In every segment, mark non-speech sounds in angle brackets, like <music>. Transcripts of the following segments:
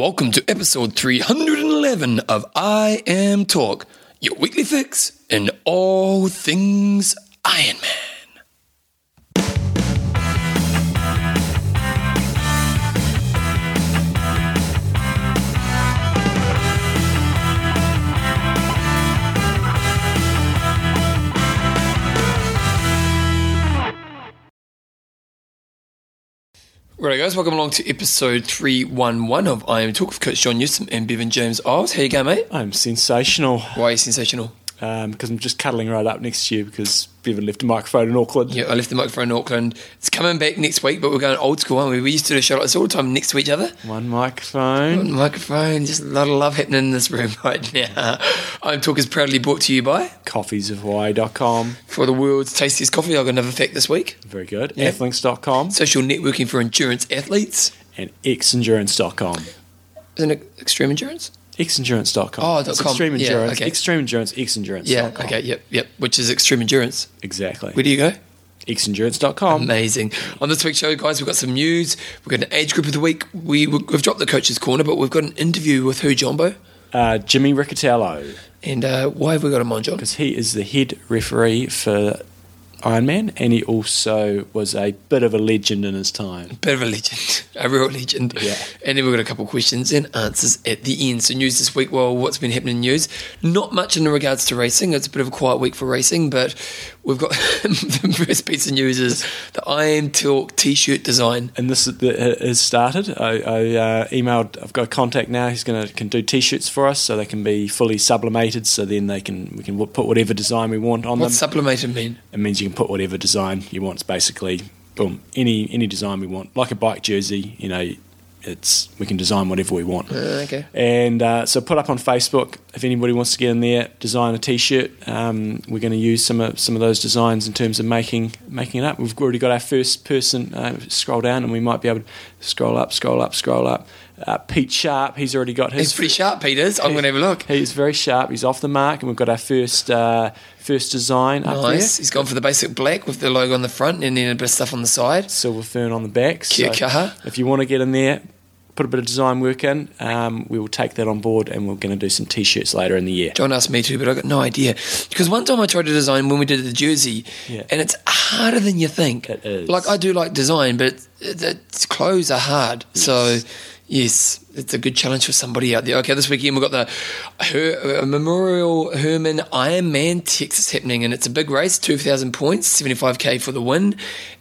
Welcome to episode 311 of IM Talk, your weekly fix in all things Iron Man. Right, guys, welcome along to episode 311 of IM Talk with Coach John Newsom and Bevan James Eyles. How you going, mate? I'm sensational Why are you sensational? Um, because I'm just cuddling right up next to you because Bevan left a microphone in Auckland. Yeah, I left the microphone in Auckland. It's coming back next week, but we're going old school, aren't we? We used to do a show like this all the time next to each other. One microphone. One microphone, just a lot of love happening in this room <laughs> right now. IM Talk is proudly brought to you by Coffeesofhawaii.com. for the world's tastiest coffee. I've got another fact this week. Very good. Yeah. Athlinks.com Social networking for endurance athletes. and xendurance.com. Isn't it extreme endurance? Xendurance.com. Oh, It's dot com. Extreme Yeah, Endurance. okay. Extreme Endurance, xendurance.com. Yeah, okay, yep, yep. Which is extreme endurance. Exactly. Where do you go? xendurance.com. Amazing. On this week's show, guys, we've got some news. We've got an age group of the week. We, we've dropped the coach's corner, but we've got an interview with who, Jumbo? Uh, Jimmy Riccitello, And uh, why have we got him on, John? because he is the head referee for Ironman and he also was a bit of a legend in his time. Bit of a legend, <laughs> a real legend. Yeah. And then we've got a couple of questions and answers at the end. So news this week, well, what's been happening in news? Not much in regards to racing. It's a bit of a quiet week for racing, but we've got <laughs> the first piece of news is the Iron Talk t-shirt design. and this has started. I, I uh, emailed. I've got a contact now. He's going to can do t-shirts for us, so they can be fully sublimated. So then they can we can put whatever design we want on What's them. sublimated mean? it means you can put whatever design you want. It's basically boom any any design we want, like a bike jersey. You know, it's we can design whatever we want. Uh, okay. And uh, so put up on Facebook if anybody wants to get in there, design a T-shirt. Um, we're going to use some of some of those designs in terms of making making it up. We've already got our first person. Uh, scroll down, and we might be able to scroll up, scroll up, scroll up. Uh, Pete Sharp, he's already got his. He's pretty sharp, Peters. I'm going to have a look. He's very sharp. He's off the mark, and we've got our first uh, first design up Nice. there. He's gone for the basic black with the logo on the front and then a bit of stuff on the side. Silver fern on the back. Kaha. if you want to get in there, put a bit of design work in. Um, we will take that on board, and we're going to do some T-shirts later in the year. John asked me to, but I got no idea. Because one time I tried to design when we did the jersey, Yeah. and it's harder than you think. It is. Like I do like design, but it, it's clothes are hard. So yes, it's a good challenge for somebody out there. Okay, this weekend we've got the Her, uh, Memorial Herman Ironman Texas happening, and it's a big race, two thousand points, seventy five k for the win,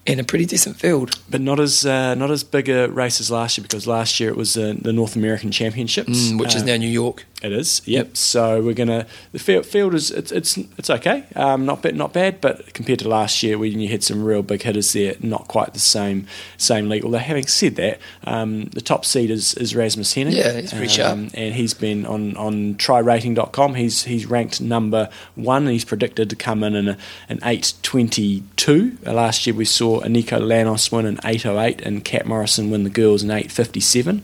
and a pretty decent field. but not as uh, not as big a race as last year because last year it was uh, the North American Championships, Mm, which is Uh, now New York. It is, yep. So we're gonna the field, field is it's it's it's okay, um, not bad, not bad, but compared to last year when you had some real big hitters there, not quite the same same league. Although having said that, um, the top seed is, is Rasmus Henning. Yeah, he's pretty sharp. and he's been on on trirating.com. He's he's ranked number one. and He's predicted to come in in a, an eight twenty two. Last year we saw Nico Llanos win an eight oh eight and Kat Morrison win the girls in eight fifty seven.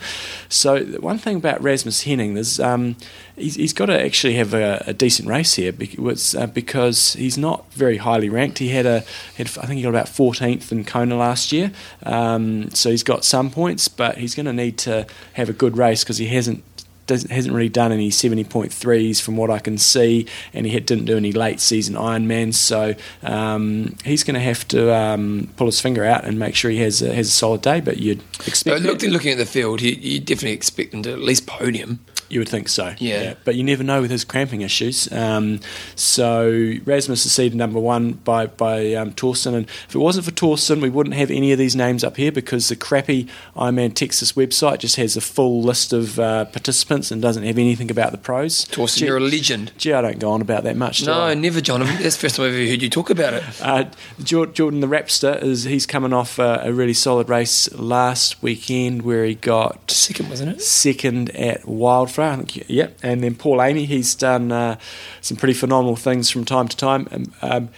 So one thing about Rasmus Henning, is um, he's, he's got to actually have a, a decent race here because, uh, because he's not very highly ranked. He had a had, I think he got about 14th in Kona last year, um, so he's got some points, but he's going to need to have a good race because he hasn't. Doesn't, hasn't really done any 70.3s from what I can see, and he didn't do any late season Ironmans, so um, he's going to have to um, pull his finger out and make sure he has a, has a solid day. But you'd expect But looking, looking at the field, you, you definitely expect him to at least podium. You would think so. Yeah. But you never know with his cramping issues. Um, so Rasmus is seeded number one by, by um, Torsten. And if it wasn't for Torsten, we wouldn't have any of these names up here because the crappy Ironman Texas website just has a full list of uh, participants and doesn't have anything about the pros. Torsten, Gee- you're a legend. Gee, I don't go on about that much. No, I? never, John. That's the first time I've ever heard you talk about it. <laughs> Uh, Jordan the Rapster is he's coming off uh, a really solid race last weekend where he got Second, wasn't it? second at Wildflower. I think, yep. And then Paul Amey, he's done uh, some pretty phenomenal things from time to time. Um, um,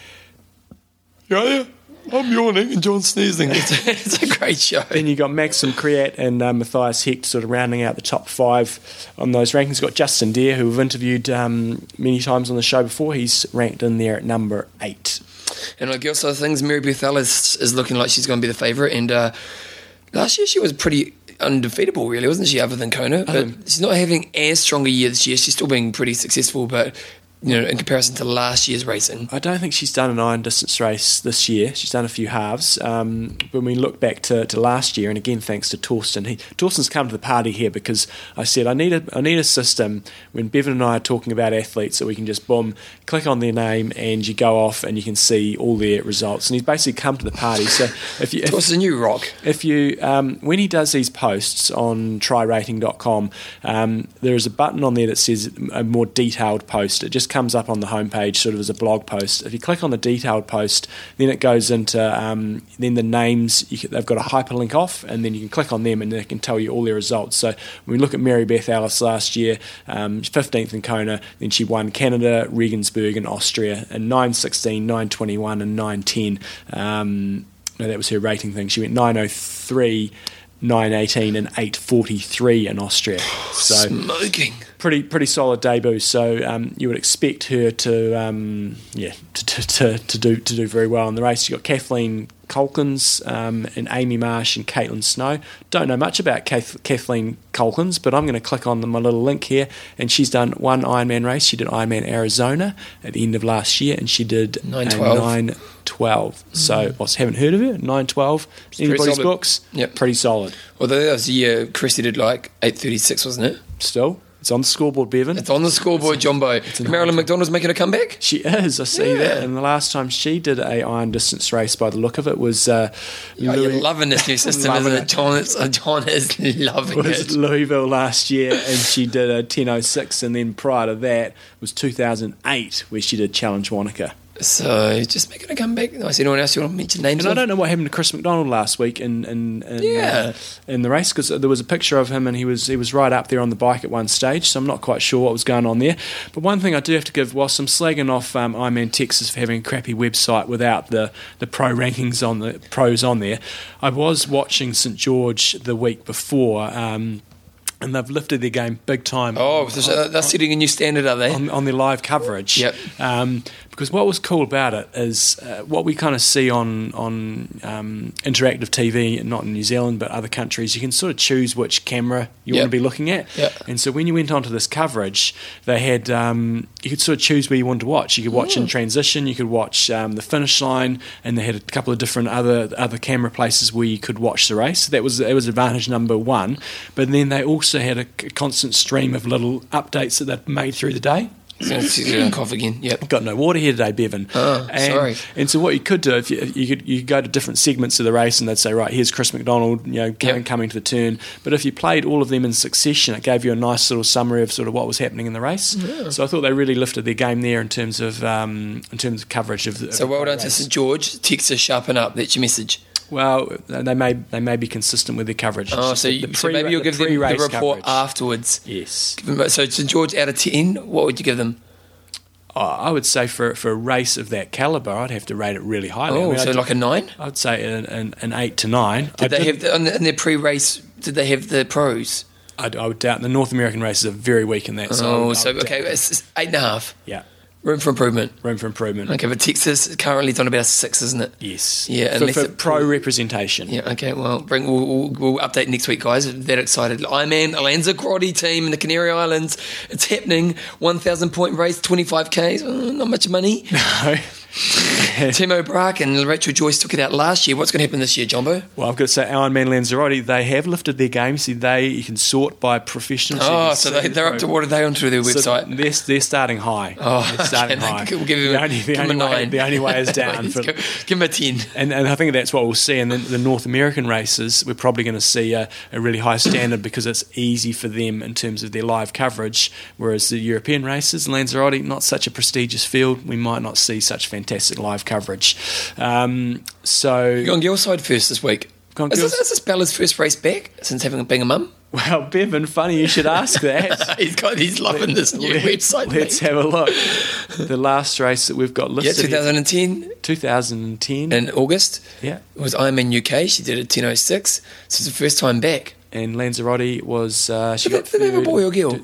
Yeah, yeah. I'm yawning and John's sneezing. It's <laughs> a, it's a great show. then you got Maxim Kriat and uh, Matthias Hecht sort of rounding out the top five on those rankings. You've got Justin Daerr, who we've interviewed um, many times on the show before. He's ranked in there at number eight. And on the girl of things, Mary Beth Ellis is looking like she's going to be the favourite. And uh, last year she was pretty undefeatable, really, wasn't she? Other than Kona, but Um, she's not having as strong a year this year. She's still being pretty successful, but you know, in comparison to last year's racing, I don't think she's done an iron distance race this year. She's done a few halves. Um, when we look back to, to last year, and again thanks to Torsten, he, Torsten's come to the party here because I said I need a I need a system when Bevan and I are talking about athletes that we can just boom click on their name and you go off and you can see all their results. And he's basically come to the party. So if you if, what's the new rock? if you um, when he does these posts on trirating.com um, there is a button on there that says a more detailed post it just comes up on the homepage sort of as a blog post. If you click on the detailed post then it goes into um, then the names can, they've got a hyperlink off and then you can click on them and they can tell you all their results. So when we look at Mary Beth Ellis last year um, 15th in Kona then she won Canada Regensburg and Austria and 916 921 and 910 um, no, that was her rating thing. She went 903, 918, and 843 in Austria. <sighs> So Smoking. pretty pretty solid debut. So um, you would expect her to um, yeah to, to, to, to do to do very well in the race. You got Kathleen Calkins um, and Amy Marsh and Caitlin Snow. Don't know much about Kath- Kathleen Calkins, but I'm going to click on my little link here, and she's done one Ironman race. She did Ironman Arizona at the end of last year, and she did 912. nine twelve. So, I haven't heard of her. Nine twelve. pretty Anybody's solid. books? Yep. pretty solid. Although that was the year Chrissie did like eight thirty six, wasn't it? Still, it's on the scoreboard, Bevan. It's on the scoreboard, Jumbo. Marilyn McDonald's making a comeback. She is. I see Yeah. that. And the last time she did a iron distance race, by the look of it, was uh, Oh, you're loving this new system, Loving isn't it? it. John, is, uh, John is <laughs> loving was it. Louisville last year, and she did a 10:06, and then prior to that was 2008, where she did Challenge Wanaka. So just making a comeback. Is anyone else you want to mention names And I don't know what happened to Chris McDonald last week in in, in, Yeah. uh, in the race because there was a picture of him and he was he was right up there on the bike at one stage. So I'm not quite sure what was going on there. But one thing I do have to give, whilst I'm slagging off um, Ironman Texas for having a crappy website without the the pro rankings on the pros on there, I was watching St George the week before. Um, and they've lifted their game big time. Oh, uh, they're setting a new standard, are they? on, on their live coverage. Yep. Um, because what was cool about it is uh, what we kind of see on on um, interactive TV, not in New Zealand but other countries. You can sort of choose which camera you Yep. want to be looking at. Yep. And so when you went onto this coverage, they had um, you could sort of choose where you wanted to watch. You could watch in transition. You could watch um, the finish line, and they had a couple of different other other camera places where you could watch the race. So that was that was advantage number one. But then they also had a constant stream of little updates that they'd made through the day. Going cough again. Yep. Got no water here today, Bevan. Oh, and, sorry. And so what you could do if you, you could you could go to different segments of the race and they'd say right here's Chris McDonald you know coming, Yep. coming to the turn. But if you played all of them in succession, it gave you a nice little summary of sort of what was happening in the race. So I thought they really lifted their game there in terms of um, in terms of coverage of the. So well done race. to St George. Texas, sharpen up. That's your message. Well, they may they may be consistent with their coverage. Oh, so, you, the so maybe you'll give them the report coverage. afterwards. Yes, them- So St George out of ten, what would you give them? oh, I would say for for a race of that caliber, I'd have to rate it really highly. I Oh, mean, so I'd- like a nine? I'd say an, an, an eight to nine. I Did they have the, on in their pre-race? Did they have the pros? I, I would doubt the North American races are very weak in that. So oh, I oh, so okay, it's eight and a half. yeah, Room for improvement. room for improvement. Okay, but Texas currently is on about a six, isn't it? Yes, Yeah, for, for it- pro representation. Yeah. Okay. Well, bring we'll, we'll, we'll update next week, guys. That excited. Ironman Lanzarote team in the Canary Islands. It's happening. One thousand point race, twenty five k's. Oh, not much money. <laughs> <laughs> Timo Bracht and Rachel Joyce took it out last year. What's going to happen this year, Jumbo? well, I've got to say, Ironman Lanzarote, they have lifted their game. See, they you can sort by professional. Oh, so they, they're up to what are they onto their So website? they're, they're starting high. Oh, they're starting okay, high. We'll give him, the only, the only a way, nine. the only way is <laughs> down. Give him a ten. And, and I think that's what we'll see. And then the North American races, we're probably going to see a, a really high standard because it's easy for them in terms of their live coverage. Whereas the European races, Lanzarote, not such a prestigious field, we might not see such fantastic live coverage. Um, so, You're on your side first this week. Is this, is this Bella's first race back since having being a mum? well, Bevan, funny you should ask that. <laughs> he's got he's loving this new website. Let's mate. have a look. The last race that we've got yeah, listed, here, 2010 2010. in August yeah, It was Ironman UK. She did it 10:06. So it's the first time back. and Lanzarote was uh, she Did got they, did they have a boy or girl?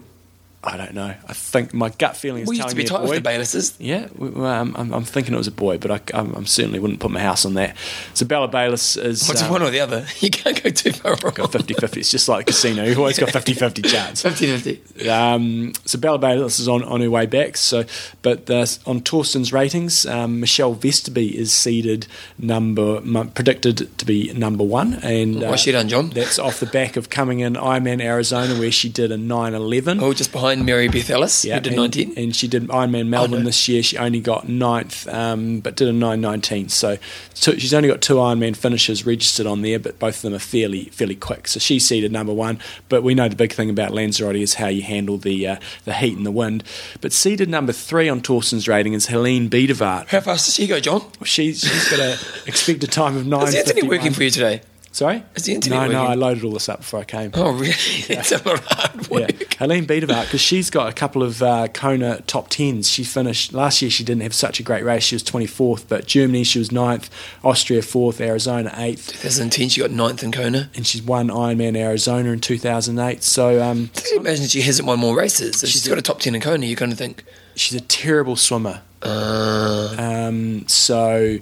I don't know. I think my gut feeling is We used to be me a tight with the Baylisses. Yeah, we- well, um, I'm, I'm thinking it was a boy, but I, I'm, I'm certainly wouldn't put my house on that. So Bella Bayliss is What's um, one or the other? <laughs> You can't go too far wrong. 50-50. It's just like a casino. You've always got <laughs> 50-50 chance. 50 50. Um, so Bella Bayliss is on, on her way back. So, but uh, on Torsten's ratings, um, Michelle Vesterby is seeded number predicted to be number one, and uh, What's she done, John? that's off the back of coming in Ironman Arizona where she did a 911. Oh, just behind Mary Beth Ellis, who did and, 19. and she did Ironman Melbourne no. this year. She only got ninth, um, but did a 919. So, so she's only got two Ironman finishes registered on there, but both of them are fairly fairly quick. So she's seeded number one. But we know the big thing about Lanzarote is how you handle the uh, the heat and the wind. But seeded number three on Torsten's rating is Heleen bij de Vaate. How fast does she go, John? She's she's got a <laughs> expected time of nine. Is the internet working for you today? Sorry, Is the internet no, no. I loaded all this up before I came. Oh, really? <laughs> It's a lot of hard Yeah, work. Heleen bij de Vaate, because she's got a couple of uh, Kona top tens. She finished last year. She didn't have such a great race. She was twenty fourth, but Germany she was 9th, Austria fourth, Arizona eighth, 2010, she got ninth in Kona. and she's won Ironman Arizona in two thousand eight. So um, Can you imagine she hasn't won more races? If she's got a top 10 in Kona, you kind of think, she's a terrible swimmer. uh, Um, so,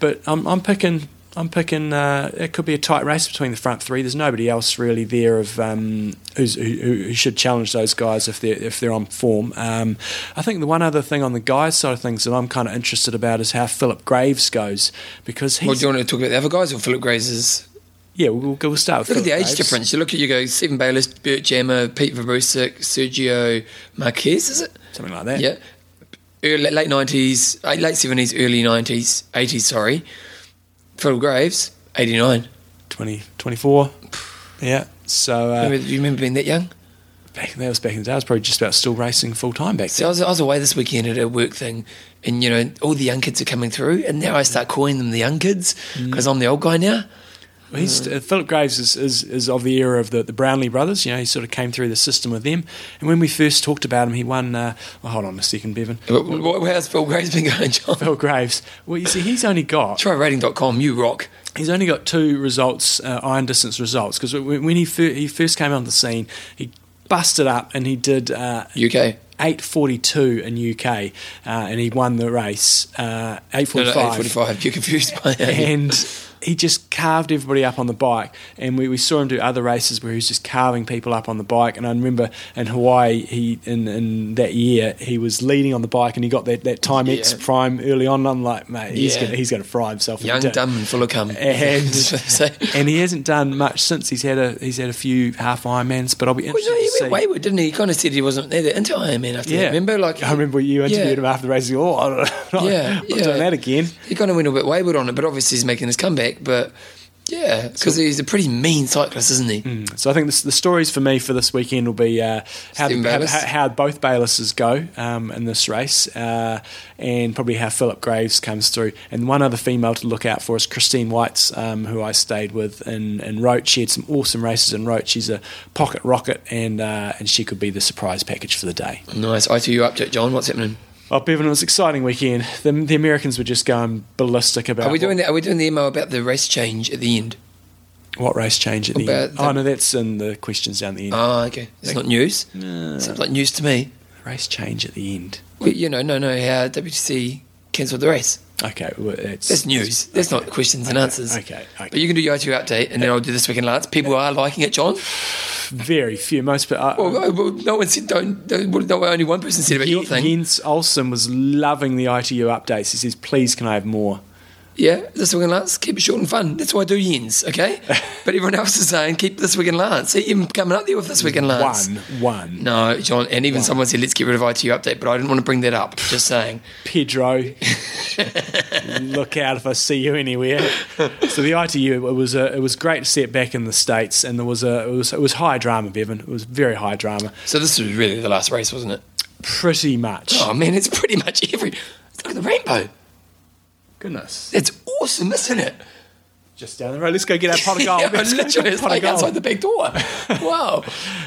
but I'm, I'm picking. I'm picking. Uh, it could be a tight race between the front three. There's nobody else really there of um, who's, who, who should challenge those guys if they're if they're on form. Um, I think the one other thing on the guys' side of things that I'm kind of interested about is how Philip Graves goes because he's well, do you want to talk about the other guys or Philip Graves is? yeah. We'll, we'll start with Look at the age Graves. difference. You look at you go Stephen Bayliss, Bert Jammaer, Pete Vabrousek, Sergio Marquez, is it? something like that. Yeah. Early, late 90s, uh, late 70s, early 90s, 80s, sorry. Phil Graves, 89. 20, 24. Yeah. So uh, Remember, do you remember being that young? back, that was back in the day. I was probably just about still racing full time back then. I was, I was away this weekend at a work thing, and you know, all the young kids are coming through, and now I start calling them the young kids Mm. because I'm the old guy now. He's, uh, Philip Graves is, is, is of the era of the, the Brownlee brothers. You know, he sort of came through the system with them. And when we first talked about him, he won. Uh, well, hold on a second, Bevan. How's Phil Graves been going, John? Phil Graves. Well, you see, he's only got Trirating.com, you rock. he's only got two results, uh, iron distance results. Because when he fir- he first came on the scene, he busted up and he did uh, UK. 8:42 in UK, uh, and he won the race. Uh, No, no, 8:45. 845. You're confused by that. and he just carved everybody up on the bike. And we, we saw him do other races where he was just carving people up on the bike. And I remember in Hawaii, he in, in that year he was leading on the bike, and he got that, that time X prime early on. And I'm like, mate, he's Yeah. gonna he's gonna fry himself. Young, don't." dumb, and full of cum. And- <laughs> So- And he hasn't done much since. He's had a he's had a few half Ironmans, but I'll be Well, interested no, he to see. went wayward, didn't he? He kind of said he wasn't there into Iron Man after that. yeah, Remember? Like, I remember you interviewed Yeah. him after the race. go, Oh, I don't know. <laughs> Yeah, I'm yeah. doing that again. He kind of went a bit wayward on it, but obviously he's making his comeback. But yeah, because he's a pretty mean cyclist, isn't he? So I think the, the stories for me for this weekend will be uh, how, Stephen how, how, both Baylisses go um, in this race, uh, and probably how Philip Graves comes through. And one other female to look out for is Christine Whites, um, who I stayed with in, in Roth. She had some awesome races in Roth. She's a pocket rocket, and uh, and she could be the surprise package for the day. Nice. ITU update, John. What's happening? Oh, Bevan, it was an exciting weekend. The, the Americans were just going ballistic about Are we what- doing? Are we doing the email about the race change at the end? what race change at the About end. the- Oh no, that's in the questions down the end. Oh, okay. It's not news. No. Sounds like news to me. race change at the end. Well, you know, no, no. How WTC cancelled the race. Okay, well, it's That's news. That's not questions and answers. Okay, okay. But you can do your ITU update, and then I'll do this week in Lance. People are liking it, John. Very few. Most, but uh, Well, well, well, no one said. Don't. don't no, only one person said about your thing. Jens Olsen was loving the ITU updates. He says, "Please, can I have more?" Yeah, this week in Lance. Keep it short and fun. That's why I do Jens. Okay. <laughs> but everyone else is saying keep this week in Lance. See him coming up there with this week in Lance. One, one. No, John, and even someone said let's get rid of ITU update, but I didn't want to bring that up. Just saying. <laughs> Pedro, <laughs> look out if I see you anywhere. So the ITU, it was a, it was great to see it back in the states, and there was a, it was, it was high drama, Bevan. It was very high drama, So this was really the last race, wasn't it? pretty much. Oh man, it's pretty much every. Look at the rainbow. Goodness, It's awesome, isn't it? Just down the road. Let's go get our pot of <laughs> gold. yeah, Let's literally, it's like gold. outside the back door. <laughs> Wow.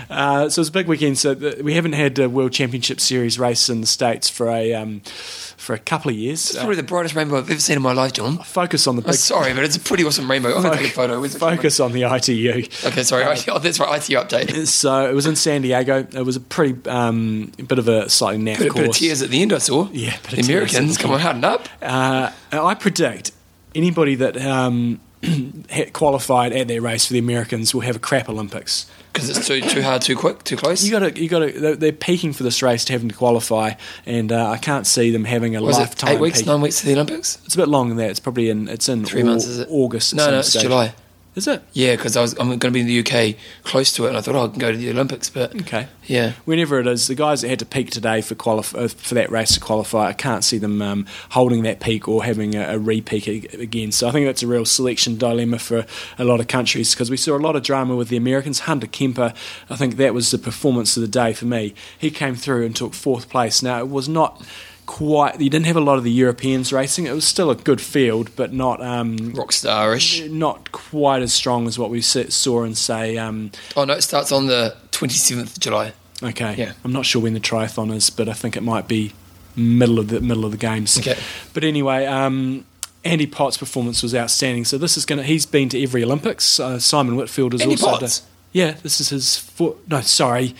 Uh, so it was a big weekend. So the, we haven't had a World Championship Series race in the states for a um, for a couple of years. It's Uh, probably the brightest rainbow I've ever seen in my life, John. focus on the big. sorry, but it's a pretty awesome rainbow. I'm going to take a photo. Where's? Focus on the ITU. Okay, sorry. Oh, that's right. ITU update. <laughs> So it was in San Diego. It was a pretty um, bit of a slightly naff Bit, bit of course. tears at the end, I saw. Yeah, bit the Americans, come on, harden up. Uh, I predict anybody that um, <clears throat> qualified at that race for the Americans will have a crap Olympics. Because it's too too hard, too quick, too close. You got to, you got to. They're, peaking for this race to having to qualify, and uh, I can't see them having a it lifetime. eight weeks, peak. nine weeks to the Olympics? It's a bit longer than that. It's probably in. It's in Three months, is it? August. No, no, it's stage. July. Is it? Yeah, because I was I'm going to be in the UK close to it, and I thought oh, I can go to the Olympics, but Okay. yeah, Whenever it is, the guys that had to peak today for qualif- uh, for that race to qualify, I can't see them um, holding that peak or having a, a re-peak again. So I think that's a real selection dilemma for a lot of countries because we saw a lot of drama with the Americans. Hunter Kemper, I think that was the performance of the day for me. He came through and took fourth place. Now it was not quite. You didn't have a lot of the Europeans racing. It was still a good field, but not. Um, rock starish. not quite as strong as what we saw in say um, Oh no, it starts on the 27th of July. Okay. Yeah. I'm not sure when the triathlon is, but I think it might be middle of the middle of the games. Okay. But anyway, um, Andy Potts' performance was outstanding. So this is going to. He's been to every Olympics. Uh, Simon Whitfield is Andy also. Potts? done- yeah, this is his. Four, no, sorry,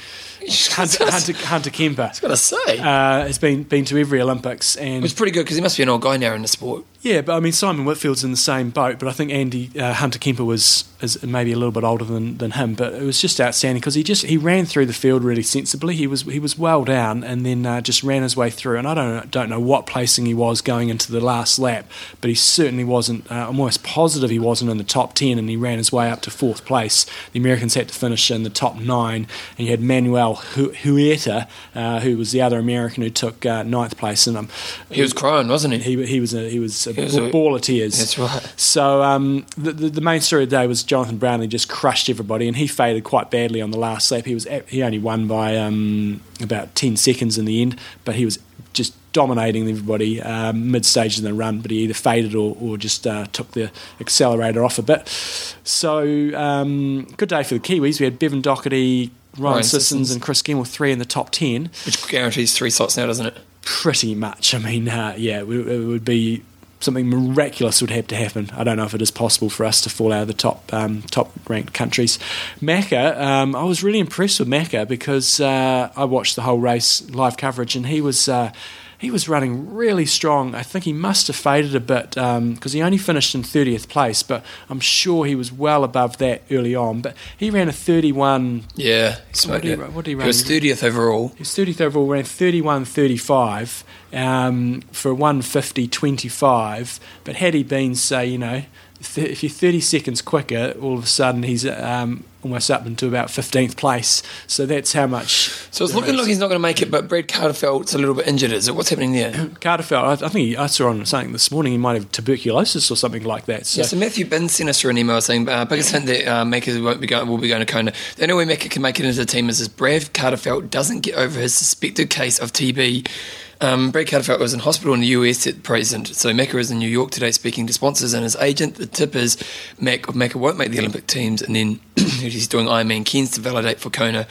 Hunter, <laughs> Hunter, Hunter Kemper. I was going to say. Uh, has been been to every Olympics and it was pretty good because he must be an old guy now in the sport. yeah, but I mean Simon Whitfield's in the same boat, but I think Andy uh, Hunter Kemper was is maybe a little bit older than, than him, but it was just outstanding because he just he ran through the field really sensibly. He was he was well down and then uh, just ran his way through. And I don't don't know what placing he was going into the last lap, but he certainly wasn't. Uh, I'm almost positive he wasn't in the top ten, and he ran his way up to fourth place. The Americans had to finish in the top nine, and you had Manuel Hu- Huerta, uh, who was the other American who took uh, ninth place, and um, He was crying, wasn't he? he, he was a, he was a, He was a- ball of tears. That's right. So um, the, the the main story of the day was Jonathan Brownlee just crushed everybody, and he faded quite badly on the last lap. He was he only won by um, about ten seconds in the end, but he was just dominating everybody um, mid stage in the run. But he either faded or, or just uh, took the accelerator off a bit. So um, good day for the Kiwis. We had Bevan Docherty. Ryan, Ryan Sissons Sissons. and Chris Gemmell three in the top ten Which guarantees three slots now, doesn't it? pretty much. I mean, uh, yeah, it, would- it would be something miraculous would have to happen. I don't know if it is possible for us to fall out of the top um, top ranked countries. Macca, um, I was really impressed with Macca because uh, I watched the whole race live coverage, and he was. Uh, he was running really strong. I think he must have faded a bit because he only finished in 30th place, but I'm sure he was well above that early on. But he ran a 31 Yeah, What did he run- what did he He was 30th overall. He was 30th overall ran 31 35 um, for 150 25. But had he been, say, you know, th- if you're 30 seconds quicker, all of a sudden he's um, almost up into about 15th place. So that's how much. So it's looking like he's not going to make it, but Brad Kahlefeldt's a little bit injured. Is it? What's happening there? <clears throat> Kahlefeldt, I, I think he, I saw on something this morning he might have tuberculosis or something like that. So, Yeah, so Matthew Bin sent us through an email saying uh, biggest hint that uh, Macca won't be going, will be going to Kona. The only way Macca can make it into the team is if Brad Kahlefeldt doesn't get over his suspected case of TB. Um, Brad Kahlefeldt was in hospital in the US at present, so Macca is in New York today speaking to sponsors and his agent. The tip is Mac, Macca won't make the Olympic teams, and then <clears throat> he's doing Ironman Cairns to validate for Kona.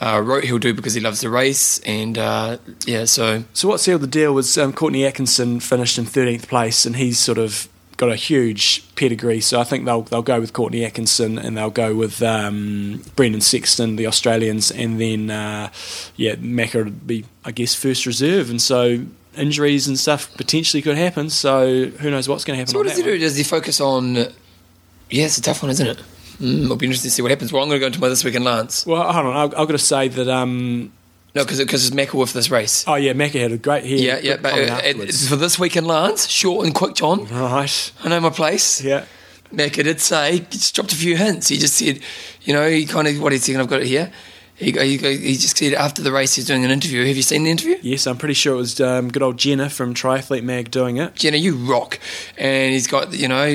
Uh, wrote he'll do because he loves the race, and uh, yeah, so So what sealed the deal was um, Courtney Atkinson finished in 13th place, and he's sort of got a huge pedigree. So I think they'll they'll go with Courtney Atkinson, and they'll go with um, Brendan Sexton, the Australians, and then uh, yeah, Macca would be I guess first reserve, and so. Injuries and stuff potentially could happen, so who knows what's going to happen. So what does he do? Does he focus on? Yeah, it's a tough one, isn't it? Mm, it'll be interesting to see what happens. Well, I'm going to go into my this week in Lance. Well, hold on, I've, I've got to say that. Um, No, because because it's Macca with this race. oh yeah, Macca had a great hair. yeah, yeah. But uh, it's for this week in Lance, short and quick, John. right. I know my place. Yeah. Macca did say he just dropped a few hints. He just said, you know, he kind of what he's saying. I've got it here. He, he, he just said after the race he's doing an interview. Have you seen the interview? Yes, I'm pretty sure it was um, good old Jenna from Triathlete Mag doing it. Jenna, you rock. And he's got, you know,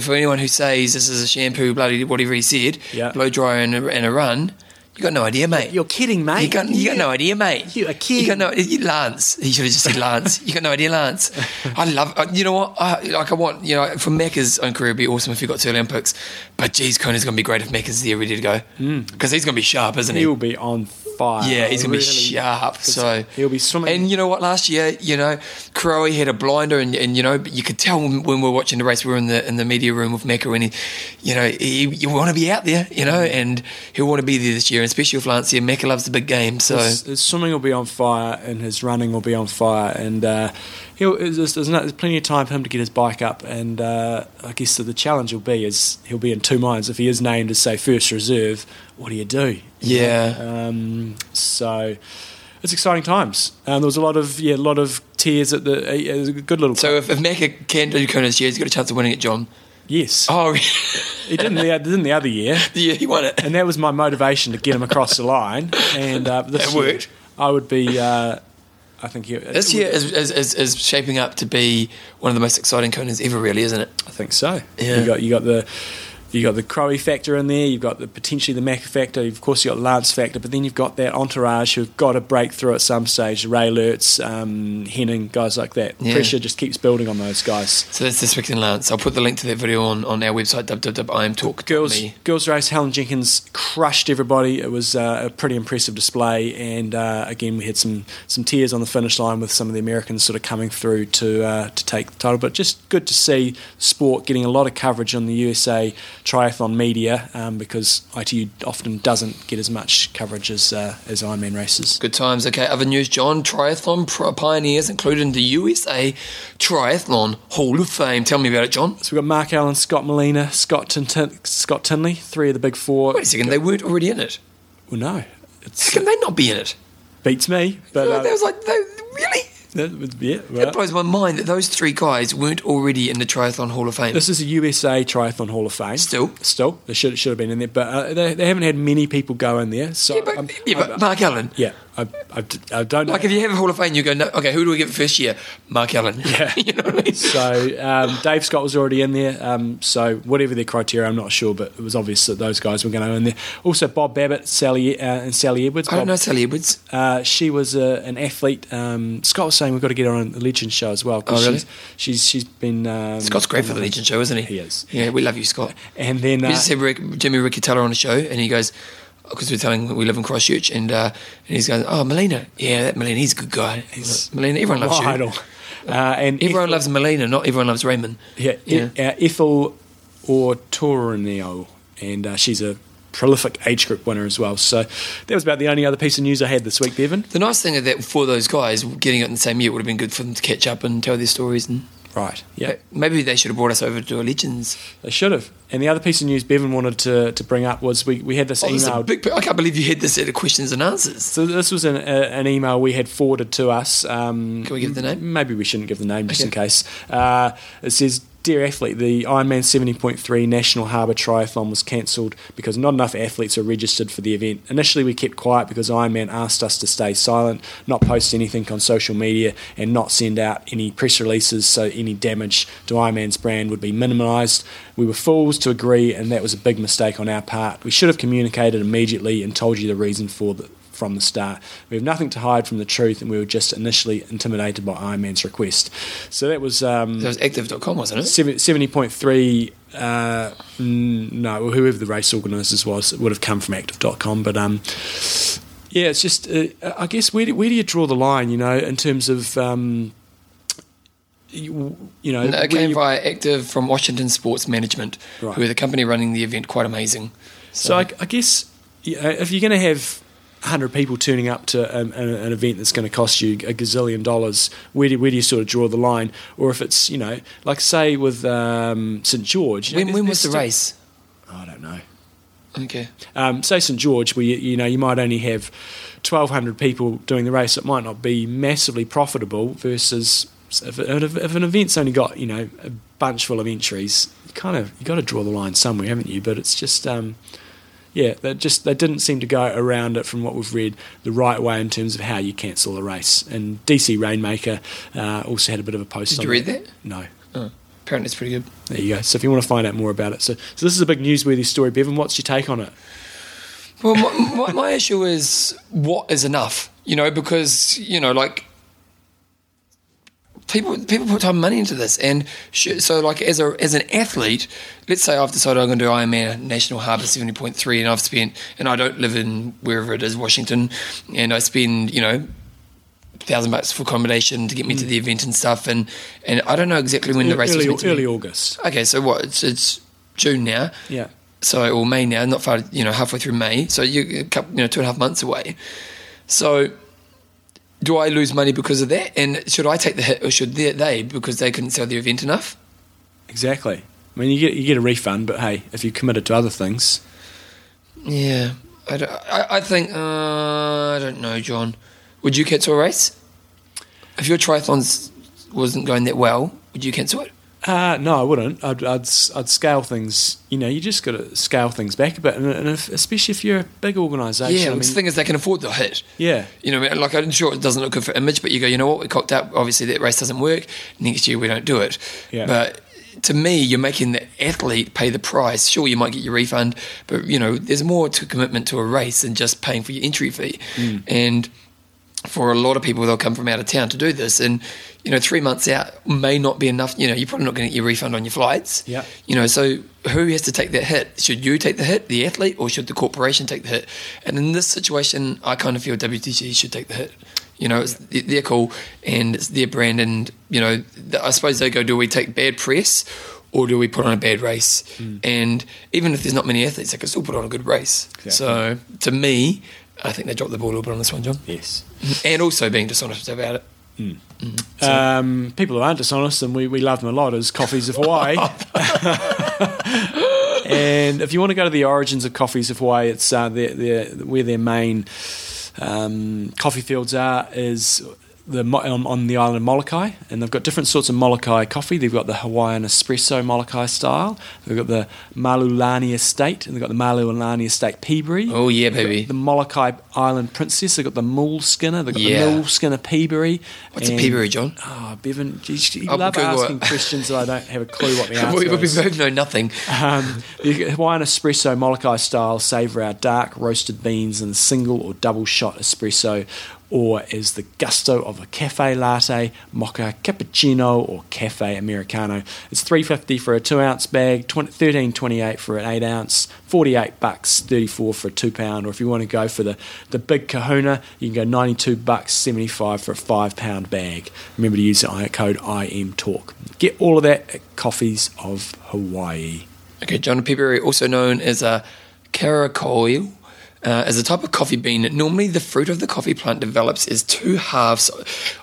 for anyone who says this is a shampoo, bloody whatever he said, Yeah. blow dryer and a, and a run, You got no idea, mate. You're kidding, mate. You got, you got no idea, mate. You are kidding. You got no you- Lance. He should have just said Lance. you got no idea, Lance. I love. uh, You know what? I, like I want. You know, for Macca's own career, it'd be awesome if he got to Olympics. But geez, Kona's going to be great if Macca's there ready to go because he's going to be sharp, isn't he? He will be on fire. Yeah, he's gonna Really- be sharp. So he'll be swimming. And you know what? Last year, you know, Crowe had a blinder, and, and you know, you could tell when, when we were watching the race, we were in the in the media room with Macca, and he, you know, he, you want to be out there, you know, and he'll want to be there this year, and especially with Lance here. Macca loves the big game, so his, his swimming will be on fire and his running will be on fire and uh, he'll, there's, there's, no, there's plenty of time for him to get his bike up and uh, I guess the, the challenge will be is he'll be in two minds. If he is named as say first reserve what do you do? Yeah. um, so it's exciting times. Um, there was a lot of yeah a lot of tears at the a good little so if, if Macca can do Kona this year, he's got a chance of winning it, John. yes. Oh, he didn't the, didn't the other year. <laughs> Yeah, he won it. and that was my motivation to get him across the line. And uh, this It year, worked. I would be uh, I think he, uh, This year is, is, is, shaping up to be one of the most exciting Konas ever, really, isn't it? I think so. Yeah. You got you got the you got the Crowe factor in there. You've got the potentially the Mac factor. Of course, you have got Lance factor, but then you've got that entourage who've got to break through at some stage. Raelerts, um, Henning, guys like that. Yeah. Pressure just keeps building on those guys. So that's this week in Lance. I'll put the link to that video on, on our website, www.imtalk.me. Girls, girls race. Helen Jenkins crushed everybody. It was uh, a pretty impressive display, and uh, again we had some some tears on the finish line with some of the Americans sort of coming through to uh, to take the title. But just good to see sport getting a lot of coverage on the USA triathlon media um, because ITU often doesn't get as much coverage as uh, as Ironman races. Good times. Okay, other news, John. Triathlon pioneers included in the USA Triathlon Hall of Fame. Tell me about it, John. So we've got Mark Allen, Scott Molina, Scott Tin- Tin- Scott Tinley, three of the big four. Wait a second, they weren't already in it. Well, no, How can they not be in it? beats me. But uh, was like, they, really? That was- yeah, It well. blows my mind that those three guys weren't already in the Triathlon Hall of Fame. This is a USA Triathlon Hall of Fame. Still. still, they should should have been in there, but uh, they, they haven't had many people go in there. So yeah, but, I'm- yeah, but Mark Allen. yeah, I, I, I don't know. Like if you have a Hall of Fame, you go, no, okay, who do we get first year? Mark Allen. Yeah. <laughs> you know what I mean? so um, Dave Scott was already in there. Um, so whatever their criteria, I'm not sure, but it was obvious that those guys were going to go in there. Also, Bob Babbitt, Sally uh, and Sally Edwards. I don't know Sally Edwards. Uh, she was uh, an athlete. Um, Scott was saying we've got to get her on the Legend show as well. Oh, really? She's she's, she's been um, Scott's great for the Legion show, isn't he? He is. Yeah, we love you, Scott. And then We uh, just had Rick, Jimmy Riccitello on the show, and he goes, because we're telling we live in Christchurch, and uh, and he's going, oh, Molina, yeah, that Molina, he's a good guy. He's Molina, everyone loves my you. idol. Uh, and Everyone Ethel- loves Molina, not everyone loves Raymond. Yeah, Yeah. E- uh, Ethel Autorino, and uh, she's a prolific age group winner as well. So that was about the only other piece of news I had this week, Bevan. The nice thing is that for those guys, getting it in the same year would have been good for them to catch up and tell their stories. And Right. Yeah, maybe they should have brought us over to a Legends. they should have. And the other piece of news Bevan wanted to, to bring up was we, we had this Oh, this email. big, I can't believe you had this at the questions and answers. so this was an, a, an email we had forwarded to us. Um, Can we give the name? Maybe we shouldn't give the name just Okay. in case. Uh, it says, Dear athlete, the Ironman 70.3 National Harbour Triathlon was cancelled because not enough athletes are registered for the event. Initially, we kept quiet because Ironman asked us to stay silent, not post anything on social media, and not send out any press releases so any damage to Ironman's brand would be minimised. We were fools to agree, and that was a big mistake on our part. We should have communicated immediately and told you the reason for the, from the start. We have nothing to hide from the truth, and we were just initially intimidated by Ironman's request. So that was um, That was active.com, wasn't it? seven- 70.3. Uh, no, whoever the race organisers was, it would have come from active.com. But um, yeah, it's just, uh, I guess, where do, where do you draw the line, you know, in terms of. Um, you, you know, No, it came you- via Active from Washington Sports Management, Right. who are the company running the event. Quite amazing. So I, I guess you know, if you're going to have 100 people turning up to um, an, an event that's going to cost you a gazillion dollars, where do, where do you sort of draw the line? Or if it's, you know, like say with um, St George. you know, when, when was the race? still- I don't know. Okay. Um, say St George, where you, you know you might only have 1,200 people doing the race, it might not be massively profitable. Versus if, if, if an event's only got you know a bunch full of entries, you kind of you got to draw the line somewhere, haven't you? But it's just um, yeah, they just they didn't seem to go around it from what we've read the right way in terms of how you cancel a race. And DC Rainmaker uh, also had a bit of a post. Did on you read that? No. Oh, apparently, it's pretty good. There you go. So if you want to find out more about it, so so this is a big newsworthy story, Bevan. What's your take on it? Well, my, my, my issue is what is enough, you know, because, you know, like people people put time and money into this. And sh- so, like, as, a, as an athlete, let's say I've decided I'm going to do Ironman National Harbour 70.3 and I've spent, and I don't live in wherever it is, Washington, and I spend, you know, thousand bucks for accommodation to get me to mm. the event and stuff, and and I don't know exactly when the race early, was early. August. Okay, so what? It's, it's June now. Yeah. So or May now, not far, you know, halfway through May. So you a couple, you know, two and a half months away. So do I lose money because of that? And should I take the hit, or should they, they because they couldn't sell the event enough? Exactly. I mean, you get you get a refund, but hey, if you committed to other things, Yeah, I, don't, I, I think uh, I don't know, John. Would you cancel a race if your triathlons wasn't going that well? Would you cancel it? Uh, no, I wouldn't. I'd, I'd I'd scale things. You know, you just got to scale things back a bit, and, and if, especially if you're a big organisation. Yeah, I mean, the thing is, they can afford the hit. yeah, You know, like I'm sure it doesn't look good for image, but you go, you know what, we cocked up. Obviously, that race doesn't work. Next year, we don't do it. Yeah. But to me, you're making the athlete pay the price. Sure, you might get your refund, but you know, there's more to commitment to a race than just paying for your entry fee. Mm. And for a lot of people, they'll come from out of town to do this, and you know, three months out may not be enough. You know, you're probably not going to get your refund on your flights. Yeah. You know, so who has to take that hit? Should you take the hit, the athlete, or should the corporation take the hit? And in this situation, I kind of feel WTG should take the hit. You know, it's th- their call and it's their brand, and you know, I suppose they go, do we take bad press? Or do we put on a bad race? Hmm. And even if there's not many athletes, they can still put on a good race. Exactly. So to me, I think they dropped the ball a little bit on this one, John. yes. And also being dishonest about it. Um, people who aren't dishonest, and we, we love them a lot, is Coffees of Hawaii. <laughs> and if you want to go to the origins of Coffees of Hawaii, it's uh, their, their, where their main um, coffee fields are is the on, on the island of Molokai, and they've got different sorts of Molokai coffee. They've got the Hawaiian espresso Molokai style. They've got the Mululani Estate, and they've got the Mululani Estate Peaberry. Oh, yeah, baby. The Molokai Island Princess. They've got the Muleskinner. They've got Yeah. the Muleskinner Peaberry. What's a and- Peaberry, John? Oh, Bevan, you love Google it. asking questions that I don't have a clue what the answer <laughs> we, we is. both know nothing. Um, the Hawaiian espresso Molokai style savour our dark roasted beans in a single or double shot espresso, or is the gusto of a cafe latte, mocha, cappuccino, or cafe americano. It's three fifty for a two ounce bag, 20, 13.28 for an eight ounce, forty eight bucks thirty four for a two pound. Or if you want to go for the the big Kahuna, you can go ninety two bucks seventy five for a five pound bag. Remember to use the code IM Talk. Get all of that at Coffees of Hawaii. Okay, John Peaberry, also known as a caracoil, uh, a type of coffee bean. Normally, the fruit of the coffee plant develops as two halves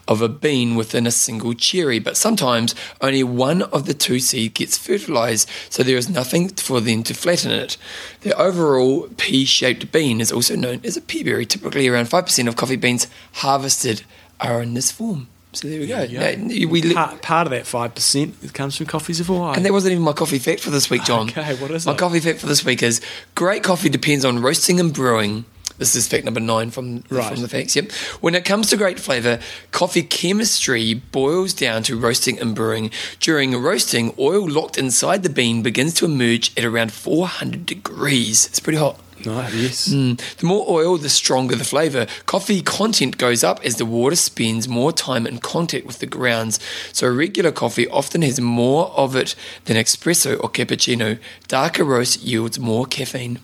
of a bean within a single cherry, but sometimes only one of the two seed gets fertilized, so there is nothing for them to flatten it. The overall pea-shaped bean is also known as a peaberry. Typically, around five percent of coffee beans harvested are in this form. So there we go. Yeah. Now, we li- part, part of that five percent comes from Coffees of Hawaii. and that wasn't even my coffee fact for this week, John. Okay, what is it? my it? coffee fact for this week is great coffee depends on roasting and brewing. This is fact number nine from, Right. from the facts. Yep. When it comes to great flavour, coffee chemistry boils down to roasting and brewing. During roasting, oil locked inside the bean begins to emerge at around 400 degrees. It's pretty hot. Yes. Mm. The more oil, the stronger the flavour. Coffee content goes up as the water spends more time in contact with the grounds. So regular coffee often has more of it than espresso or cappuccino. Darker roast yields more caffeine.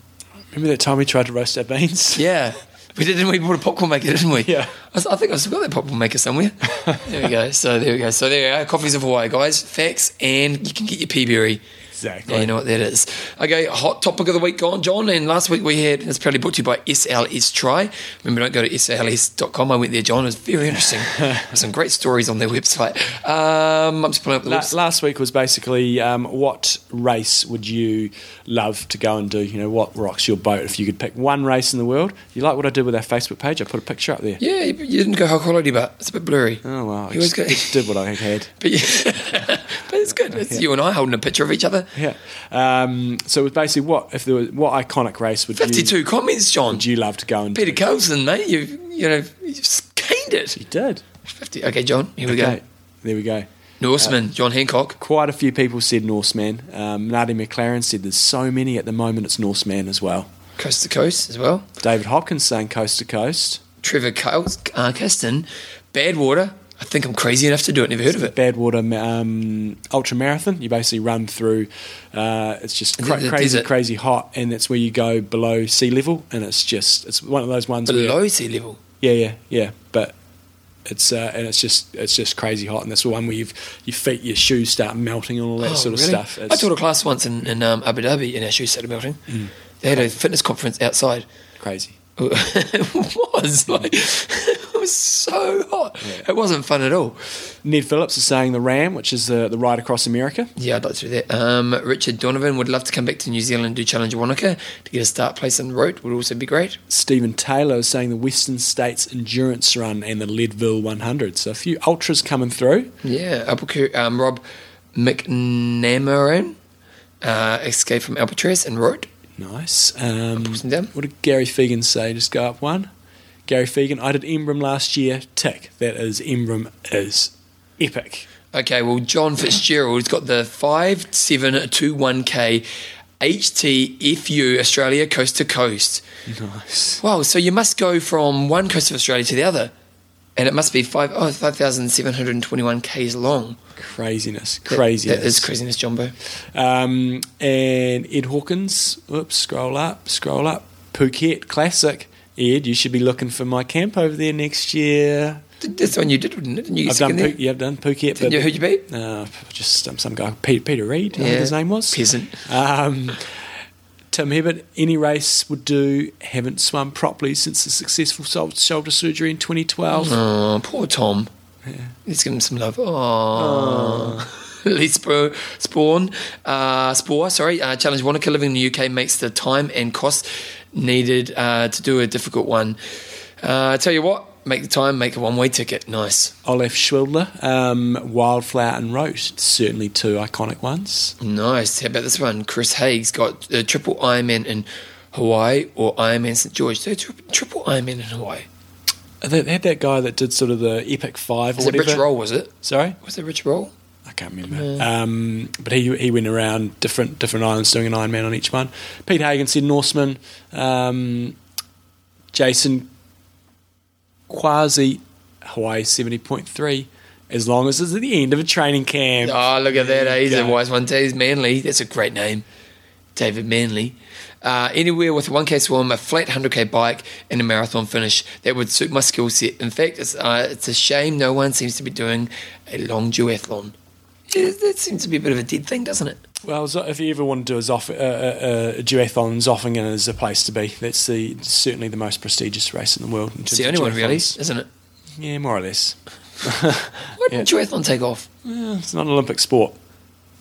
Remember that time we tried to roast our beans? <laughs> Yeah. We didn't. we bought a popcorn maker, didn't we? Yeah. I, was- I think I've still got that popcorn maker somewhere. <laughs> there we go. So there we go. So there you go. Coffees of Hawaii, guys. Facts, and you can get your pea berry. Exactly. Yeah, you know what that is. Okay, hot topic of the week gone, John. And last week we had, it's probably brought to you by SLS Try. Remember, don't go to sls.com. I went there, John. It was very interesting. <laughs> Some great stories on their website. Um, I'm just pulling up the La- website. last week was basically um, what race would you love to go and do? You know, what rocks your boat if you could pick one race in the world? You like what I did with our Facebook page? I put a picture up there. Yeah, you didn't go high quality, but it's a bit blurry. Oh, well, I just go- did, what I had. <laughs> But, yeah, <laughs> but it's good. It's you and I holding a picture of each other. Yeah. Um, so it was basically what if there was what iconic race would you 52 comments, John. would you love to go and Peter do? Colson, mate. You you know, you just caned it. You did. 50. Okay, John, here we Okay. go. There we go. Norseman, John Hancock. Quite a few people said Norseman. Um, Nardi McLaren said there's so many at the moment it's Norseman as well. coast to coast as well. David Hopkins saying coast to coast. Trevor Kyle- uh, Badwater. I think I'm crazy enough to do it. Never heard of it. Badwater um, ultra marathon. You basically run through. Uh, it's just cra- the crazy, desert. crazy hot, and that's where you go below sea level, and it's just it's one of those ones. where, Below sea level. yeah, yeah, yeah, but. It's uh, and it's just it's just crazy hot, and that's the one where you've your feet, your shoes start melting, and all that Oh, sort of really? stuff. I It's taught a class once in, in um, Abu Dhabi and our shoes started melting. Mm. They had a fitness conference outside. crazy. It <laughs> was like <laughs> it was so hot. It wasn't fun at all. Ned Phillips is saying the RAAM, which is the the ride across America. Yeah, I'd like to do that. Um, Richard Donovan would love to come back to New Zealand and do Challenge Wanaka to get a start place the road. Would also be great. Stephen Taylor is saying the Western States Endurance Run and the Leadville 100. So a few ultras coming through. Yeah, Albuquerque, um, Rob McNamaran, uh, escaped from Alcatraz and wrote. Nice. Um, what did Gary Fegan say? Just go up one. Gary Fegan, I did Embrun last year. Tick. That is Embrun is epic. Okay, well, John Fitzgerald's got the 5721K HTFU Australia coast to coast. Nice. Wow, so you must go from one coast of Australia to the other. And it must be five, oh, 5,721 Ks long. Craziness. That- Craziness. That is craziness, Jumbo. Um, and Ed Hawkins, oops, scroll up, scroll up. Phuket Classic. Ed, you should be looking for my camp over there next year. That's the one you did, didn't it? Didn't you I've done, there? Yeah, I've done Phuket. Didn't you, who'd you beat? Uh, just um, some guy, Peter, Peter think Yeah. his name was. Peasant. Um, Tim Hibbert, any race would do. Haven't swum properly since the successful shoulder surgery in 2012. Oh, poor Tom. Let's give him some love. Oh. <laughs> Lee Sp- Spawn, uh, Spore, sorry, uh, Challenge Wanaka living in the UK makes the time and cost needed uh, to do a difficult one. Uh, tell you what, make the time, make a one way ticket. Nice. Olaf Schwildler, um, Wildflower and Roth, certainly two iconic ones. Nice. How about this one? Chris Haig's got a triple Ironman in Hawaii or Ironman St. George. So tri- triple Ironman in Hawaii. They, had that guy that did sort of the Epic Five or Was it whatever. Rich Roll, was it? Sorry, Was it Rich Roll? I can't remember. Um, but he he went around different different islands doing an Ironman on each one. Pete Hagen said Norseman. Um, Jason Quasi Hawaii seventy point three. As long as it's at the end of a training camp. Oh, look at that. Eh? He's a wise one. David Manly. That's a great name. David Manley. Uh, anywhere with a 1k swim, a flat 100k bike, and a marathon finish. That would suit my skill set. In fact, it's, uh, it's a shame no one seems to be doing a long duathlon. That seems to be a bit of a dead thing, doesn't it? Well, if you ever want to do a, Zoff, uh, uh, a duathlon, Zofingen is a place to be. That's the certainly the most prestigious race in the world. In It's the only one, really, isn't it? Yeah, more or less. <laughs> Why didn't duathlon take off? Eh, It's not an Olympic sport.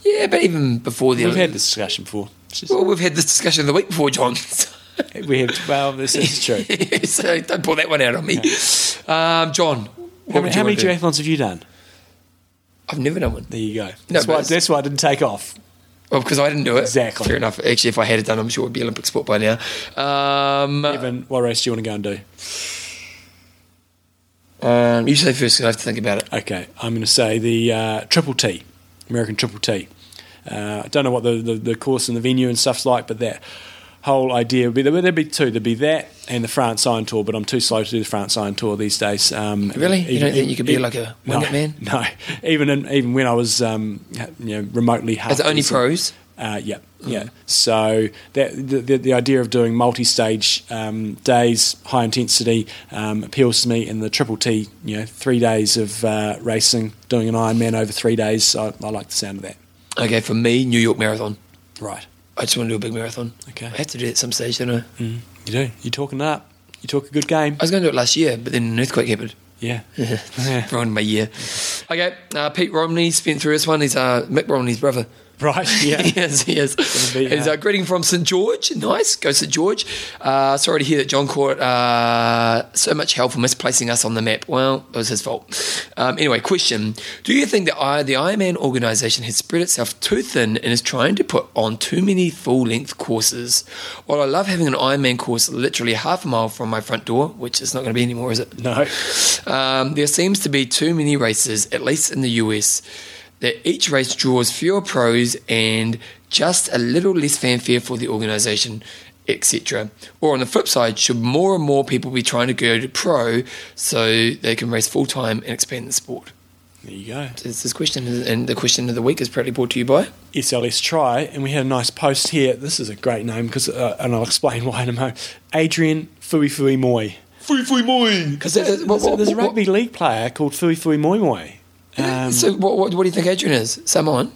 Yeah, but even before the We've had this discussion before. Just- Well, we've had this discussion the week before, John. <laughs> we have. Well, this is <laughs> true. so don't pull that one out on me. Um, John, How, many- how many duathlons have you done? I've never done one. There you go. That's, but why, that's why I didn't take off. Well, because I didn't do it. Exactly. Fair enough. Actually, if I had it done, I'm sure it would be Olympic sport by now. Um, Evan, what race do you want to go and do? um, you say first, 'cause I have to think about it. Okay, I'm going to say the uh, Triple T, American Triple T. Uh, I don't know what the, the, the course and the venue and stuff's like, but that whole idea would be there would be two. There'd be that and the France Iron Tour, but I'm too slow to do the France Iron Tour these days. Um, Really? You don't think you could be even- like a no, winged man? <laughs> No, even in, even when I was um, you know remotely half As only pros? Uh, yeah, yeah. So that the, the, the idea of doing multi-stage um, days, high intensity, um, appeals to me. And the Triple T, you know, three days of uh, racing, doing an Ironman over three days. I, I like the sound of that. Okay, for me, New York Marathon. Right. I just want to do a big marathon. Okay. I have to do it at some stage, don't I? Mm, you do. You're talking up. You talk a good game. I was going to do it last year, but then an earthquake happened. Yeah. <laughs> yeah. Ruined my year. Okay, uh, Pete Romney spent through this one. He's uh, Mitt Romney's brother. <laughs> Right. Yeah. <laughs> yes, <laughs> he is. He's uh, uh, greeting from St George. Nice, go St George. Uh, sorry to hear that John caught uh, so much hell for misplacing us on the map. Well, it was his fault. Um, anyway, question: Do you think that I, the Ironman organisation has spread itself too thin and is trying to put on too many full-length courses? While I love having an Ironman course literally half a mile from my front door, which is not going to be anymore, is it? No. Um, there seems to be too many races, at least in the US, that each race draws fewer pros and just a little less fanfare for the organisation. etc. Or on the flip side, should more and more people be trying to go to pro so they can race full time and expand the sport? There you go. It's this question, and the question of the week is proudly brought to you by. SLS Try, and we had a nice post here. This is a great name because, uh, and I'll explain <laughs> why in a moment. Adrian Fui Fui Moi. Fui Fui Moi. Because There's, there's a rugby league player called Fuifui Moimoi. Um, so what, what, what do you think Adrian is? Samoan?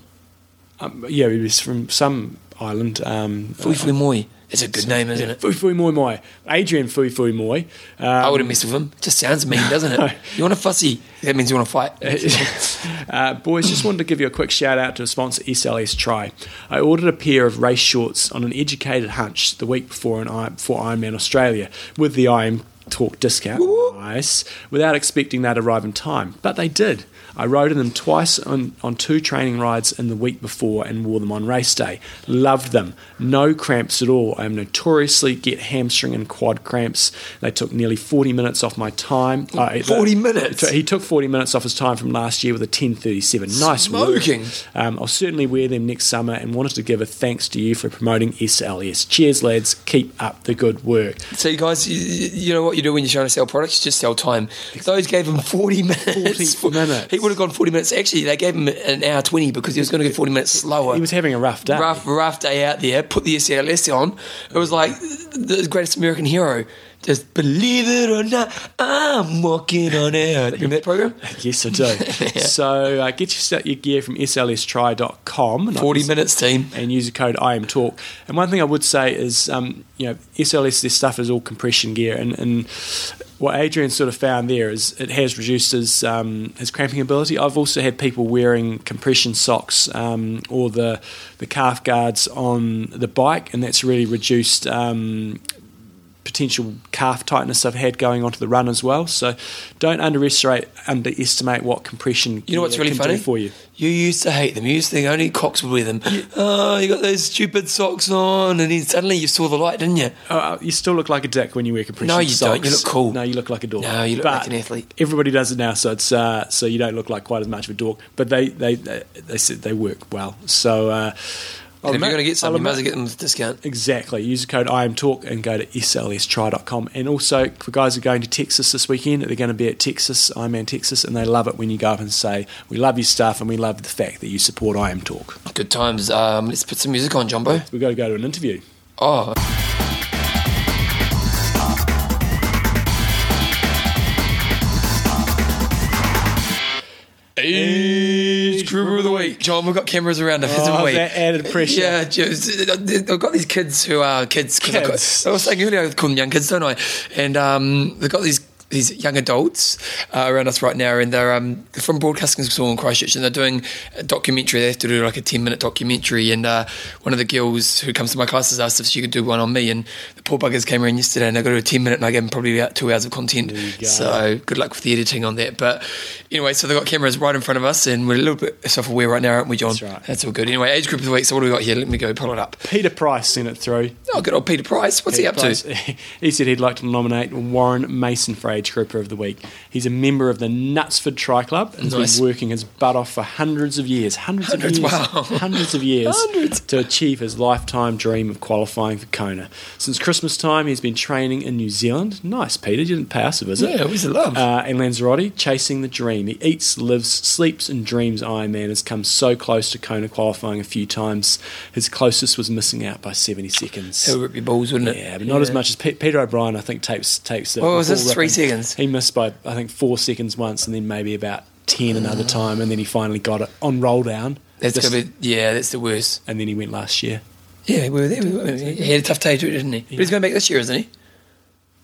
um, yeah, he was from some island. Um, Fui Fui Moi. It's a good name, isn't it? Fui Fui Moi Moi. Adrian Fui Fui Moi. Um, I wouldn't mess with him. It Just sounds mean, doesn't it? <laughs> You want a fussy? That means you want to fight. <laughs> uh, boys, just wanted to give you a quick shout out to a sponsor, SLS Try. I ordered a pair of race shorts on an educated hunch the week before an I, for Ironman Australia with the IM Talk discount. Nice. Without expecting that arrive in time, but they did. I rode in them twice on, on two training rides in the week before and wore them on race day. Loved them. No cramps at all. I am notoriously get hamstring and quad cramps. They took nearly 40 minutes off my time. Uh, 40 minutes? He took 40 minutes off his time from last year with a 1037. Nice Smoking. work. Um, I'll certainly wear them next summer and wanted to give a thanks to you for promoting SLS. Cheers, lads. Keep up the good work. So, you guys, you, you know what you do when you're trying to sell products? You just sell time. Those gave him 40 minutes. 40 minutes. He would have gone 40 minutes. Actually, they gave him an hour 20 because he was going to go 40 minutes slower. He was having a rough day. rough, rough day out there. Put the SLS on. It was like the greatest American hero. Just believe it or not, I'm walking on air. <laughs> Remember that program? Yes, I do. <laughs> So uh, get your, your gear from slstry.com. and 40 minutes, team. and use the code IM Talk. And one thing I would say is, um, you know, SLS this stuff is all compression gear, and, and what Adrian sort of found there is it has reduced his um, his cramping ability. I've also had people wearing compression socks um, or the the calf guards on the bike, and that's really reduced. Um, potential calf tightness I've had going onto the run as well. So don't underestimate underestimate what compression You know what's really funny? for you. You used to hate them. You used to think only cocks would wear them. Oh, you got those stupid socks on, and then suddenly you saw the light, didn't you? Uh, you still look like a dick when you wear compression No, you socks. don't. You look cool. No, you look like a dork. No, you look But like an athlete. Everybody does it now, so it's uh, so you don't look like quite as much of a dork. But they they they, they said they work well. So. Uh, And if I'll you're going to get some, I'll you might as well get them with a discount. Exactly. Use the code IM Talk and go to slstry.com. And also, for guys who are going to Texas this weekend, they're going to be at Texas, Ironman Texas, and they love it when you go up and say, "We love your stuff, and we love the fact that you support IM Talk." Good times. Um, let's put some music on, Jumbo. We've got to go to an interview. Oh. Age group of the week. John, we've got cameras around us, haven't Oh, we? that added pressure. Yeah, just, I've got these kids who are kids. I've got- Kids. I was saying earlier, I call them young kids, don't I? And um, they've got these these young adults uh, around us right now, and they're um, from Broadcasting School in Christchurch, and they're doing a documentary. They have to do like a ten minute documentary, and uh, one of the girls who comes to my classes asked if she could do one on me, and the poor buggers came around yesterday, and they got to a ten minute, and I gave them probably about two hours of content. So good luck with the editing on that. But anyway, so they've got cameras right in front of us, and we're a little bit self aware right now, aren't we, John? That's right. That's all good. Anyway, age group of the week. So what do we got here? Let me go pull it up. Peter Price sent it through. Oh, good old Peter Price. What's he up Price, to? <laughs> he said he'd like to nominate Warren Mason for Age Grouper of the Week. He's a member of the Knutsford Tri Club and has been working his butt off for hundreds of years. Hundreds, Hundreds, of years. wow. <laughs> Hundreds of years Hundreds. to achieve his lifetime dream of qualifying for Kona. Since Christmas time, he's been training in New Zealand. Nice, Peter. You didn't pay us a visit. Yeah, where's the love? Uh, and Lanzarote, chasing the dream. He eats, lives, sleeps, and dreams Ironman. Has come so close to Kona qualifying a few times. His closest was missing out by 70 seconds. It would rip your balls, wouldn't it? Yeah, but not as much as Pe- Peter O'Brien. I think takes takes. What was this, three ripping. Seconds? He missed by I think four seconds once, and then maybe about ten another ah. time, and then he finally got it on roll down. That's Just- be yeah, that's the worst. and then he went last year. Yeah, we were there. We were, he had a tough day too, didn't he? But he's going back this year, isn't he?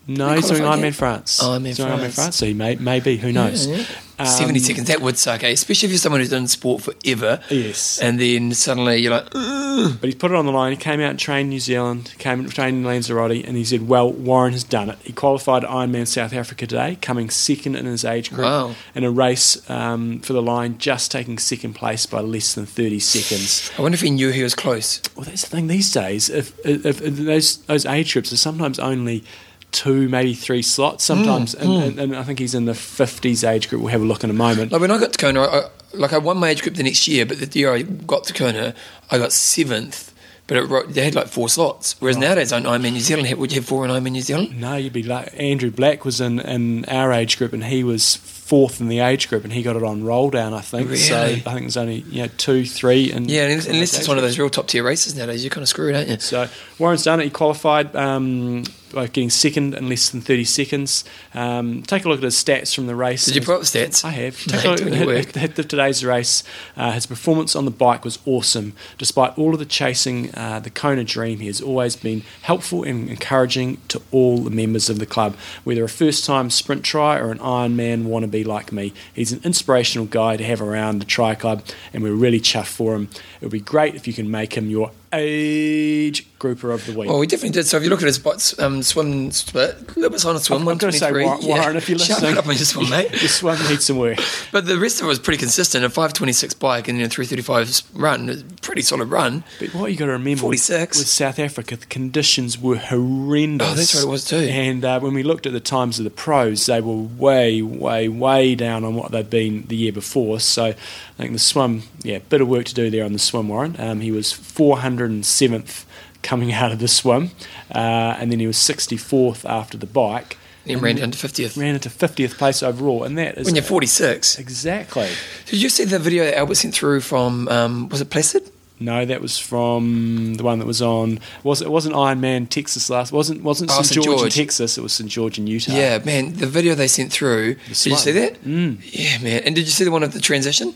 No, He he's doing Ironman? France. Oh, Ironman He's doing Ironman France. France, so he may maybe who knows. Yeah, yeah. Um, Seventy seconds. That would suck, eh? Especially if you're someone who's done sport forever. Yes. And then suddenly you're like, "Ugh." But he's put it on the line. He came out and trained New Zealand, came and trained in Lanzarote, and he said, "Well, Warren has done it. He qualified Ironman South Africa today, coming second in his age group Wow. in a race um, for the line, just taking second place by less than thirty seconds." I wonder if he knew he was close. Well, that's the thing these days. If, if, if those those age groups are sometimes only two, maybe three slots. Sometimes, mm, and, mm. and, and I think he's in the fifties age group. We'll have a look in a moment. Like when I got to Kona, I, like I won my age group the next year, but the year I got to Kona, I got seventh. but it, they had like four slots. Whereas oh. nowadays on Ironman New Zealand, would you have four in Ironman New Zealand? No, you'd be like Andrew Black was in, in our age group, and he was fourth in the age group, and he got it on roll down, I think. So I think there's only you know two, three, and Yeah, and unless it's one of those real top tier races nowadays, you're kind of screwed, aren't you? So Warren's done it. He qualified um, by getting second in less than 30 seconds. Um, take a look at his stats from the race. Did you put up the stats? I have. <laughs> Take a look at, at, at today's race. Uh, his performance on the bike was awesome. Despite all of the chasing, uh, the Kona Dream, he has always been helpful and encouraging to all the members of the club. Whether a first time sprint try or an Ironman wannabe like me, he's an inspirational guy to have around the Tri Club, and we're really chuffed for him. It would be great if you can make him your age grouper of the week. Well, we definitely did. So if you look at his spots, um, swim split, a little bit on a swim, I've got to say, Warren, Warren, if you're Shut listening, up on your swim, mate. your swim needs some work. But the rest of it was pretty consistent. A 526 bike and then a 335 run, a pretty solid run. But what you got to remember 46. with South Africa, the conditions were horrendous. Oh, that's right, it was too. And uh, when we looked at the times of the pros, they were way, way, way down on what they'd been the year before. So I think the swim, yeah, bit of work to do there on the swim, Warren. Um, he was 407th coming out of the swim, uh, and then he was 64th after the bike. Then ran down to 50th. ran into 50th place overall, and that is When you're 46. exactly. Did you see the video that Albert sent through from, um, was it Placid? No, that was from the one that was on. Was it wasn't Iron Man Texas last? wasn't wasn't Oh, St St. George, in Texas? It was St George in Utah. Yeah, man, the video they sent through. Did you see that? Mm. Yeah, man. And did you see the one of the transition?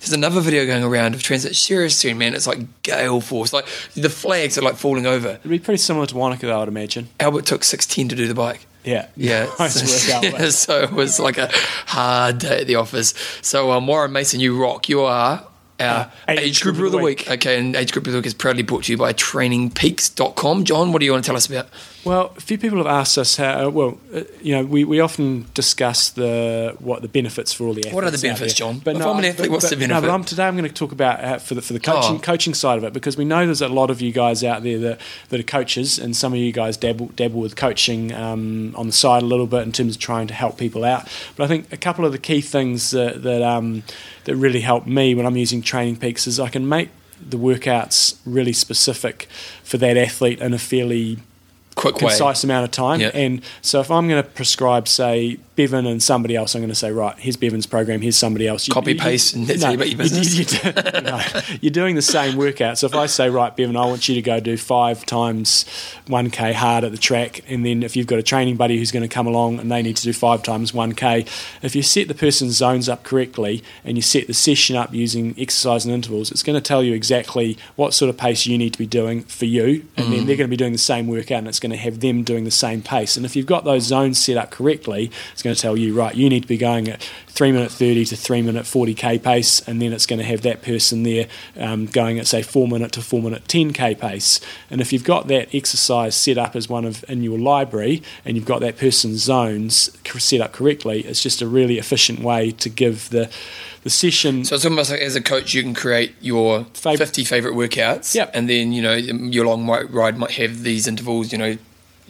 There's another video going around of transition. Seriously, man, it's like gale force. Like the flags are like falling over. it'd be pretty similar to Wanaka, though, I'd imagine. Albert took 16 to do the bike. Yeah, Yeah, <laughs> nice <laughs> Albert. so it was like a hard day at the office. So um, Warren Mason, you rock. You are our Uh, age, grouper of the week. Okay, and age grouper of the week is proudly brought to you by TrainingPeaks.com. John, what do you want to tell us about? Well, a few people have asked us how. Well, uh, you know, we, we often discuss the what the benefits for all the athletes. What are the benefits. John? If I'm an athlete, what's the No, benefit? but I'm, today I'm going to talk about uh, for the for the coaching Oh. coaching side of it because we know there's a lot of you guys out there that, that are coaches, and some of you guys dabble dabble with coaching um, on the side a little bit in terms of trying to help people out. But I think a couple of the key things that that, um, that really help me when I'm using Training Peaks is I can make the workouts really specific for that athlete in a fairly Quick way. concise amount of time. Yeah. And so if I'm going to prescribe, say, Bevan and somebody else, I'm going to say, right, here's Bevan's program, here's somebody else. You- Copy, you- paste, and that's no, You, you, you do, <laughs> no, you're doing the same workout. So if I say, right, Bevan, I want you to go do five times 1K hard at the track, and then if you've got a training buddy who's going to come along and they need to do five times 1K, if you set the person's zones up correctly and you set the session up using exercise and intervals, it's going to tell you exactly what sort of pace you need to be doing for you, and Mm. then they're going to be doing the same workout, and it's going to have them doing the same pace. And if you've got those zones set up correctly, it's going to tell you, right, you need to be going at three minute 30 to three minute 40k pace, and then it's going to have that person there um, going at say four minute to four minute 10k pace. And if you've got that exercise set up as one of in your library, and you've got that person's zones set up correctly, it's just a really efficient way to give the the session. So it's almost like as a coach, you can create your Fav- 50 favorite workouts. Yep. And then, you know, your long ri- ride might have these intervals, you know,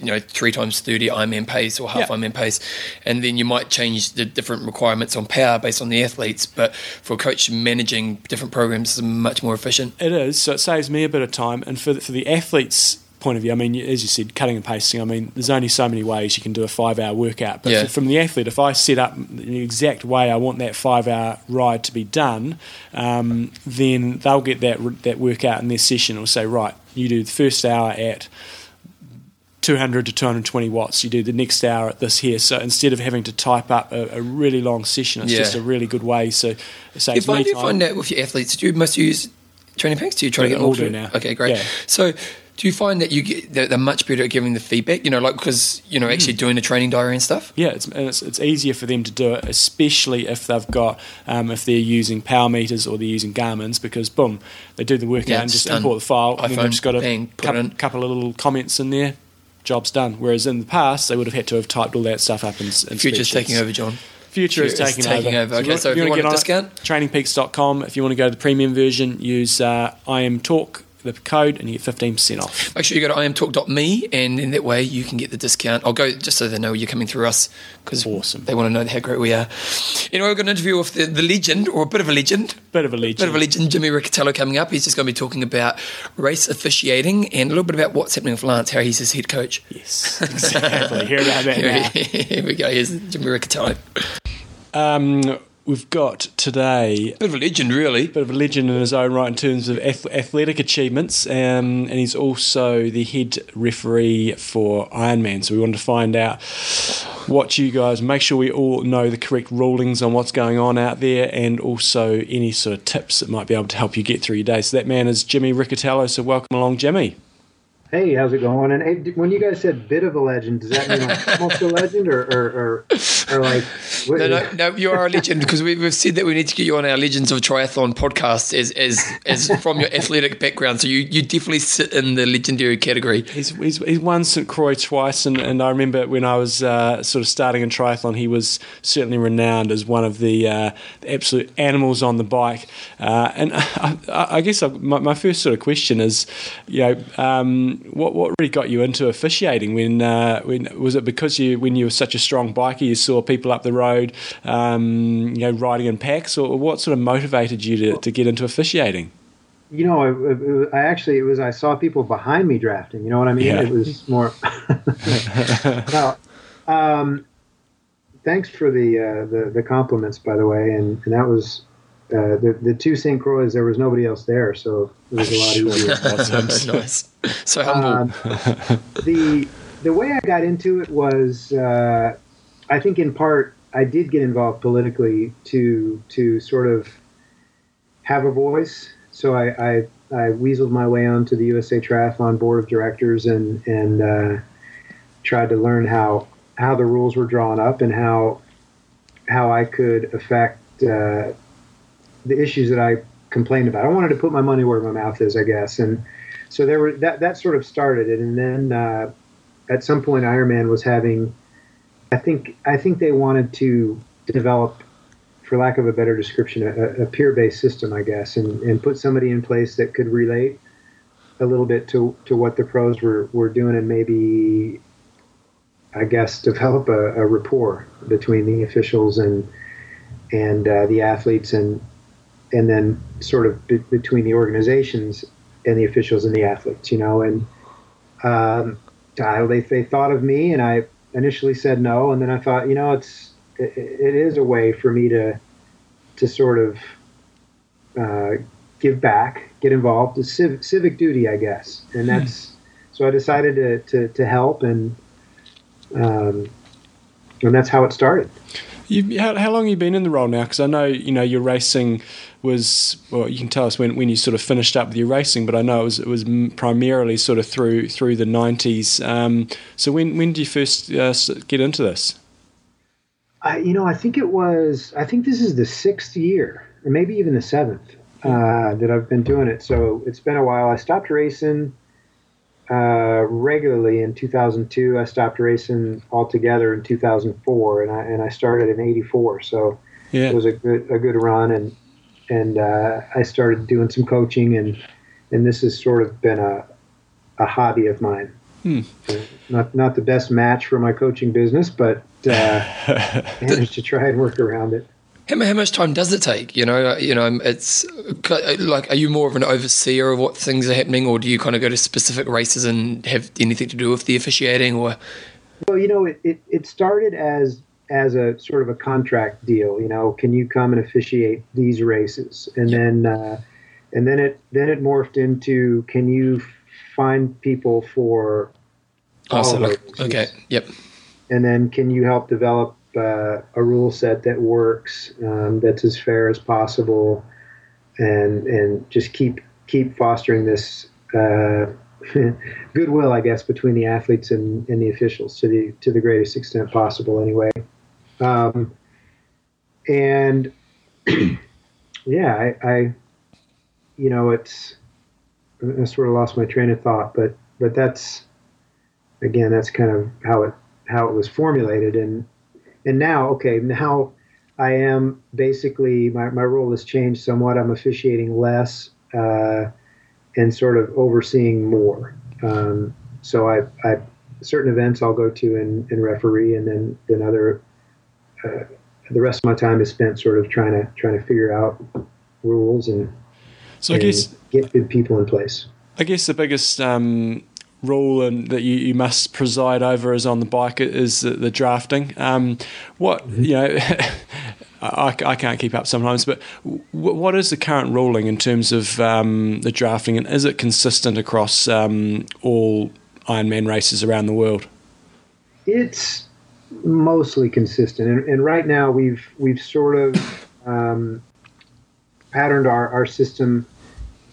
you know, three times 30 Ironman pace or half Yeah. Ironman pace. And then you might change the different requirements on power based on the athletes. But for a coach, managing different programs is much more efficient. It is, so it saves me a bit of time. And for the, for the athletes' point of view, I mean, as you said, cutting and pasting. I mean, there's only so many ways you can do a five-hour workout. But Yeah. from the athlete, if I set up the exact way I want that five-hour ride to be done, um, then they'll get that that workout in their session. It'll say, right, you do the first hour at 200 to 220 watts. You do the next hour at this here. So instead of having to type up a, a really long session, it's Yeah. just a really good way. So it Do you, saves find, me do you time. find that with your athletes, do you must use training peaks? Do you try to get all do now. Okay, great. Yeah. So do you find that you get that they're much better at giving the feedback? You know, like because you know Hmm. actually doing the training diary and stuff. Yeah, it's, and it's, it's easier for them to do it, especially if they've got um, if they're using power meters or they're using Garmin's, because boom, they do the workout Yeah, and just done. import the file, and then iPhone, they've just got a bang, couple of little comments in there, job's done. Whereas in the past, they would have had to have typed all that stuff up in, in Future's taking over, John. Future is Future is taking, taking over. Okay, so if you want a get on it, discount? trainingpeaks.com. If you want to go to the premium version, use uh, IM Talk the code and you get 15% off. Make sure you go to iamtalk.me and in that way you can get the discount. I'll go just so they know you're coming through us because Awesome. they want to know how great we are. Anyway, we've got an interview with the, the legend, or a bit of a legend, Bit of a legend. bit of a legend, Jimmy Riccitello coming up. He's just going to be talking about race officiating and a little bit about what's happening with Lance, how he's his head coach. Yes, exactly. Hear about that Here, <laughs> now. here we go. Here's Jimmy Riccitello. Um, we've got today a Bit of a legend, really. A bit of a legend in his own right in terms of athletic achievements, um, and he's also the head referee for Ironman. So we wanted to find out what you guys make sure we all know the correct rulings on what's going on out there, and also any sort of tips that might be able to help you get through your day. So that man is Jimmy Riccitello. So welcome along, Jimmy. Hey, how's it going? And hey, when you guys said bit of a legend, does that mean like <laughs> almost a legend or, or, or, or like, what, No, no, no, you are a legend because we, we've said that we need to get you on our Legends of Triathlon podcast as, as, as from your athletic background. So you, you definitely sit in the legendary category. He's, he's, he's won St. Croix twice, and, and I remember when I was uh, sort of starting in triathlon, he was certainly renowned as one of the, uh, the absolute animals on the bike. Uh, and <laughs> I, I, I guess I, my, my first sort of question is, you know, um, what what really got you into officiating? When uh, when was it because you when you were such a strong biker, you saw people up the road, um, you know, riding in packs, or what sort of motivated you to, to get into officiating? you know, I, I actually, it was, I saw people behind me drafting, you know what I mean? Yeah. It was more, <laughs> no, um, thanks for the, uh, the, the compliments, by the way. And, and that was, uh, the, the two St. Croix, there was nobody else there. So it was a lot Sure. easier. <laughs> Awesome. <laughs> nice. So humble. Um, the the way I got into it was, uh, I think in part I did get involved politically to to sort of have a voice. So I I, I weaseled my way onto the USA Triathlon Board of Directors and and uh, tried to learn how how the rules were drawn up and how how I could affect uh, the issues that I complained about. I wanted to put my money where my mouth is, I guess, and so there were that that sort of started it, and then uh, at some point Ironman was having, I think I think they wanted to develop, for lack of a better description, a, a peer-based system, I guess, and, and put somebody in place that could relate a little bit to, to what the pros were, were doing, and maybe, I guess, develop a, a rapport between the officials and and uh, the athletes, and and then sort of be, between the organizations and the officials and the athletes, you know, and um, I, they they thought of me, and I initially said no, and then I thought, you know, it's it, it is a way for me to to sort of uh, give back, get involved, it's civic, civic duty, I guess, and that's so I decided to to, to help, and um, and that's how it started. You, how, how long have you been in the role now? Because I know you know you're racing was well. You can tell us when, when you sort of finished up with your racing, but I know it was it was primarily sort of through through the nineties. Um, so when when did you first uh, get into this? I, you know, I think it was. I think this is the sixth year, or maybe even the seventh, uh, that I've been doing it. So it's been a while. I stopped racing uh, regularly in 2002. I stopped racing altogether in 2004, and I and I started in '84. So Yeah, it was a good a good run, and and uh, I started doing some coaching, and and this has sort of been a a hobby of mine. Hmm. Not not the best match for my coaching business, but uh, <laughs> managed to try and work around it. How, how much time does it take? You know, uh, you know, it's uh, like, are you more of an overseer of what things are happening, or do you kind of go to specific races and have anything to do with the officiating? Or Well, you know, it, it, it started as as a sort of a contract deal. You know, can you come and officiate these races? And then uh, and then it then it morphed into can you find people for those okay, yep, and then can you help develop uh, a rule set that works um, that's as fair as possible and and just keep keep fostering this uh, <laughs> goodwill I guess between the athletes and, and the officials to the to the greatest extent possible anyway um, and <clears throat> yeah I, I you know it's I sort of lost my train of thought but but that's again that's kind of how it how it was formulated and and now okay now i am basically my, my role has changed somewhat i'm officiating less uh, and sort of overseeing more. Um, so I, I certain events I'll go to and, and referee, and then then other. Uh, the rest of my time is spent sort of trying to trying to figure out rules and so I guess get good people in place. I guess the biggest um, rule and that you, you must preside over is on the bike is the, the drafting. Um, what you know, <laughs> I, I can't keep up sometimes, but w- what is the current ruling in terms of um, the drafting, and is it consistent across um, all Ironman races around the world? It's mostly consistent, and, and right now we've we've sort of um, patterned our, our system.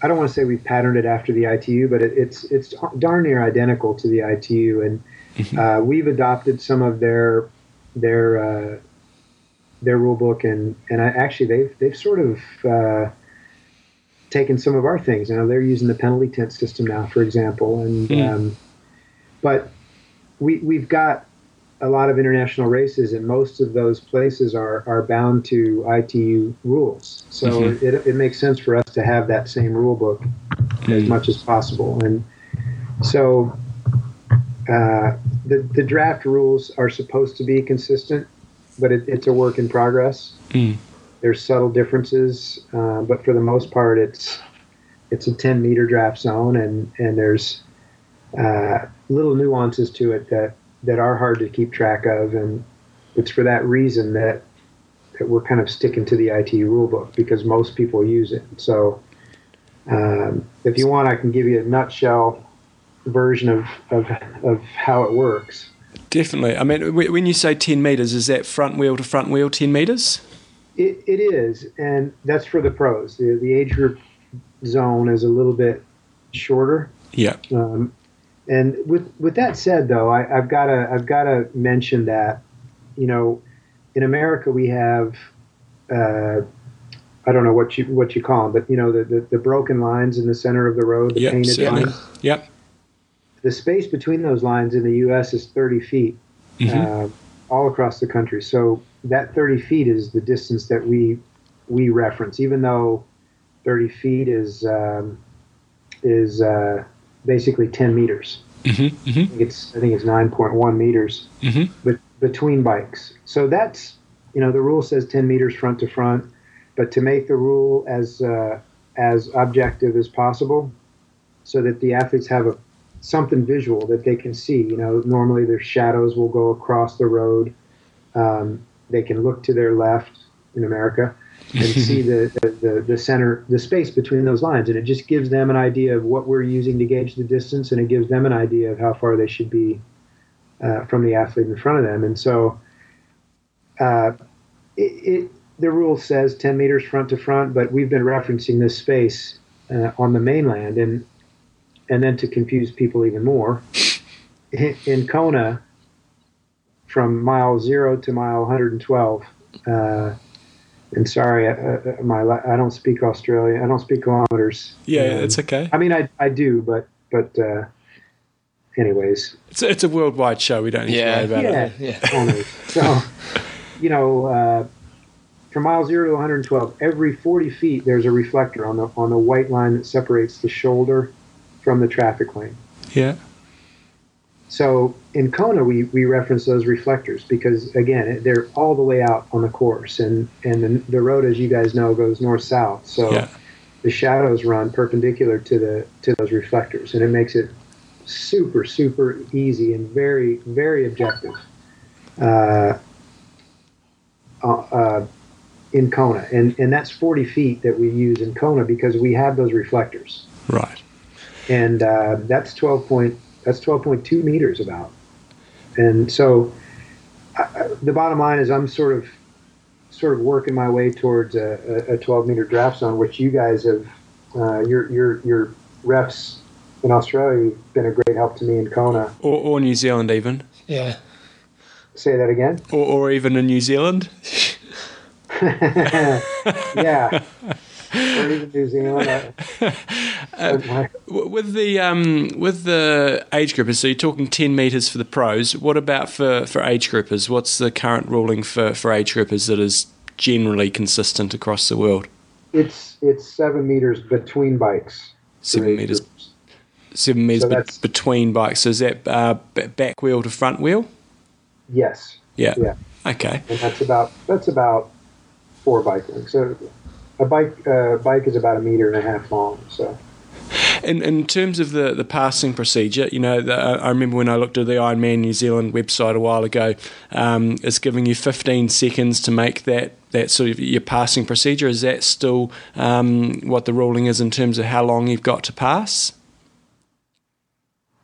I don't want to say we've patterned it after the ITU, but it, it's it's darn near identical to the ITU, and uh, we've adopted some of their their uh, their rule book, and and I, actually they've they've sort of uh, taken some of our things. You know, they're using the penalty tent system now, for example, and Hmm. um, but we we've got a lot of international races, and most of those places are, are bound to ITU rules. So Mhm. it, it makes sense for us to have that same rule book as much as possible. And so uh, the, the draft rules are supposed to be consistent, but it, it's a work in progress. Mm. There's subtle differences, uh, but for the most part, it's it's a 10 meter draft zone, and and there's uh, little nuances to it that that are hard to keep track of, and it's for that reason that that we're kind of sticking to the ITU rulebook because most people use it. So, um, if you want, I can give you a nutshell version of of, of how it works. Definitely. I mean, wh- when you say 10 metres, is that front wheel to front wheel 10 metres? It, it is, and that's for the pros. The, the age group zone is a little bit shorter. Yeah. Um, and with with that said, though, I, I've got to I've got to mention that you know in America we have uh, I don't know what you what you call them, but you know the, the, the broken lines in the center of the road, the Yep, painted certainly. lines. Yep. The space between those lines in the U.S. is 30 feet Mhm. uh, all across the country. So that 30 feet is the distance that we we reference, even though 30 feet is um, is uh, basically 10 meters. hmm I hmm think it's I think it's 9.1 meters hmm bet- between bikes. So that's you know the rule says 10 meters front to front, but to make the rule as uh, as objective as possible, so that the athletes have a something visual that they can see. You know, normally their shadows will go across the road. Um, they can look to their left in America and see <laughs> the, the, the, center, the space between those lines. And it just gives them an idea of what we're using to gauge the distance, and it gives them an idea of how far they should be uh, from the athlete in front of them. And so uh, it, it, the rule says 10 meters front to front, but we've been referencing this space uh, on the mainland. And, and then to confuse people even more, in, <laughs> in Kona, from mile zero to mile 112, uh, and sorry, uh, uh, my I don't speak Australia. I don't speak kilometers. Yeah, Um, it's okay. I mean, I, I do, but but uh, anyways, It's, it's a worldwide show. We don't need Yeah. to worry about yeah, it. Yeah. <laughs> owners. So, <laughs> you know, uh, from mile zero to 112, every 40 feet there's a reflector on the on the white line that separates the shoulder from the traffic lane. Yeah. So in Kona, we, we reference those reflectors because again, they're all the way out on the course, and and the, the road, as you guys know, goes north south. So Yeah. the shadows run perpendicular to the to those reflectors, and it makes it super super easy and very very objective. Uh, uh, uh, in Kona, and and that's 40 feet that we use in Kona because we have those reflectors Right. and uh, that's 12 point that's 12.2 meters about and so I, I- the bottom line is i'm sort of sort of working my way towards a, a, a 12 meter draft zone which you guys have uh, your your your refs in australia have been a great help to me in kona Or, or New Zealand, even. Yeah. say that again Or, or even in New Zealand. <laughs> yeah <laughs> or even new zealand <laughs> W- With the um, with the age groupers, so you're talking ten meters for the pros. What about for, for age groupers? What's the current ruling for, for age groupers that is generally consistent across the world? it's it's seven meters between bikes Seven meters. Groups. Seven meters so be- between bikes. So is that uh, back wheel to front wheel? Yes. Yeah. Yeah. Okay. And that's about that's about four bike lengths. So a bike uh, bike is about a meter and a half long. So. In, in terms of the, the passing procedure, you know, the, I remember when I looked at the Ironman New Zealand website a while ago, um, it's giving you 15 seconds to make that, that sort of your passing procedure. Is that still um, what the ruling is in terms of how long you've got to pass?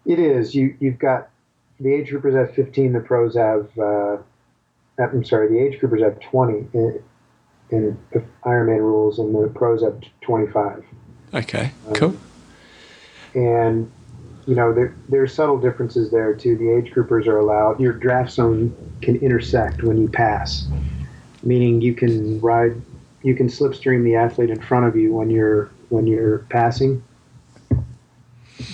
It is. You, you've got the age groupers have 15, the pros have, uh, I'm sorry, the age groupers have 20 in, in Ironman rules, and the pros have 25. Okay, um, cool. And you know there there's subtle differences there too. The age groupers are allowed. Your draft zone can intersect when you pass, meaning you can ride, you can slipstream the athlete in front of you when you're when you're passing.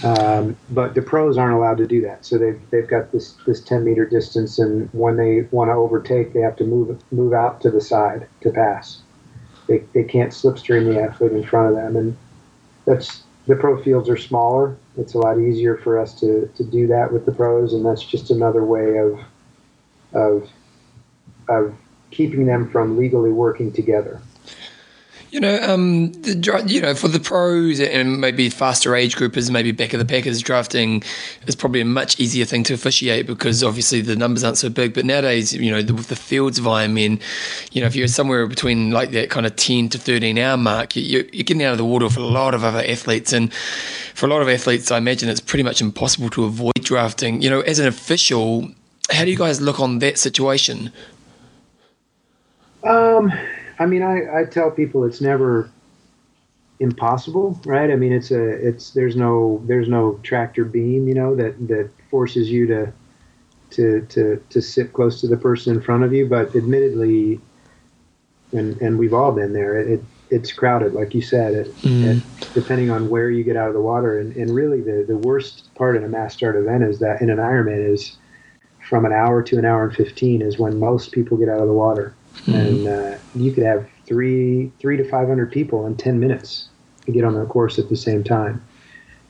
Um, but the pros aren't allowed to do that. So they've they've got this this 10 meter distance, and when they want to overtake, they have to move move out to the side to pass. They they can't slipstream the athlete in front of them, and that's the pro fields are smaller. It's a lot easier for us to, to do that with the pros, and that's just another way of of of keeping them from legally working together. You know, um, the, you know, for the pros and maybe faster age groupers, maybe back of the packers, drafting is probably a much easier thing to officiate because obviously the numbers aren't so big. But nowadays, you know, the, with the fields of Ironman, you know, if you're somewhere between like that kind of ten to thirteen hour mark, you, you're getting out of the water for a lot of other athletes, and for a lot of athletes, I imagine it's pretty much impossible to avoid drafting. You know, as an official, how do you guys look on that situation? Um I mean, I, I tell people it's never impossible, right? I mean, it's a it's there's no there's no tractor beam, you know, that that forces you to to to to sit close to the person in front of you. But admittedly, and and we've all been there. It, it's crowded, like you said. It, mm. it, depending on where you get out of the water, and, and really the the worst part in a mass start event is that in an Ironman is from an hour to an hour and fifteen is when most people get out of the water mm-hmm. and uh, you could have three three to five hundred people in ten minutes to get on the course at the same time.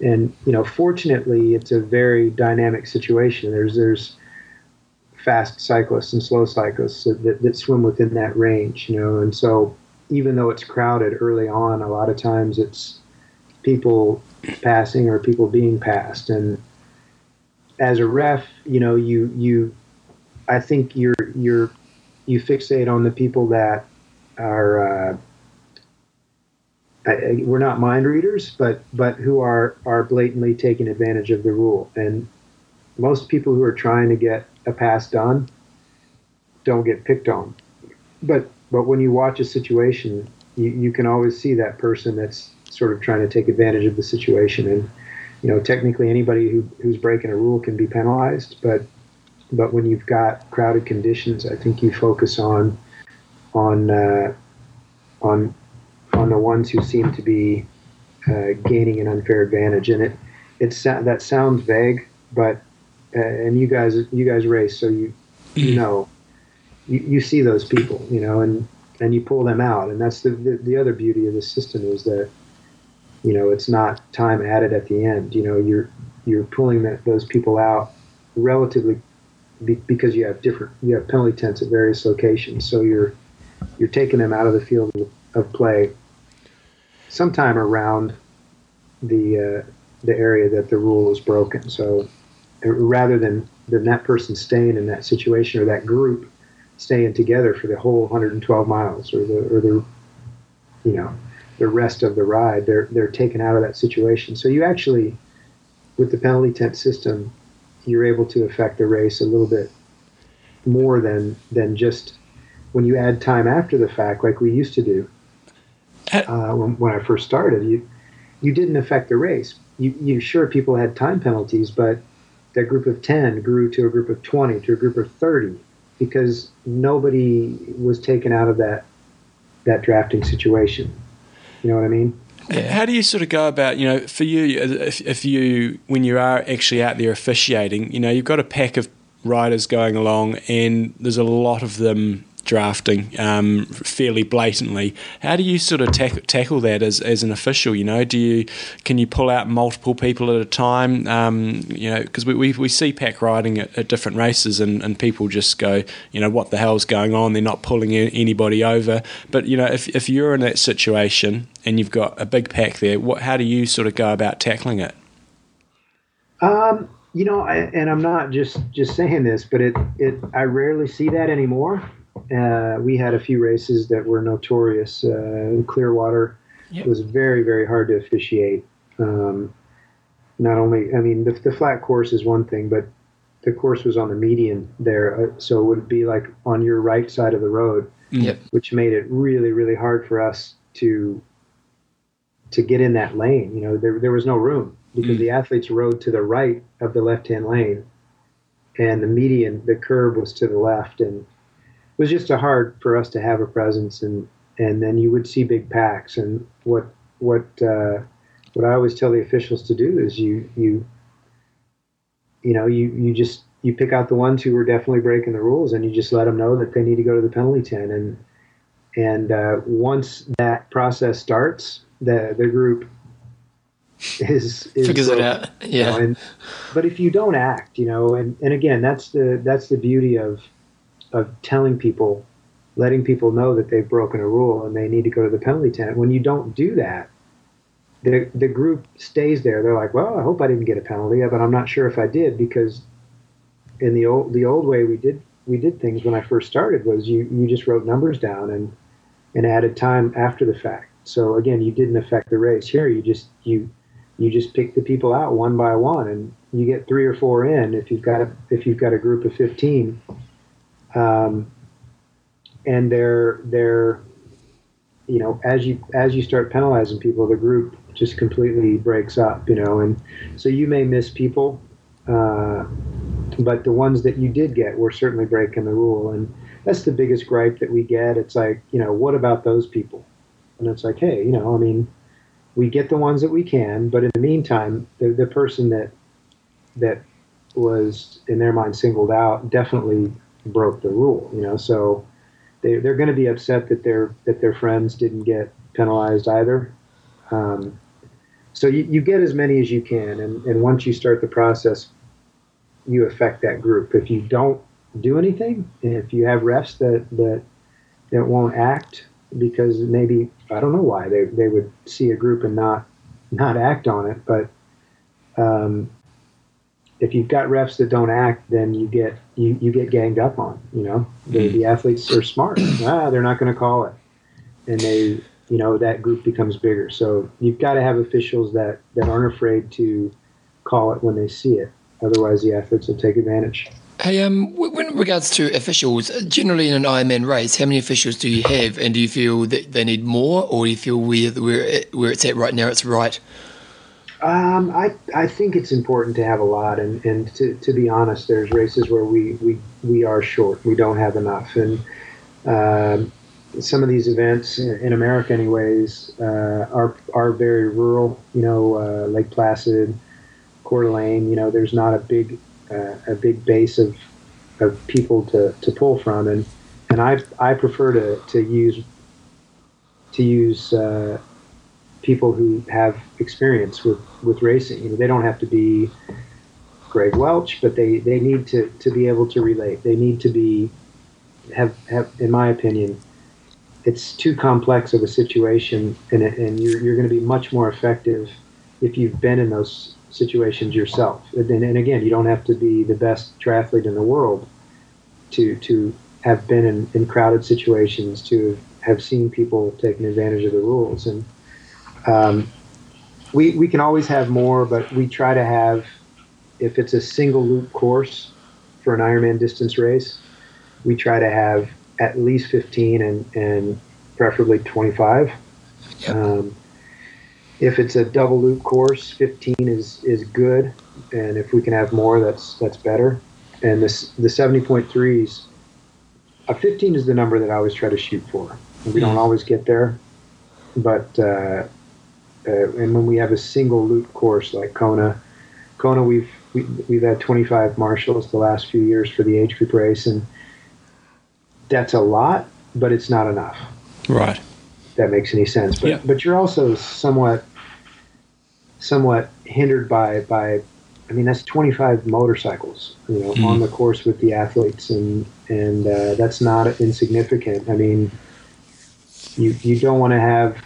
And you know, fortunately, it's a very dynamic situation. There's there's fast cyclists and slow cyclists that, that swim within that range, you know, and so even though it's crowded early on, a lot of times it's people passing or people being passed. And as a ref, you know, you you I think you're you're you fixate on the people that are uh, we're not mind readers, but but who are are blatantly taking advantage of the rule. And most people who are trying to get a pass done don't get picked on. But but when you watch a situation, you, you can always see that person that's sort of trying to take advantage of the situation. And you know, technically, anybody who, who's breaking a rule can be penalized, but but when you've got crowded conditions, I think you focus on on uh, on on the ones who seem to be uh, gaining an unfair advantage. And it it's that sounds vague, but uh, and you guys you guys race, so you you mm. know you, you see those people, you know, and and you pull them out. And that's the, the the other beauty of the system is that you know it's not time added at the end. You know, you're you're pulling that, those people out relatively be, because you have different you have penalty tents at various locations. So you're you're taking them out of the field of play sometime around the uh, the area that the rule is broken. So uh, rather than than that person staying in that situation or that group staying together for the whole 112 miles or the or the you know the rest of the ride, they're they're taken out of that situation. So you actually with the penalty tent system you're able to affect the race a little bit more than than just when you add time after the fact, like we used to do. Uh, when, when, I first started, you you didn't affect the race. You, you sure people had time penalties, but that group of ten grew to a group of twenty to a group of thirty because nobody was taken out of that that drafting situation. You know what I mean? How do you sort of go about, you know, for you, if, if you, when you are actually out there officiating, you know, you've got a pack of riders going along and there's a lot of them drafting um, fairly blatantly. How do you sort of tack- tackle that as, as an official? You know, do you can you pull out multiple people at a time? Um, you know, because we, we, we see pack riding at, at different races, and, and people just go, you know, what the hell's going on? They're not pulling anybody over. But you know, if if you're in that situation and you've got a big pack there, what how do you sort of go about tackling it? Um, you know, I, and I'm not just just saying this, but it it I rarely see that anymore. Uh, we had a few races that were notorious. Uh, Clearwater yep. was very very hard to officiate. Um, not only, I mean, the, the, flat course is one thing, but the course was on the median there, uh, so it would be like on your right side of the road, yep. which made it really really hard for us to to get in that lane. You know, there there was no room because mm. the athletes rode to the right of the left hand lane, and the median, the curb was to the left, and it was just a hard for us to have a presence. And and then you would see big packs. And what what uh, what I always tell the officials to do is you you you know you you just you pick out the ones who are definitely breaking the rules, and you just let them know that they need to go to the penalty tent. And and uh, once that process starts, the the group is, is <laughs> figures broken, it out. Yeah. You know, and, but if you don't act, you know, and, and again, that's the that's the beauty of of telling people, letting people know that they've broken a rule and they need to go to the penalty tent. When you don't do that, the the group stays there. They're like, well, I hope I didn't get a penalty, but I'm not sure if I did because in the old the old way we did we did things when I first started was you you just wrote numbers down and and added time after the fact. So again, you didn't affect the race. Here, you just you you just pick the people out one by one, and you get three or four in if you've got a if you've got a group of fifteen, um, and they're they're you know as you as you start penalizing people, the group just completely breaks up, you know, and so you may miss people, uh, but the ones that you did get were certainly breaking the rule, and that's the biggest gripe that we get. It's like you know what about those people? And it's like, hey, you know, I mean, we get the ones that we can, but in the meantime, the, the person that that was in their mind singled out definitely broke the rule. You know, so they they're going to be upset that their that their friends didn't get penalized either. Um, so you, you get as many as you can, and, and once you start the process, you affect that group. If you don't do anything, if you have refs that that that won't act because maybe I don't know why they they would see a group and not not act on it. But um, if you've got refs that don't act, then you get you, you get ganged up on. You know, the, the athletes are smart. <clears throat> ah, they're not going to call it, and they you know that group becomes bigger. So you've got to have officials that that aren't afraid to call it when they see it. Otherwise, the athletes will take advantage. Hey, um, in regards to officials, generally in an Ironman race, how many officials do you have, and do you feel that they need more, or do you feel where where, where it's at right now, it's right? Um, I I think it's important to have a lot, and, and to, to be honest, there's races where we, we, we are short, we don't have enough, and um, some of these events in America, anyways, uh, are are very rural. You know, uh, Lake Placid, Coeur d'Alene. You know, there's not a big uh, a big base of of people to, to pull from, and and I I prefer to, to use to use uh, people who have experience with, with racing. You know, they don't have to be Greg Welch, but they, they need to, to be able to relate. They need to be have have in my opinion, it's too complex of a situation, and and you're you're going to be much more effective if you've been in those situations yourself. And, and again, you don't have to be the best triathlete in the world to to have been in, in crowded situations, to have seen people taking advantage of the rules. And um, we we can always have more, but we try to have if it's a single loop course for an Ironman distance race, we try to have at least 15 and, and preferably 25. Yep. Um, if it's a double loop course, 15 is is good, and if we can have more, that's that's better. And this the 70.3s, a 15 is the number that I always try to shoot for. We don't hmm. always get there, but uh, uh, and when we have a single loop course like Kona, Kona we've we, have we have had 25 marshals the last few years for the age group race, and that's a lot, but it's not enough. Right. That makes any sense. But Yeah. but you're also somewhat somewhat hindered by by I mean that's 25 motorcycles you know Mhm. on the course with the athletes and and uh, that's not insignificant. I mean you you don't want to have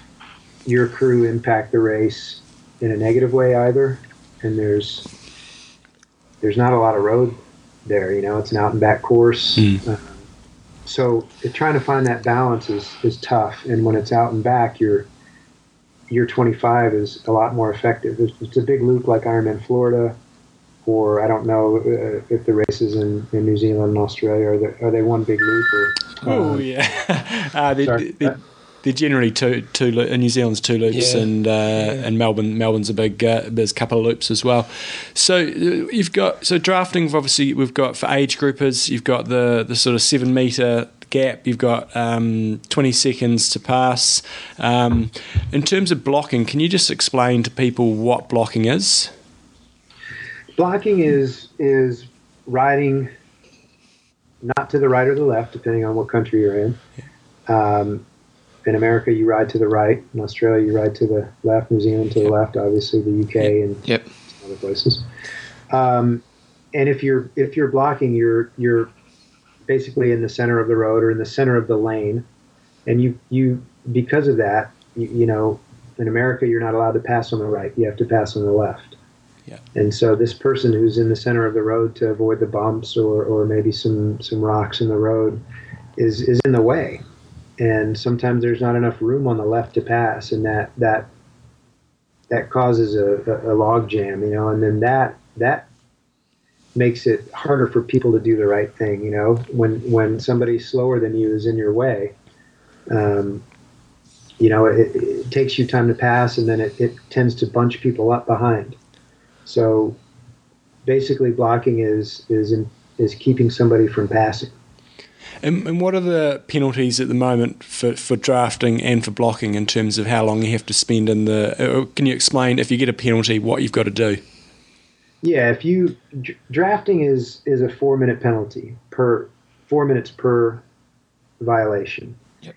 your crew impact the race in a negative way either. And there's there's not a lot of road there you know it's an out and back course. Mm. Um, so uh, trying to find that balance is, is tough. And when it's out and back your your 25 is a lot more effective. If it's a big loop like ironman florida or i don't know uh, if the races in, in new zealand and australia are they, are they one big loop or? Oh uh, yeah, <laughs> uh, they, Sorry. they, they're generally two two in New Zealand's two loops, Yeah. and uh, and Melbourne Melbourne's a big uh, there's a couple of loops as well. So uh, you've got so drafting obviously we've got for age groupers you've got the the sort of seven meter gap you've got um, 20 seconds to pass. Um, in terms of blocking can you just explain to people what blocking is? Blocking is is riding not to the right or the left depending on what country you're in. Um, in america you ride to the right. In australia you ride to the left. New zealand to the left obviously the uk and Yep. other places. Um, and if you're if you're blocking you're you're basically in the center of the road or in the center of the lane. And you you because of that you, you know in america you're not allowed to pass on the right. You have to pass on the left. Yeah. and so this person who's in the center of the road to avoid the bumps or, or maybe some some rocks in the road is is in the way and sometimes there's not enough room on the left to pass and that that that causes a, a, log jam you know and then that that makes it harder for people to do the right thing you know. When when somebody slower than you is in your way um, you know it, it takes you time to pass and then it, it tends to bunch people up behind. So basically blocking is is in, is keeping somebody from passing and, and what are the penalties at the moment for, for drafting and for blocking in terms of how long you have to spend in the uh, can you explain if you get a penalty what you've got to do Yeah, if you dr- drafting is is a four minute penalty per four minutes per violation, Yep.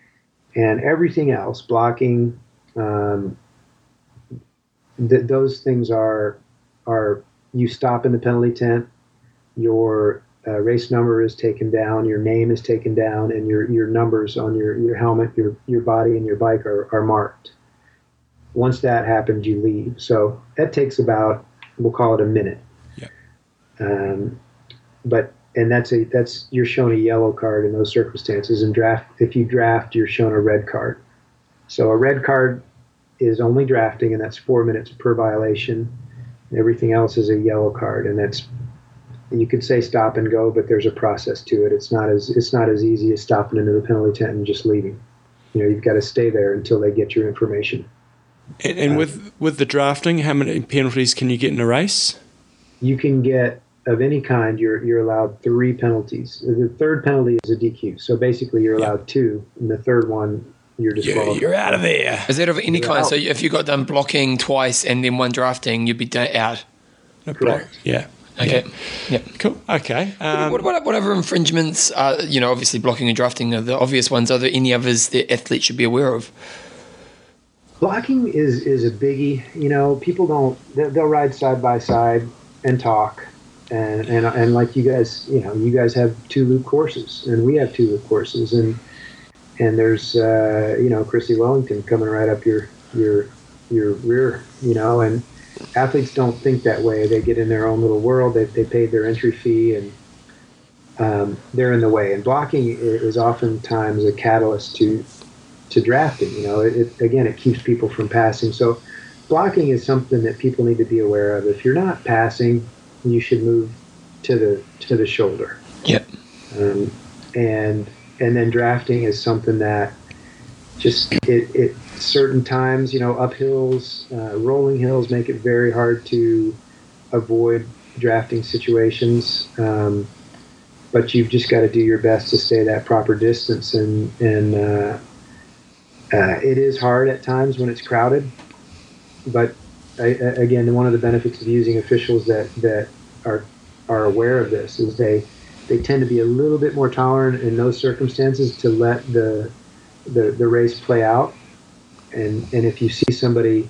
and everything else blocking, um, th- those things are are you stop in the penalty tent, your uh, race number is taken down, your name is taken down, and your your numbers on your your helmet, your your body, and your bike are, are marked. Once that happens, you leave. So that takes about we'll call it a minute. Yep. Um, but and that's a that's you're shown a yellow card in those circumstances. And draft if you draft, you're shown a red card. So a red card is only drafting, and that's four minutes per violation. Everything else is a yellow card, and that's you could say stop and go, but there's a process to it. It's not as it's not as easy as stopping into the penalty tent and just leaving. You know, you've got to stay there until they get your information. And, and uh, with with the drafting, how many penalties can you get in a race? you can get of any kind you're you're allowed three penalties the third penalty is a dq so basically you're Yeah. allowed two and the third one you're Yeah, disqualified you're out of there. Is that of any You're kind? out. So if you got done blocking twice and then one drafting, you'd be da- out. Correct. Yeah. Okay. Yeah. Cool. Okay. Um, what, what, what other infringements are, you know, obviously blocking and drafting are the obvious ones. Are there any others that athletes should be aware of? blocking is is a biggie you know people don't they- they'll ride side by side and talk and and and like you guys you know you guys have two loop courses and we have two loop courses and and there's uh, you know Chrissie Wellington coming right up your your your rear you know and athletes don't think that way they get in their own little world they, they paid their entry fee and um, they're in the way and blocking is oftentimes a catalyst to to drafting. You know, it, it, again, it keeps people from passing. So, blocking is something that people need to be aware of. If you're not passing, you should move to the to the shoulder. Yep. Um, and and then drafting is something that just it, it certain times, you know, uphills, uh, rolling hills make it very hard to avoid drafting situations. Um, but you've just got to do your best to stay that proper distance and and uh, uh, it is hard at times when it's crowded, but I, again, one of the benefits of using officials that that are are aware of this is they they tend to be a little bit more tolerant in those circumstances to let the the, the race play out. And and if you see somebody,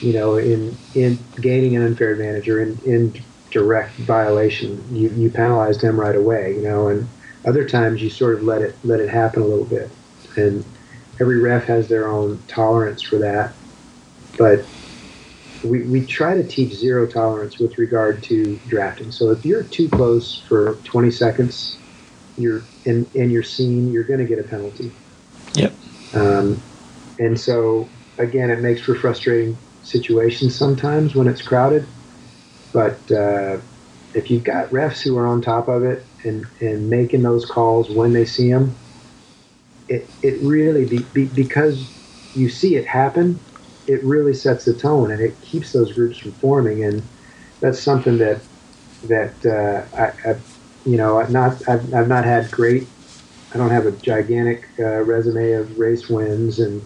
you know, in in gaining an unfair advantage or in, in direct violation, you, you penalize them right away, you know, and other times you sort of let it let it happen a little bit. And every ref has their own tolerance for that. But we, we try to teach zero tolerance with regard to drafting. So if you're too close for 20 seconds, you're in, and you're seen, you're going to get a penalty. Yep. Um, and so again, it makes for frustrating situations sometimes when it's crowded. But uh, if you've got refs who are on top of it and, and making those calls when they see them, it, it really be, be, because you see it happen it really sets the tone and it keeps those groups from forming. And that's something that that uh, I, I, you know, I've not I've, I've not had great. I don't have a gigantic uh, resume of race wins, and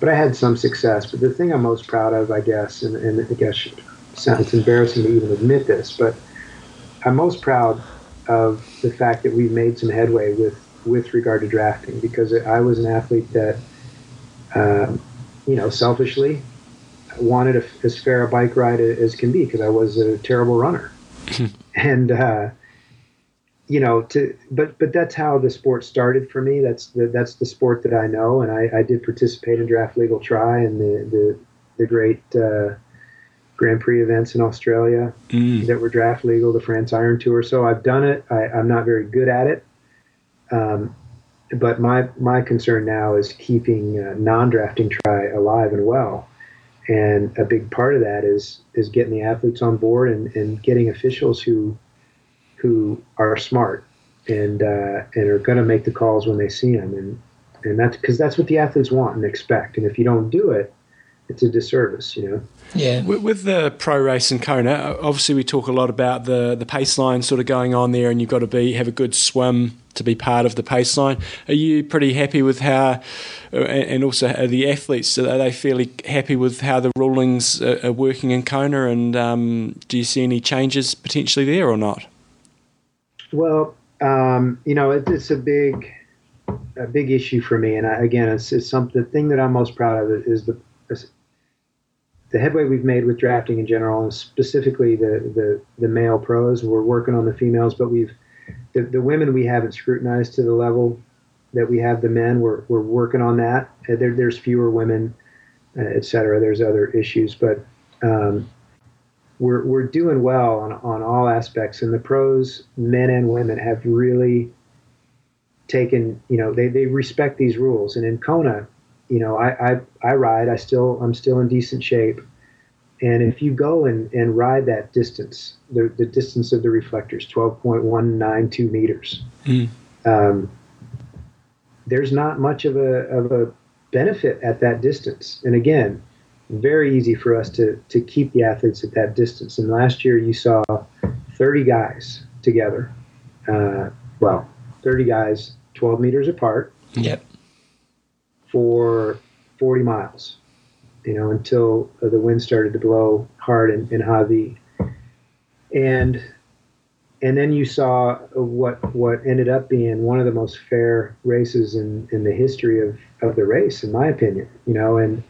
but I had some success. But the thing I'm most proud of, I guess, and, and I guess it's embarrassing to even admit this, but I'm most proud of the fact that we've made some headway with with regard to drafting because I was an athlete that um, you know, selfishly, wanted a, as fair a bike ride as can be because I was a terrible runner. <laughs> and, uh, you know, to but but that's how the sport started for me. That's the that's the sport that I know, and I, I did participate in draft legal tri and the the the great uh, Grand Prix events in Australia mm. that were draft legal, the France Iron Tour. So I've done it. I, am not very good at it, um, but my my concern now is keeping uh, non-drafting tri alive and well, and a big part of that is is getting the athletes on board and, and getting officials who who are smart and uh, and are going to make the calls when they see them, and and that's because that's what the athletes want and expect. And if you don't do it, it's a disservice, you know. Yeah. With, with, the pro race in Kona, obviously we talk a lot about the the pace line sort of going on there, and you've got to be have a good swim to be part of the pace line. Are you pretty happy with how, uh, and also are the athletes are they fairly happy with how the rulings are, working in Kona? And um, do you see any changes potentially there or not? Well, um, you know, it, it's a big a big issue for me, and I, again, it's, it's something. The thing that I'm most proud of is the the headway we've made with drafting in general, and specifically the, the, the male pros. We're working on the females, but we've the, the women we haven't scrutinized to the level that we have the men. We're, we're working on that. There, there's fewer women, uh, et cetera. There's other issues, but um, we're, we're doing well on, on all aspects. And the pros, men and women, have really taken, you know, they, they respect these rules. And in Kona, you know, I, I, I ride. I still I'm still in decent shape. And if you go and, and ride that distance, the, the distance of the reflectors, 12.192 meters, mm. um, there's not much of a, of a benefit at that distance. And again, very easy for us to, to keep the athletes at that distance. And last year you saw 30 guys together. Uh, well, 30 guys 12 meters apart. Yep for 40 miles, you know, until the wind started to blow hard in, in Hawi. And and then you saw what what ended up being one of the most fair races in, in the history of, of the race, in my opinion. You know, and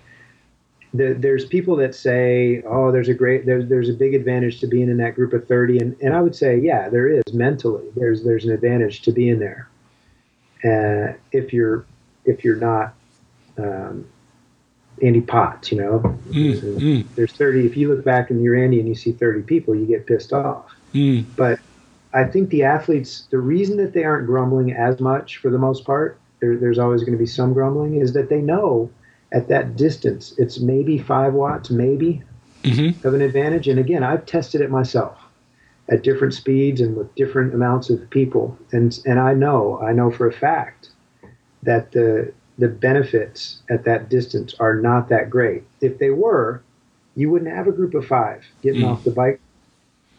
the, there's people that say, "Oh, there's a great there's there's a big advantage to being in that group of 30," and and I would say, yeah, there is mentally. There's there's an advantage to being there. Uh, if you're if you're not um, Andy Potts, you know. Mm, mm. There's 30. If you look back in your Andy and you see 30 people, you get pissed off. Mm. But I think the athletes, the reason that they aren't grumbling as much for the most part, there, there's always going to be some grumbling, is that they know at that distance it's maybe five watts, maybe mm-hmm. of an advantage. And again, I've tested it myself at different speeds and with different amounts of people, and and I know, I know for a fact that the the benefits at that distance are not that great. If they were, you wouldn't have a group of five getting mm. off the bike.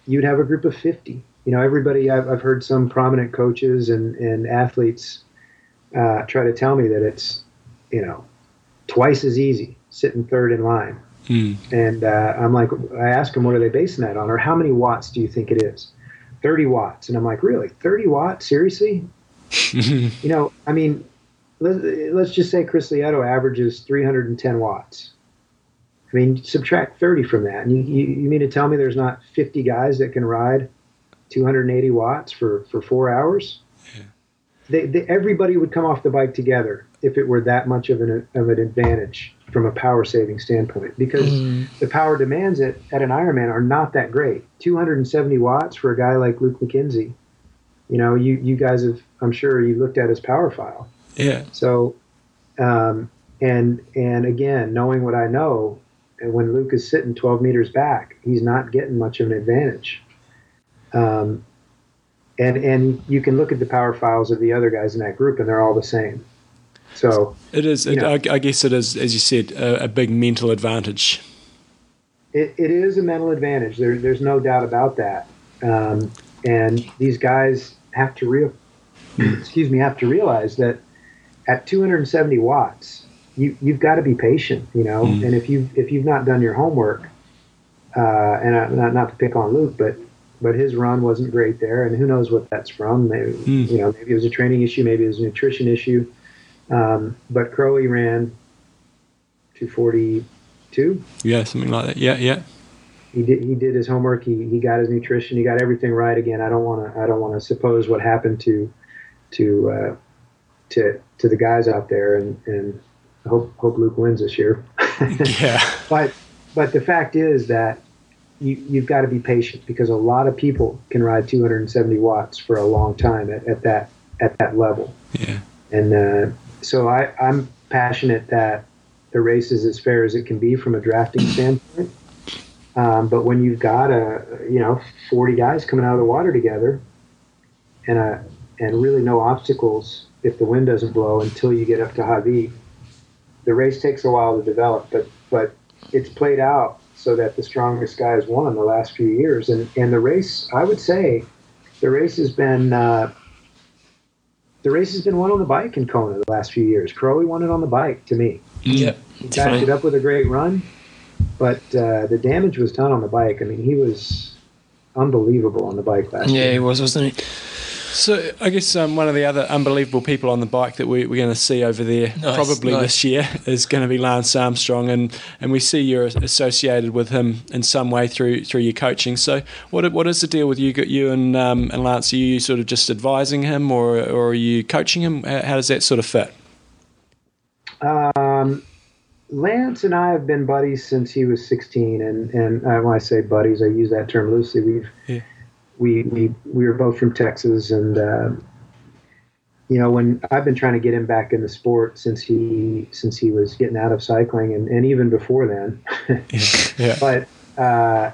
You'd have a group of 50. You know, everybody, I've, I've heard some prominent coaches and, and athletes uh, try to tell me that it's, you know, twice as easy sitting third in line. Mm. And uh, I'm like, I ask them, what are they basing that on? Or how many watts do you think it is? 30 watts. And I'm like, really? 30 watts? Seriously? <laughs> you know, I mean, let, us just say Chris Lieto averages 310 watts. I mean, subtract 30 from that. And you, you, you mean to tell me there's not 50 guys that can ride 280 watts for, for four hours? They, they, everybody would come off the bike together if it were that much of an, of an advantage from a power saving standpoint because mm. the power demands at, at an Ironman are not that great. 270 watts for a guy like Luke McKenzie. You know, you, you guys have, I'm sure you looked at his power file. Yeah. So, um, and, and again, knowing what I know, and when Luke is sitting 12 meters back, he's not getting much of an advantage. Um, and, and you can look at the power files of the other guys in that group and they're all the same. So it is. It, I, I, guess it is, as you said, a, a big mental advantage. It, it is a mental advantage. There, there's no doubt about that. Um, and these guys have to real, <clears throat> excuse me, have to realize that at 270 watts, you you've got to be patient, you know. Mm. And if you if you've not done your homework, uh, and I, not not to pick on Luke, but but his run wasn't great there, and who knows what that's from? Maybe mm. you know, maybe it was a training issue, maybe it was a nutrition issue. Um, but Crowie ran 242. Yeah, something like that. Yeah, yeah. He did. He did his homework. He, he got his nutrition. He got everything right. Again, I don't want to. I don't want to suppose what happened to to uh, to to the guys out there. And and hope hope Luke wins this year. <laughs> yeah. But but the fact is that you, you've got to be patient because a lot of people can ride 270 watts for a long time at, at that at that level. Yeah. And uh, so I, I'm passionate that the race is as fair as it can be from a drafting standpoint. Um, but when you've got a you know 40 guys coming out of the water together, and a and really no obstacles if the wind doesn't blow until you get up to Hawi, the race takes a while to develop. But but it's played out so that the strongest guys won the last few years, and and the race I would say, the race has been uh, the race has been won on the bike in Kona the last few years. Crowie won it on the bike to me. Yeah, he backed it up with a great run, but uh, the damage was done on the bike. I mean, he was unbelievable on the bike last yeah, year. Yeah, he was, wasn't he? So I guess um, one of the other unbelievable people on the bike that we, are going to see over there nice, probably nice. this year is going to be Lance Armstrong, and, and we see you're associated with him in some way through through your coaching. So what what is the deal with you you and um, and Lance? Are you sort of just advising him, or or are you coaching him? How does that sort of fit? Um, Lance and I have been buddies since he was 16, and and uh, when I say buddies, I use that term loosely. We've yeah we we we were both from Texas, and uh, you know when I've been trying to get him back in the sport since he since he was getting out of cycling, and, and even before then. <laughs> yeah. But uh,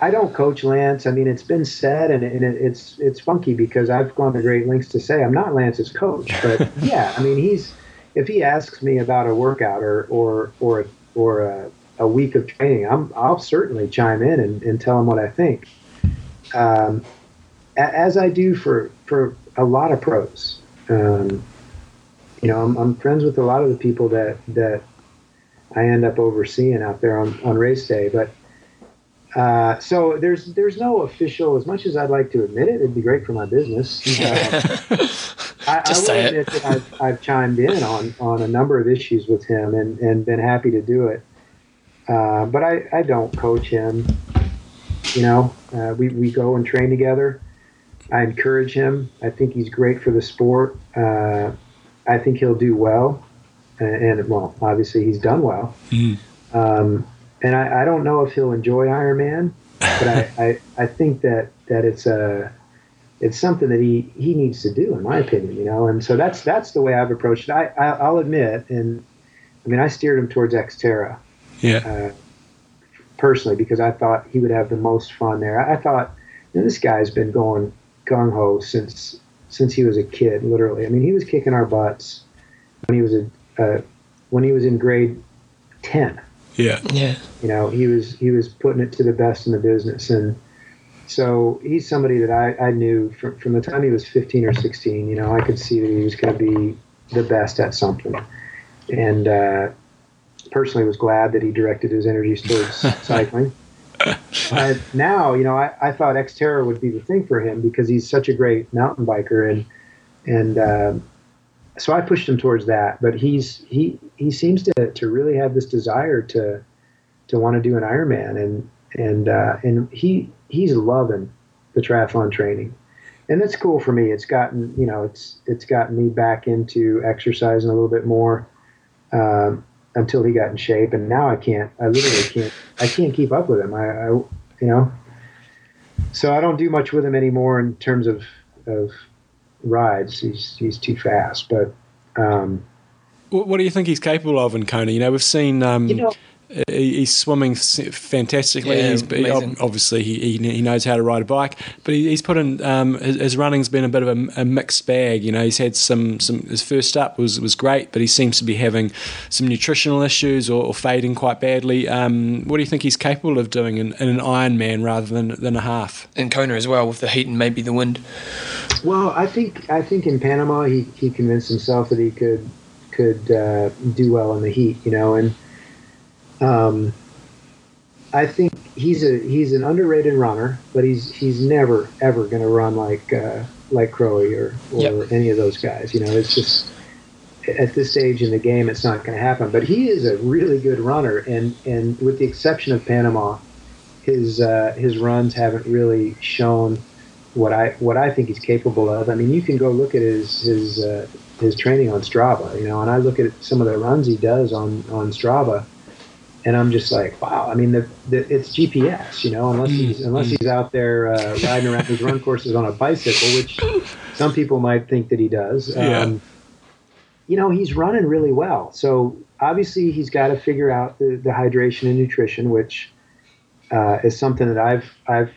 I don't coach Lance. I mean, it's been said, and, and it, it's it's funky because I've gone to great lengths to say I'm not Lance's coach. But <laughs> yeah, I mean, he's if he asks me about a workout or or or or a, a week of training, I'm I'll certainly chime in and, and tell him what I think um, as I do for for a lot of pros. Um, you know, I'm, I'm, friends with a lot of the people that that I end up overseeing out there on, on race day. But uh, so there's there's no official. As much as I'd like to admit it, it'd be great for my business. <laughs> Uh, I, I will admit that I've, I've chimed in on on a number of issues with him and and been happy to do it. Uh, but I, I don't coach him. You know, uh, we, we go and train together. I encourage him. I think he's great for the sport. Uh, I think he'll do well. And, and, well, obviously he's done well. Mm. Um, and I, I, don't know if he'll enjoy Ironman, but I, I, I think that, that it's a, it's something that he, he needs to do, in my opinion, you know. And so that's that's the way I've approached it. I, I will admit, and I mean, I steered him towards Xterra. Yeah. Uh, personally because I thought he would have the most fun there. I thought you know, this guy's been going gung ho since since he was a kid, literally. I mean, he was kicking our butts when he was a uh, when he was in grade ten. Yeah, yeah. You know, he was he was putting it to the best in the business, and so he's somebody that I, I knew from from the time he was fifteen or sixteen. You know, I could see that he was going to be the best at something, and uh, personally was glad that he directed his energies towards <laughs> cycling. but now, you know, I, I thought Xterra would be the thing for him because he's such a great mountain biker, and and um, so I pushed him towards that. But he's he he seems to to really have this desire to to want to do an Ironman, and and uh, and he he's loving the triathlon training, and that's cool for me. It's gotten you know it's it's gotten me back into exercising a little bit more. Um, until he got in shape, and now I can't. I literally can't. I can't keep up with him. I, I you know. So I don't do much with him anymore in terms of of rides. He's he's too fast. But um, what, what do you think he's capable of in Kona? You know, we've seen. Um, you know, he's swimming fantastically. Yeah, he's, obviously, he, he knows how to ride a bike, but he, he's put in um, his, his running's been a bit of a, a, mixed bag. You know, he's had some, some his first up was was great, but he seems to be having some nutritional issues or, or fading quite badly. Um, what do you think he's capable of doing in, in an Ironman rather than than a half? In Kona as well, with the heat and maybe the wind. well, I think I think in Panama he, he convinced himself that he could could uh, do well in the heat. You know, and um, I think he's a he's an underrated runner, but he's he's never ever going to run like uh, like Crowie or or Yep. any of those guys. You know, it's just at this stage in the game, it's not going to happen. But he is a really good runner, and and with the exception of Panama, his uh, his runs haven't really shown what I what I think he's capable of. I mean, you can go look at his his uh, his training on Strava, you know, and I look at some of the runs he does on on Strava, and I'm just like, wow. I mean, the, the it's GPS, you know, unless he's unless he's out there uh, riding around his run courses on a bicycle, which <laughs> some people might think that he does. Yeah. Um, you know, he's running really well. So obviously, he's got to figure out the, the hydration and nutrition, which uh, is something that I've I've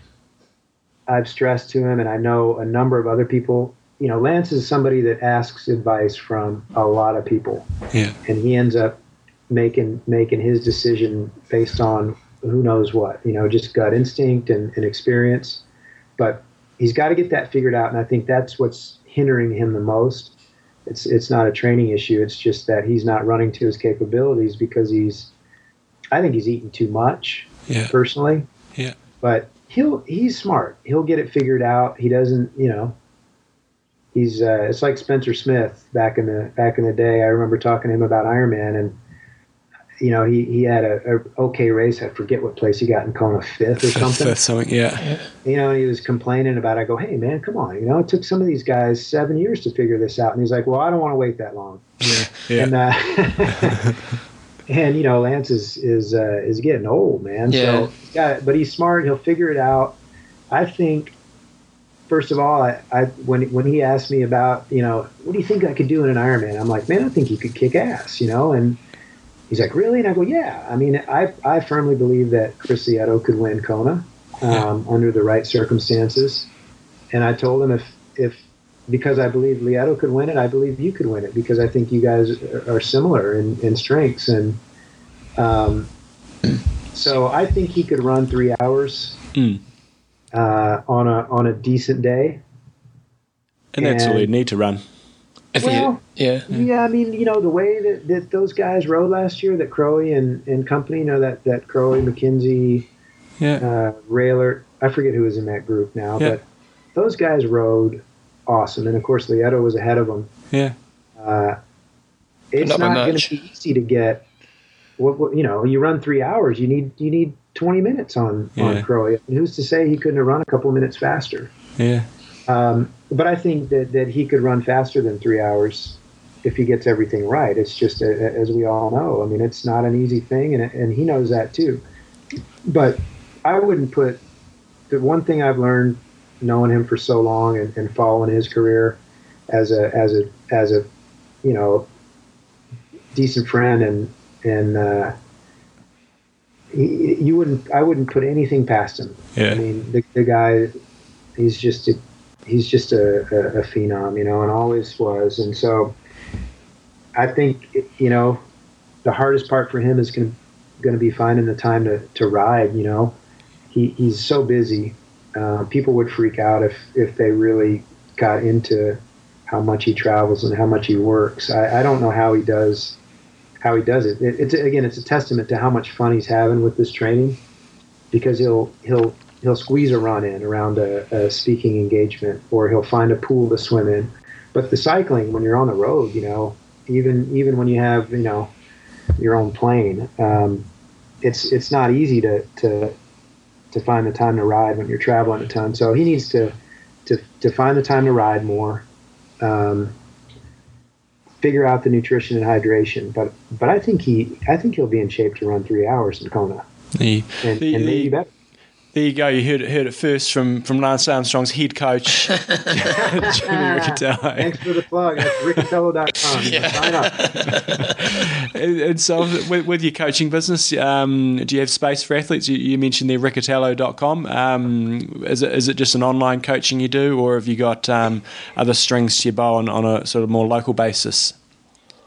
I've stressed to him, and I know a number of other people. You know, Lance is somebody that asks advice from a lot of people, Yeah, and he ends up making making his decision based on who knows what. You know, just gut instinct and, and experience. But he's got to get that figured out, and I think that's what's hindering him the most. It's it's not a training issue. It's just that he's not running to his capabilities because he's. I think he's eating too much yeah, personally yeah. but he'll he's smart. He'll get it figured out. He doesn't, you know. He's uh, it's like Spencer Smith back in the back in the day. I remember talking to him about Ironman, and you know he, he had a, a okay race. I forget what place he got in Kona, fifth or <laughs> something. Fifth something. Yeah, You know, and he was complaining about. it. I go, hey man, come on. You know, it took some of these guys seven years to figure this out, and he's like, well, I don't want to wait that long. yeah, <laughs> yeah. And uh, <laughs> and you know, Lance is is uh, is getting old, man. Yeah. So he's got, but he's smart. He'll figure it out. I think. First of all, I, I when when he asked me about you know what do you think I could do in an Ironman, I'm like, man, I think you could kick ass, you know. And he's like, really? And I go, yeah. I mean, I I firmly believe that Chris Lieto could win Kona um, under the right circumstances. And I told him if if because I believe Lieto could win it, I believe you could win it because I think you guys are similar in, in strengths and um, so I think he could run three hours Mm. uh, on a on a decent day. and that's all And- you need to run. If Well, he, yeah, Yeah, I mean, you know, the way that, that those guys rode last year, that Crowie and, and company, you know, that, that Crowie, McKenzie, Yeah, uh, Raelert, I forget who was in that group now, Yeah. but those guys rode awesome. And of course, Lieto was ahead of them. yeah, Uh, it's Not not, going to be easy to get. What, what you know, you run three hours. You need you need twenty minutes on Yeah. on Crowie. And who's to say he couldn't have run a couple minutes faster? yeah, Um, but I think that, that he could run faster than three hours if he gets everything right. It's just, a, as we all know, I mean, it's not an easy thing, and, and he knows that too. But I wouldn't put the one thing I've learned knowing him for so long and, and following his career as a as a as a you know decent friend and and uh, he, you wouldn't I wouldn't put anything past him. Yeah. I mean, the, the guy, he's just a, he's just a, a, a phenom, you know, and always was. And so, I think you know, the hardest part for him is going to be finding the time to, to ride. You know, he, he's so busy. Uh, people would freak out if if they really got into how much he travels and how much he works. I, I don't know how he does how he does it. it. It's again, it's a testament to how much fun he's having with this training because he'll he'll he'll squeeze a run in around a, a speaking engagement, or he'll find a pool to swim in. But the cycling, when you're on the road, you know, even even when you have you know your own plane, um, it's it's not easy to to to find the time to ride when you're traveling a ton. So he needs to to to find the time to ride more. Um, figure out the nutrition and hydration, but but I think he I think he'll be in shape to run three hours in Kona, The, and, the, and maybe better. There you go. You heard it, heard it first from, from Lance Armstrong's head coach, <laughs> Jimmy <laughs> Riccitello. Thanks for the plug. That's riccitello.com. <laughs> Yeah. Sign up. And and so, with, with your coaching business, um, do you have space for athletes? You, you mentioned there riccitello.com. Um, is, it, is it just an online coaching you do, or have you got um, other strings to your bow on, on a sort of more local basis?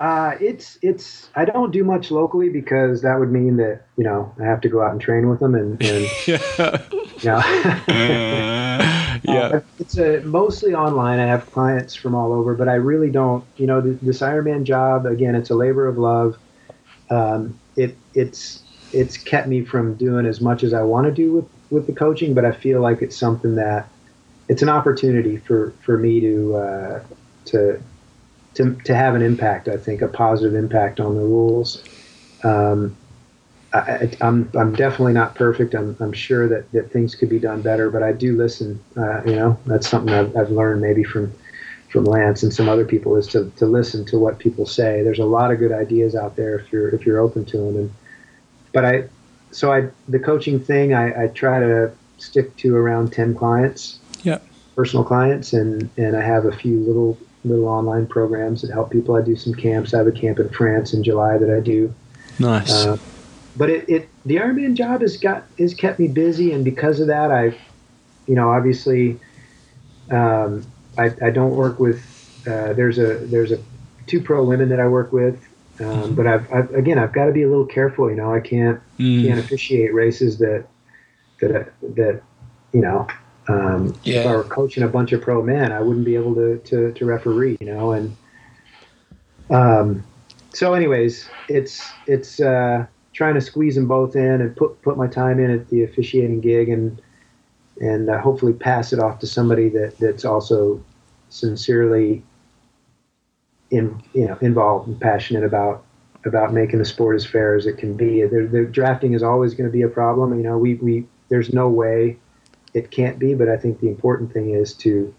Uh, it's it's I don't do much locally because that would mean that you know I have to go out and train with them and, <laughs> and yeah. you know. yeah. <laughs> Uh, it's a, mostly online. I have clients from all over, but I really don't. You know, th- this Ironman job again. It's a labor of love. Um, it it's it's kept me from doing as much as I want to do with with the coaching, but I feel like it's something that it's an opportunity for for me to uh, to to to have an impact. I think a positive impact on the rules. Um, I, I- I'm I'm definitely not perfect. I'm I'm sure that, that things could be done better, but I do listen. Uh, you know, that's something I've, I've learned maybe from from Lance and some other people is to, to listen to what people say. There's a lot of good ideas out there if you're if you're open to them. And but I so I the coaching thing I, I try to stick to around ten clients, Yeah. personal clients, and and I have a few little little online programs that help people. I do some camps. I have a camp in France in July that I do. Nice. Uh, but it, it the Ironman job has got has kept me busy, and because of that, I, you know, obviously, um, I, I don't work with. Uh, there's a there's a two pro women that I work with, um, but I've, I've again I've got to be a little careful. You know, I can't Mm. can't officiate races that that that you know. Um, If I were coaching a bunch of pro men, I wouldn't be able to to, to referee. You know, and um, so anyways, it's it's uh, trying to squeeze them both in and put put my time in at the officiating gig and and uh, hopefully pass it off to somebody that that's also sincerely in you know involved and passionate about about making the sport as fair as it can be. The drafting is always going to be a problem. You know, we we there's no way it can't be, but I think the important thing is to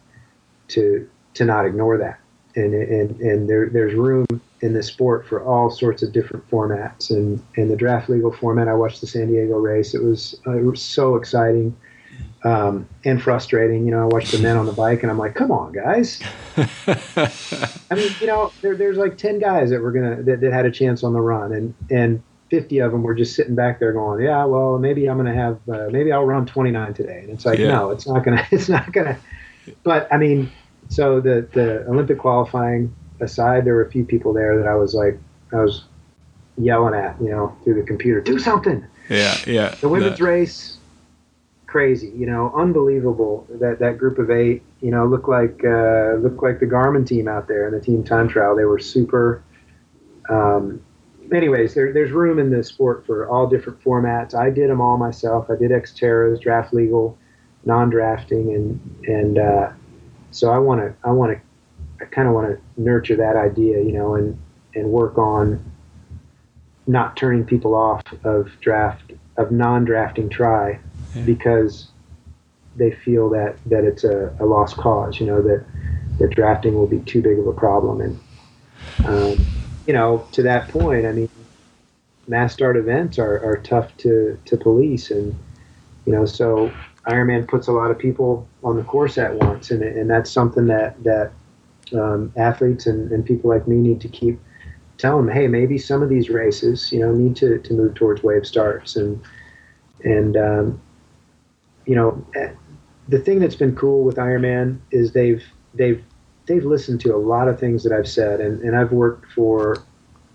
to to not ignore that. And and and there there's room in the sport for all sorts of different formats. And in the draft legal format, I watched the San Diego race. It was, uh, it was so exciting um, and frustrating. You know, I watched the men on the bike, and I'm like, come on, guys. <laughs> I mean, you know, there, there's like ten guys that were gonna that, that had a chance on the run, and and 50 of them were just sitting back there going, yeah, well, maybe I'm gonna have, uh, maybe I'll run 29 today, and it's like, Yeah. no, it's not gonna, <laughs> it's not gonna. But I mean, so the the Olympic qualifying aside, there were a few people there that I was like, I was yelling at, you know, through the computer, do something. yeah, yeah. The women's race, crazy, you know, unbelievable. That that group of eight, you know, looked like uh, looked like the Garmin team out there in the team time trial. They were super. Um, anyways, there, there's room in the sport for all different formats. I did them all myself. I did Xterras, draft legal, non-drafting, and and uh, so I want to I want to I kind of want to nurture that idea, you know, and and work on not turning people off of draft of non-drafting tri Yeah. because they feel that that it's a, a lost cause. You know that that drafting will be too big of a problem, and um, you know to that point, I mean, mass start events are, are tough to to police, and you know so Ironman puts a lot of people on the course at once, and and that's something that that um, athletes and, and people like me need to keep telling them, hey, maybe some of these races, you know, need to, to move towards wave starts. And, and um, you know, eh, the thing that's been cool with Ironman is they've, they've, they've listened to a lot of things that I've said. And, and I've worked for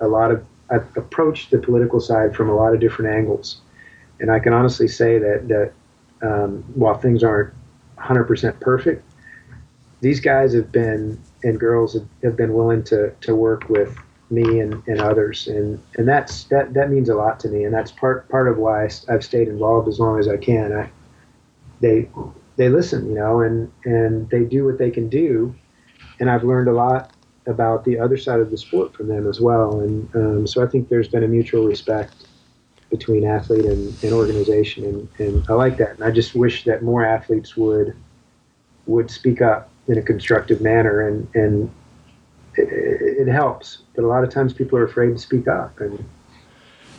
a lot of, I've approached the political side from a lot of different angles. And I can honestly say that, that um, while things aren't 100% perfect, these guys have been, and girls have, have been willing to, to work with me and, and others, and and that's that that means a lot to me, and that's part part of why I've stayed involved as long as I can. I they they listen, you know, and and they do what they can do, and I've learned a lot about the other side of the sport from them as well, and um, so I think there's been a mutual respect between athlete and, and organization, and, and I like that, and I just wish that more athletes would would speak up in a constructive manner, and and it, it helps. But a lot of times people are afraid to speak up, and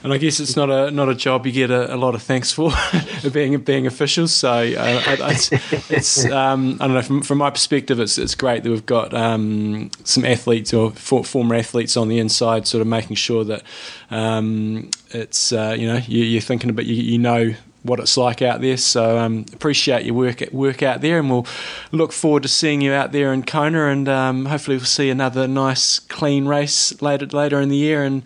and I guess it's not a not a job you get a, a lot of thanks for <laughs> being being officials. So uh, it's, it's um, I don't know from, from my perspective, it's it's great that we've got um, some athletes or for, former athletes on the inside, sort of making sure that um, it's uh, you know you, are thinking about you, you know what it's like out there. So um, appreciate your work work out there, and we'll look forward to seeing you out there in Kona, and um, hopefully we'll see another nice clean race later later in the year, and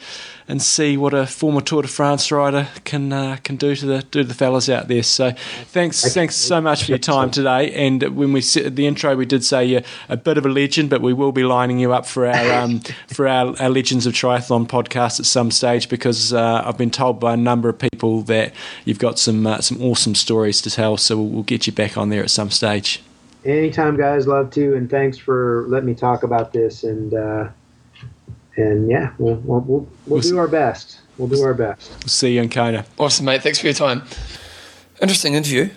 and see what a former Tour de France rider can uh, can do to the do to the fellas out there. So thanks thanks so much for your time today. And when we said the intro, we did say you're a bit of a legend, but we will be lining you up for our um, <laughs> for our, our, Legends of Triathlon podcast at some stage because uh, I've been told by a number of people that you've got some uh, some awesome stories to tell. So we'll, we'll get you back on there at some stage. Anytime, guys. Love to, and thanks for letting me talk about this. And uh, and yeah, we'll we'll, we'll, we'll do our best. We'll do our best. We'll see you in Kona. Awesome, mate. Thanks for your time. Interesting interview.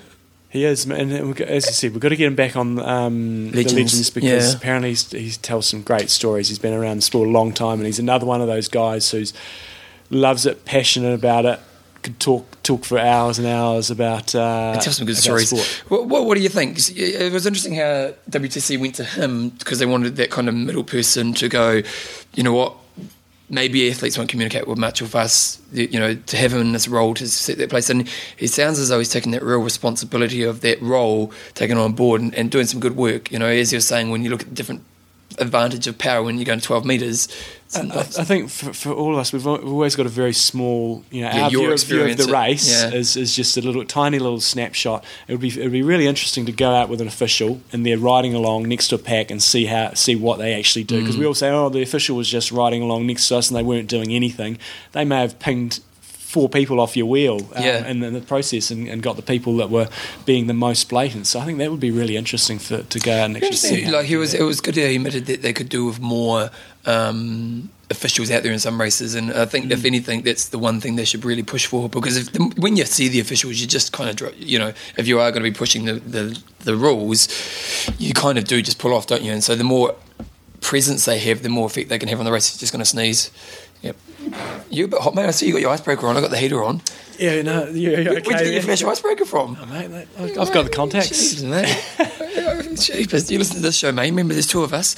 He is, and as you said, we've got to get him back on um, legends. the legends because yeah. apparently he tells some great stories. He's been around the sport a long time, and he's another one of those guys who loves it, passionate about it, could talk talk for hours and hours about. Uh, tell some good stories. What, what, what, do you think? It was interesting how WTC went to him because they wanted that kind of middle person to go. You know what? Maybe athletes won't communicate with much of us. You know, to have him in this role to set that place, and he sounds as though he's taking that real responsibility of that role, taking on board, and, and doing some good work. You know, as you're saying, when you look at different advantage of power when you're going 12 meters. I, I, think for, for, all of us, we've, we've, always got a very small, you know, yeah, our view, view, of the race yeah. is, is just a little tiny little snapshot. It would be it would be really interesting to go out with an official and they're riding along next to a pack and see how see what they actually do because mm. we all say, oh, the official was just riding along next to us and they weren't doing anything. They may have pinged four people off your wheel um, yeah. in, in, the process and, and, got the people that were being the most blatant. So I think that would be really interesting for to go out and actually see. Like he was, it was good. He admitted that they could do with more. Um, officials out there in some races, and I think mm. if anything, that's the one thing they should really push for because if, when you see the officials, you just kind of you know if you are going to be pushing the, the the rules, you kind of do just pull off, don't you? And so the more presence they have, the more effect they can have on the race. It's just going to sneeze. Yep. You a bit hot, mate. I see you got your icebreaker on. I got the heater on. Yeah, no, yeah, okay. Where'd you get your fresh icebreaker from? Oh, mate, mate, I've, I've got the contacts. Jeez, mate. <laughs> Jeepers, you listen to this show, mate. Remember, there's two of us.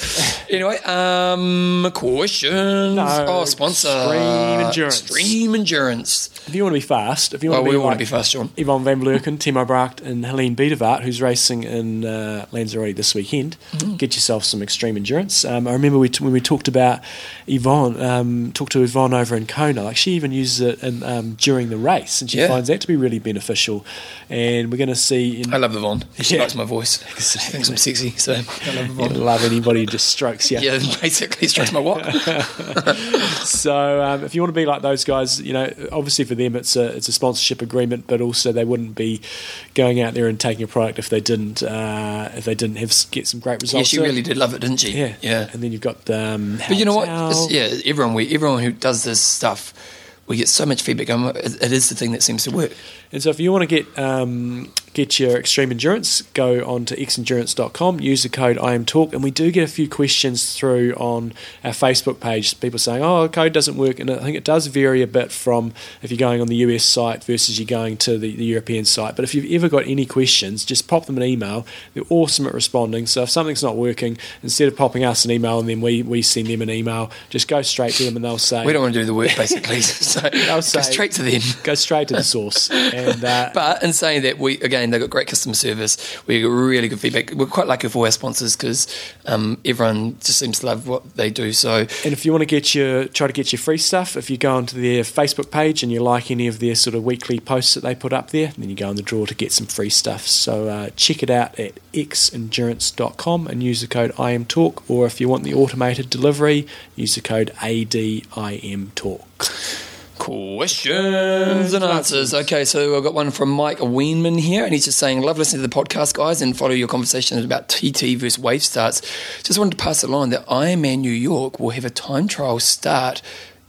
Anyway, um, questions. No, oh, sponsor. Extreme Endurance. Extreme Endurance. If you want to be fast, if you want to be we like to be fast, John. Yvonne Van Vlerken, Timo Bracht, and Heleen bij de Vaate, who's racing in uh, Lanzarote this weekend, mm-hmm. get yourself some extreme endurance. Um, I remember we t- when we talked about Yvonne, um, talked to Yvonne over in Kona, like she even uses it in, um, during the race, and she yeah. finds that to be really beneficial. And we're going to see. In, I love Yvonne. She yeah. likes my voice. <laughs> She I'm sexy, so I love. You love anybody who just strokes you. Yeah, <laughs> basically strokes my what. <laughs> so um, if you want to be like those guys, you know, obviously for them it's a it's a sponsorship agreement, but also they wouldn't be going out there and taking a product if they didn't uh, if they didn't have get some great results. Yeah, she really did love it, didn't she? Yeah, yeah. And then you've got um, but you know what? It's, yeah, everyone we everyone who does this stuff we get so much feedback. It is the thing that seems to work. And so, if you want to get um, get your extreme endurance, go on to xendurance.com, use the code IMTalk, and we do get a few questions through on our Facebook page. People saying, "Oh, the code doesn't work," and I think it does vary a bit from if you're going on the US site versus you're going to the, the European site. But if you've ever got any questions, just pop them an email. They're awesome at responding. So if something's not working, instead of popping us an email and then we, we send them an email, just go straight to them and they'll say, "We don't want to do the work, basically." <laughs> so they'll say, go straight to them. Go straight to the source. And uh, but in saying that, we again They've got great customer service. We get really good feedback. We're quite lucky for our sponsors because um, everyone just seems to love what they do. So And if you want to get your try to get your free stuff, if you go onto their Facebook page and you like any of their sort of weekly posts that they put up there, then you go in the draw to get some free stuff. So uh, check it out at xendurance.com and use the code IMTalk. Or if you want the automated delivery, use the code ADIMTalk. Questions and answers. Okay, so I've got one from Mike Weenman here, and he's just saying, Love listening to the podcast, guys, and follow your conversations about TT versus wave starts. Just wanted to pass along that Ironman New York will have a time trial start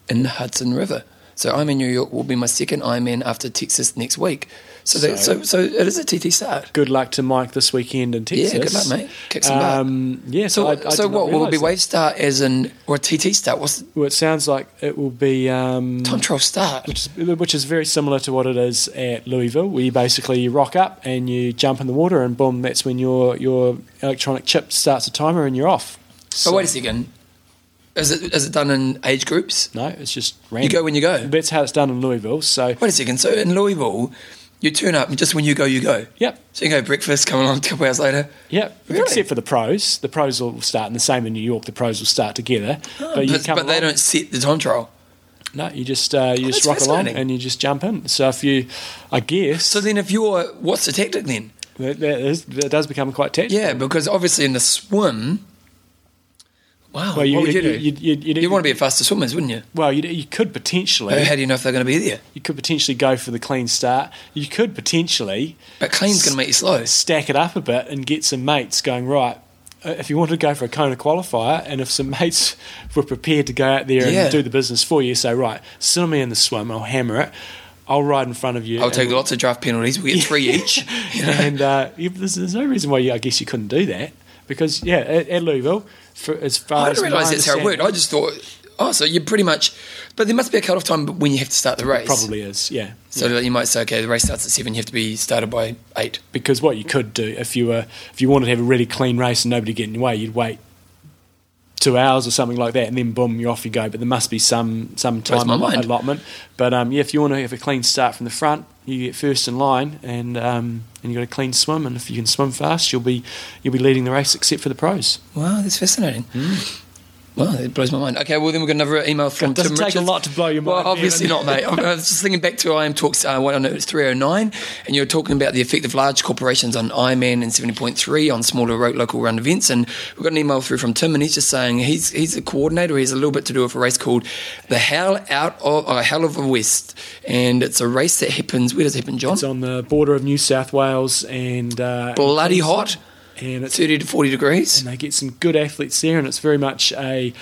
in the Hudson River. So Ironman New York will be my second Ironman after Texas next week. So, that, so, so it is a TT start. Good luck to Mike this weekend in Texas. Yeah, good luck, mate. Kick some butt. Um, yeah, so, So, I, I so what will it be? realise Wave start as in or a TT start? What's. Well, it sounds like it will be um, time trial start? which is, which is very similar to what it is at Louisville, where you basically rock up and you jump in the water, and boom, that's when your your electronic chip starts a timer and you're off. But wait a second. Is it is it done in age groups? No, it's just random. You go when you go. That's how it's done in Louisville. So, Wait a second. So in Louisville, you turn up and just when you go, you go. yep, So you go breakfast, come along a couple hours later. yep. Really? Except for the pros, the pros will start, and the same in New York. The pros will start together, but you But, come but they don't set the time trial. No, you just uh, you Oh, just rock along and you just jump in. So if you, I guess, So then, if you're, what's the tactic then? that, that, is, that does become quite tactical. Yeah, because obviously in the swim, wow, Well, you, what would you, you, do? you, you, you, You want to be a faster swimmers, wouldn't you? Well, you, you could potentially. How do you know if they're going to be there? You could potentially go for the clean start. You could potentially But clean's going to make you slow. stack it up a bit and get some mates going right. uh, If you wanted to go for a Kona qualifier, and if some <laughs> mates were prepared to go out there Yeah. and do the business for you, say right, sit me in the swim, I'll hammer it, I'll ride in front of you. I'll take lots of draft penalties. We get three <laughs> each. <laughs> You know? and uh, there's, there's no reason why you, I guess you couldn't do that because yeah, at, at Louisville, for as far I as didn't realise that's how it worked. I just thought, oh, so you pretty much, but there must be a cut-off time when you have to start the race. probably is, yeah. So that you might say, okay, the race starts at seven. You have to be started by eight. because what you could do if you were if you wanted to have a really clean race and nobody getting in your way, you'd wait two hours or something like that, and then boom, you're off you go. But there must be some some time my allot- mind. allotment. But um, yeah, if you want to have a clean start from the front, you get first in line, and um, and you got a clean swim, and if you can swim fast, you'll be you'll be leading the race, except for the pros. Wow, that's fascinating. Well, it blows my mind. Okay, well then we've got another email from Tim. It doesn't Tim take a lot to blow your mind. Well, obviously not, mate. <laughs> I was just thinking back to IM Talks uh, one, it's 309, and you were talking about the effect of large corporations on Ironman and 70.3 on smaller local run events. And we've got an email through from Tim, and he's just saying he's he's a coordinator. He has a little bit to do with a race called the Hell Out of uh, Hell of the West, and it's a race that happens. Where does it happen, John? It's on the border of New South Wales and uh, Bloody hot. And it's 30 to 40 degrees. and they get some good athletes there, and it's very much a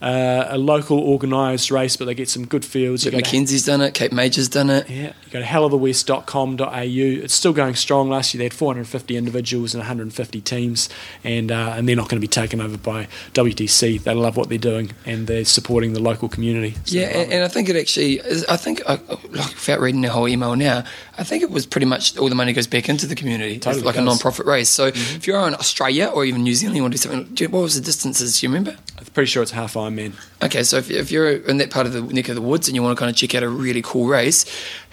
uh, a local organised race, but they get some good fields. Go McKenzie's done it. Kate Major's done it. yeah, you go to hellofthewest.com.au. It's still going strong. Last year they had 450 individuals and 150 teams, and uh, and they're not going to be taken over by WTC. They love what they're doing, and they're supporting the local community. So, Yeah, and, and I think it actually is. I think, uh, like, without reading the whole email now, I think it was pretty much all the money goes back into the community. Totally it's like a does. non-profit race. So if you're in Australia or even New Zealand, you want to do something. do you- What was the distances? Do you remember? I'm pretty sure it's half Ironman. Okay, so if, if you're in that part of the neck of the woods and you want to kind of check out a really cool race,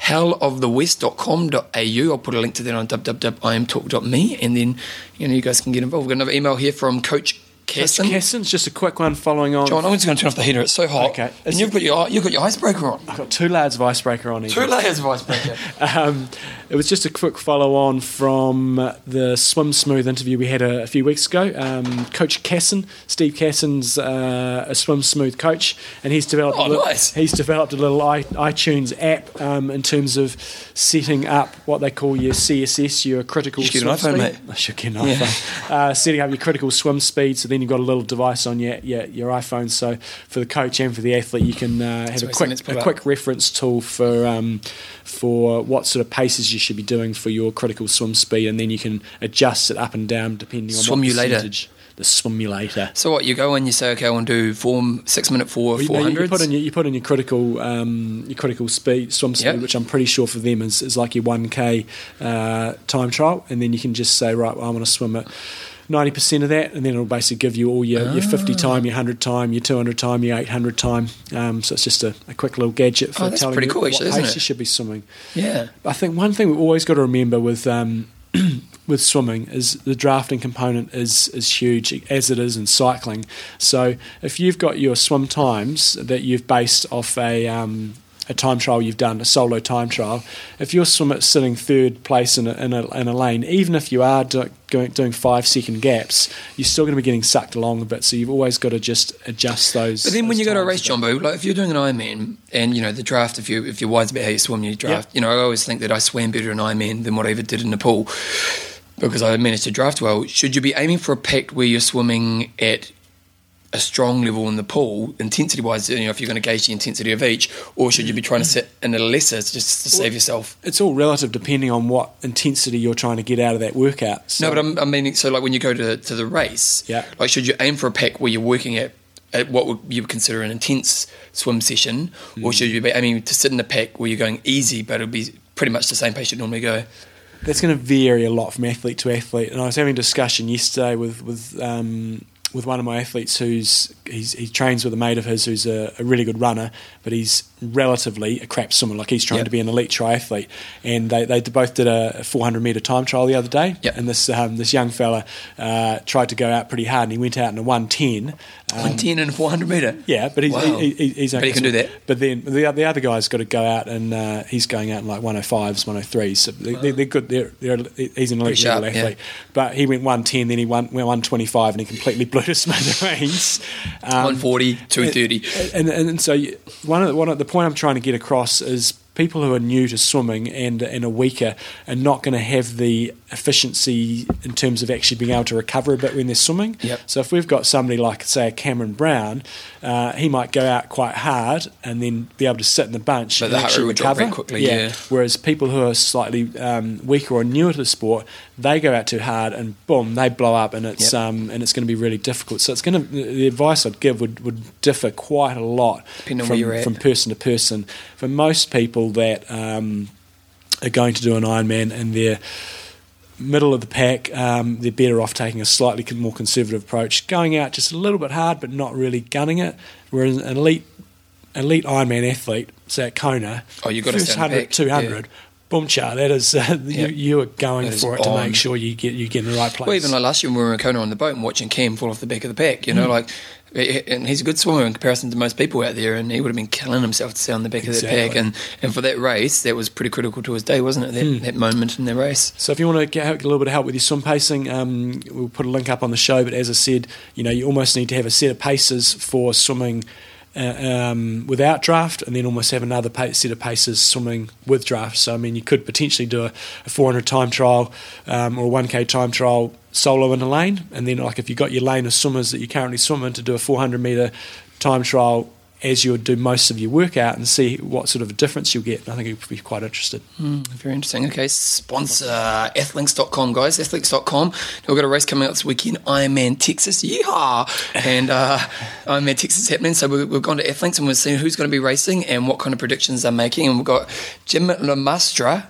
hellofthewest.com.au. I'll put a link to that on www.imtalk.me and then you know you guys can get involved. We've got another email here from Coach Casson. Casson's just a quick one following on. John, I'm just going to turn off the heater. It's so hot. Okay. And you've got your you've got your icebreaker on. I've got two layers of icebreaker on. Two layers of <laughs> icebreaker. Um, it was just a quick follow on from the Swim Smooth interview we had a, a few weeks ago. Um, coach Casson, Steve Casson's uh, a Swim Smooth coach, and he's developed Oh, a little, nice. he's developed a little iTunes app um, in terms of setting up what they call your CSS, your critical You should get an iPhone, speed. mate. I should get an Yeah. iPhone. Uh, setting up your critical swim speed, so then you've got a little device on your your, your iPhone. So for the coach and for the athlete, you can uh, have a quick a quick reference tool for um, for what sort of paces you should be doing for your critical swim speed, and then you can adjust it up and down depending on what Swimulator. percentage. The swimulator. So what you go and you say, okay, I want to do four six minute four four you- you put in your you put in your critical um, your critical speed swim speed, Yep. which I'm pretty sure for them is, is like your one k uh, time trial, and then you can just say right, well, I want to swim at ninety percent of that, and then it'll basically give you all your, your fifty Ah. time, your hundred time, your two hundred time, your eight hundred time. Um, so it's just a, a quick little gadget for Oh, that's telling pretty you cool, what actually, pace it? you should be swimming. yeah. I think one thing we've always got to remember with um, <clears throat> with swimming is the drafting component is is huge as it is in cycling. So if you've got your swim times that you've based off a um, a time trial you've done, a solo time trial, if you're swim sitting third place in a, in a, in a lane, even if you are do, going, doing five second gaps, you're still going to be getting sucked along a bit. So you've always got to just adjust those. But then when you go to a race. Jumbo, like if you're doing an Ironman and you know the draft, if you if you're wise about how you swim, you draft. You know, I always think that I swam better in Ironman than what I ever did in the pool because I managed to draft well. Should you be aiming for a pack where you're swimming at a strong level in the pool, intensity wise, you know, if you're going to gauge the intensity of each, or should you be trying to sit in a lesser just to save yourself? It's all relative depending on what intensity you're trying to get out of that workout. So No, but I'm, I mean, so like when you go to to the race, Yeah. like should you aim for a pack where you're working at at what would you would consider an intense swim session, Hmm. or should you be aiming to sit in a pack where you're going easy, but it'll be pretty much the same pace you'd normally go? that's going to vary a lot from athlete to athlete. And I was having a discussion yesterday with with um, with one of my athletes who's he trains with a mate of his who's a, a really good runner, but he's relatively a crap swimmer. Like he's trying Yep. to be an elite triathlete, and they, they both did a 400 meter time trial the other day. Yep. And this um, this young fella uh, tried to go out pretty hard, and he went out in a 110. Um, One ten and four hundred meter. yeah, but he's Wow. he, he, he's But he can do that. But then the the other guy's got to go out and uh, he's going out in like 105s, 103s. So they, they're, they're good. They're, they're, he's an elite sharp, level yeah. But he went 110, then he went, went 125, and he completely <laughs> blew to smithereens. Um, 140, 230. and, and, and so you- one of the, one of the point I'm trying to get across is people who are new to swimming and and are weaker are not going to have the efficiency in terms of actually being able to recover a bit when they're swimming. Yep. So if we've got somebody like say Cameron Brown, uh, he might go out quite hard and then be able to sit in the bunch But and the actually rate would drop recover very quickly, yeah. Whereas people who are slightly um, weaker or newer to the sport, they go out too hard and boom, they blow up, and it's Yep. um, and it's going to be really difficult. So it's going to the advice I'd give would, would differ quite a lot Depending from, where you're at. from person to person. For most people that um, are going to do an Ironman and they're middle of the pack, um, they're better off taking a slightly more conservative approach, going out just a little bit hard but not really gunning it. Whereas an elite elite Ironman athlete, say at Kona, Oh, you've got to first stand 100, back, 200, boom cha, that is, uh, Yeah. <laughs> you, you are going That for it to make sure you get you get in the right place. Well, even like last year when we were in Kona on the boat and watching Cam fall off the back of the pack, you know, like, and he's a good swimmer in comparison to most people out there, and he would have been killing himself to stay on the back of that pack. And, and for that race, that was pretty critical to his day, wasn't it? That, Hmm. that moment in the race. So if you want to get, get a little bit of help with your swim pacing, um, we'll put a link up on the show. But as I said, you know you almost need to have a set of paces for swimming uh, um, without draft, and then almost have another set of paces swimming with draft. So I mean, you could potentially do a, a 400 time trial um, or a 1k time trial solo in a lane, and then like if you got your lane of swimmers that you're currently swim in to do a 400 meter time trial. As you do most of your workout and see what sort of a difference you'll get. I think you'd be quite interested. Very interesting. Okay, sponsor athlinks.com, guys. Athlinks.com. We've got a race coming up this weekend, Ironman Texas. Yeehaw! And uh, Ironman Texas is happening. So we- we've gone to Athlinks and we're seeing who's going to be racing and what kind of predictions they're making. And we've got Jim Lamastra,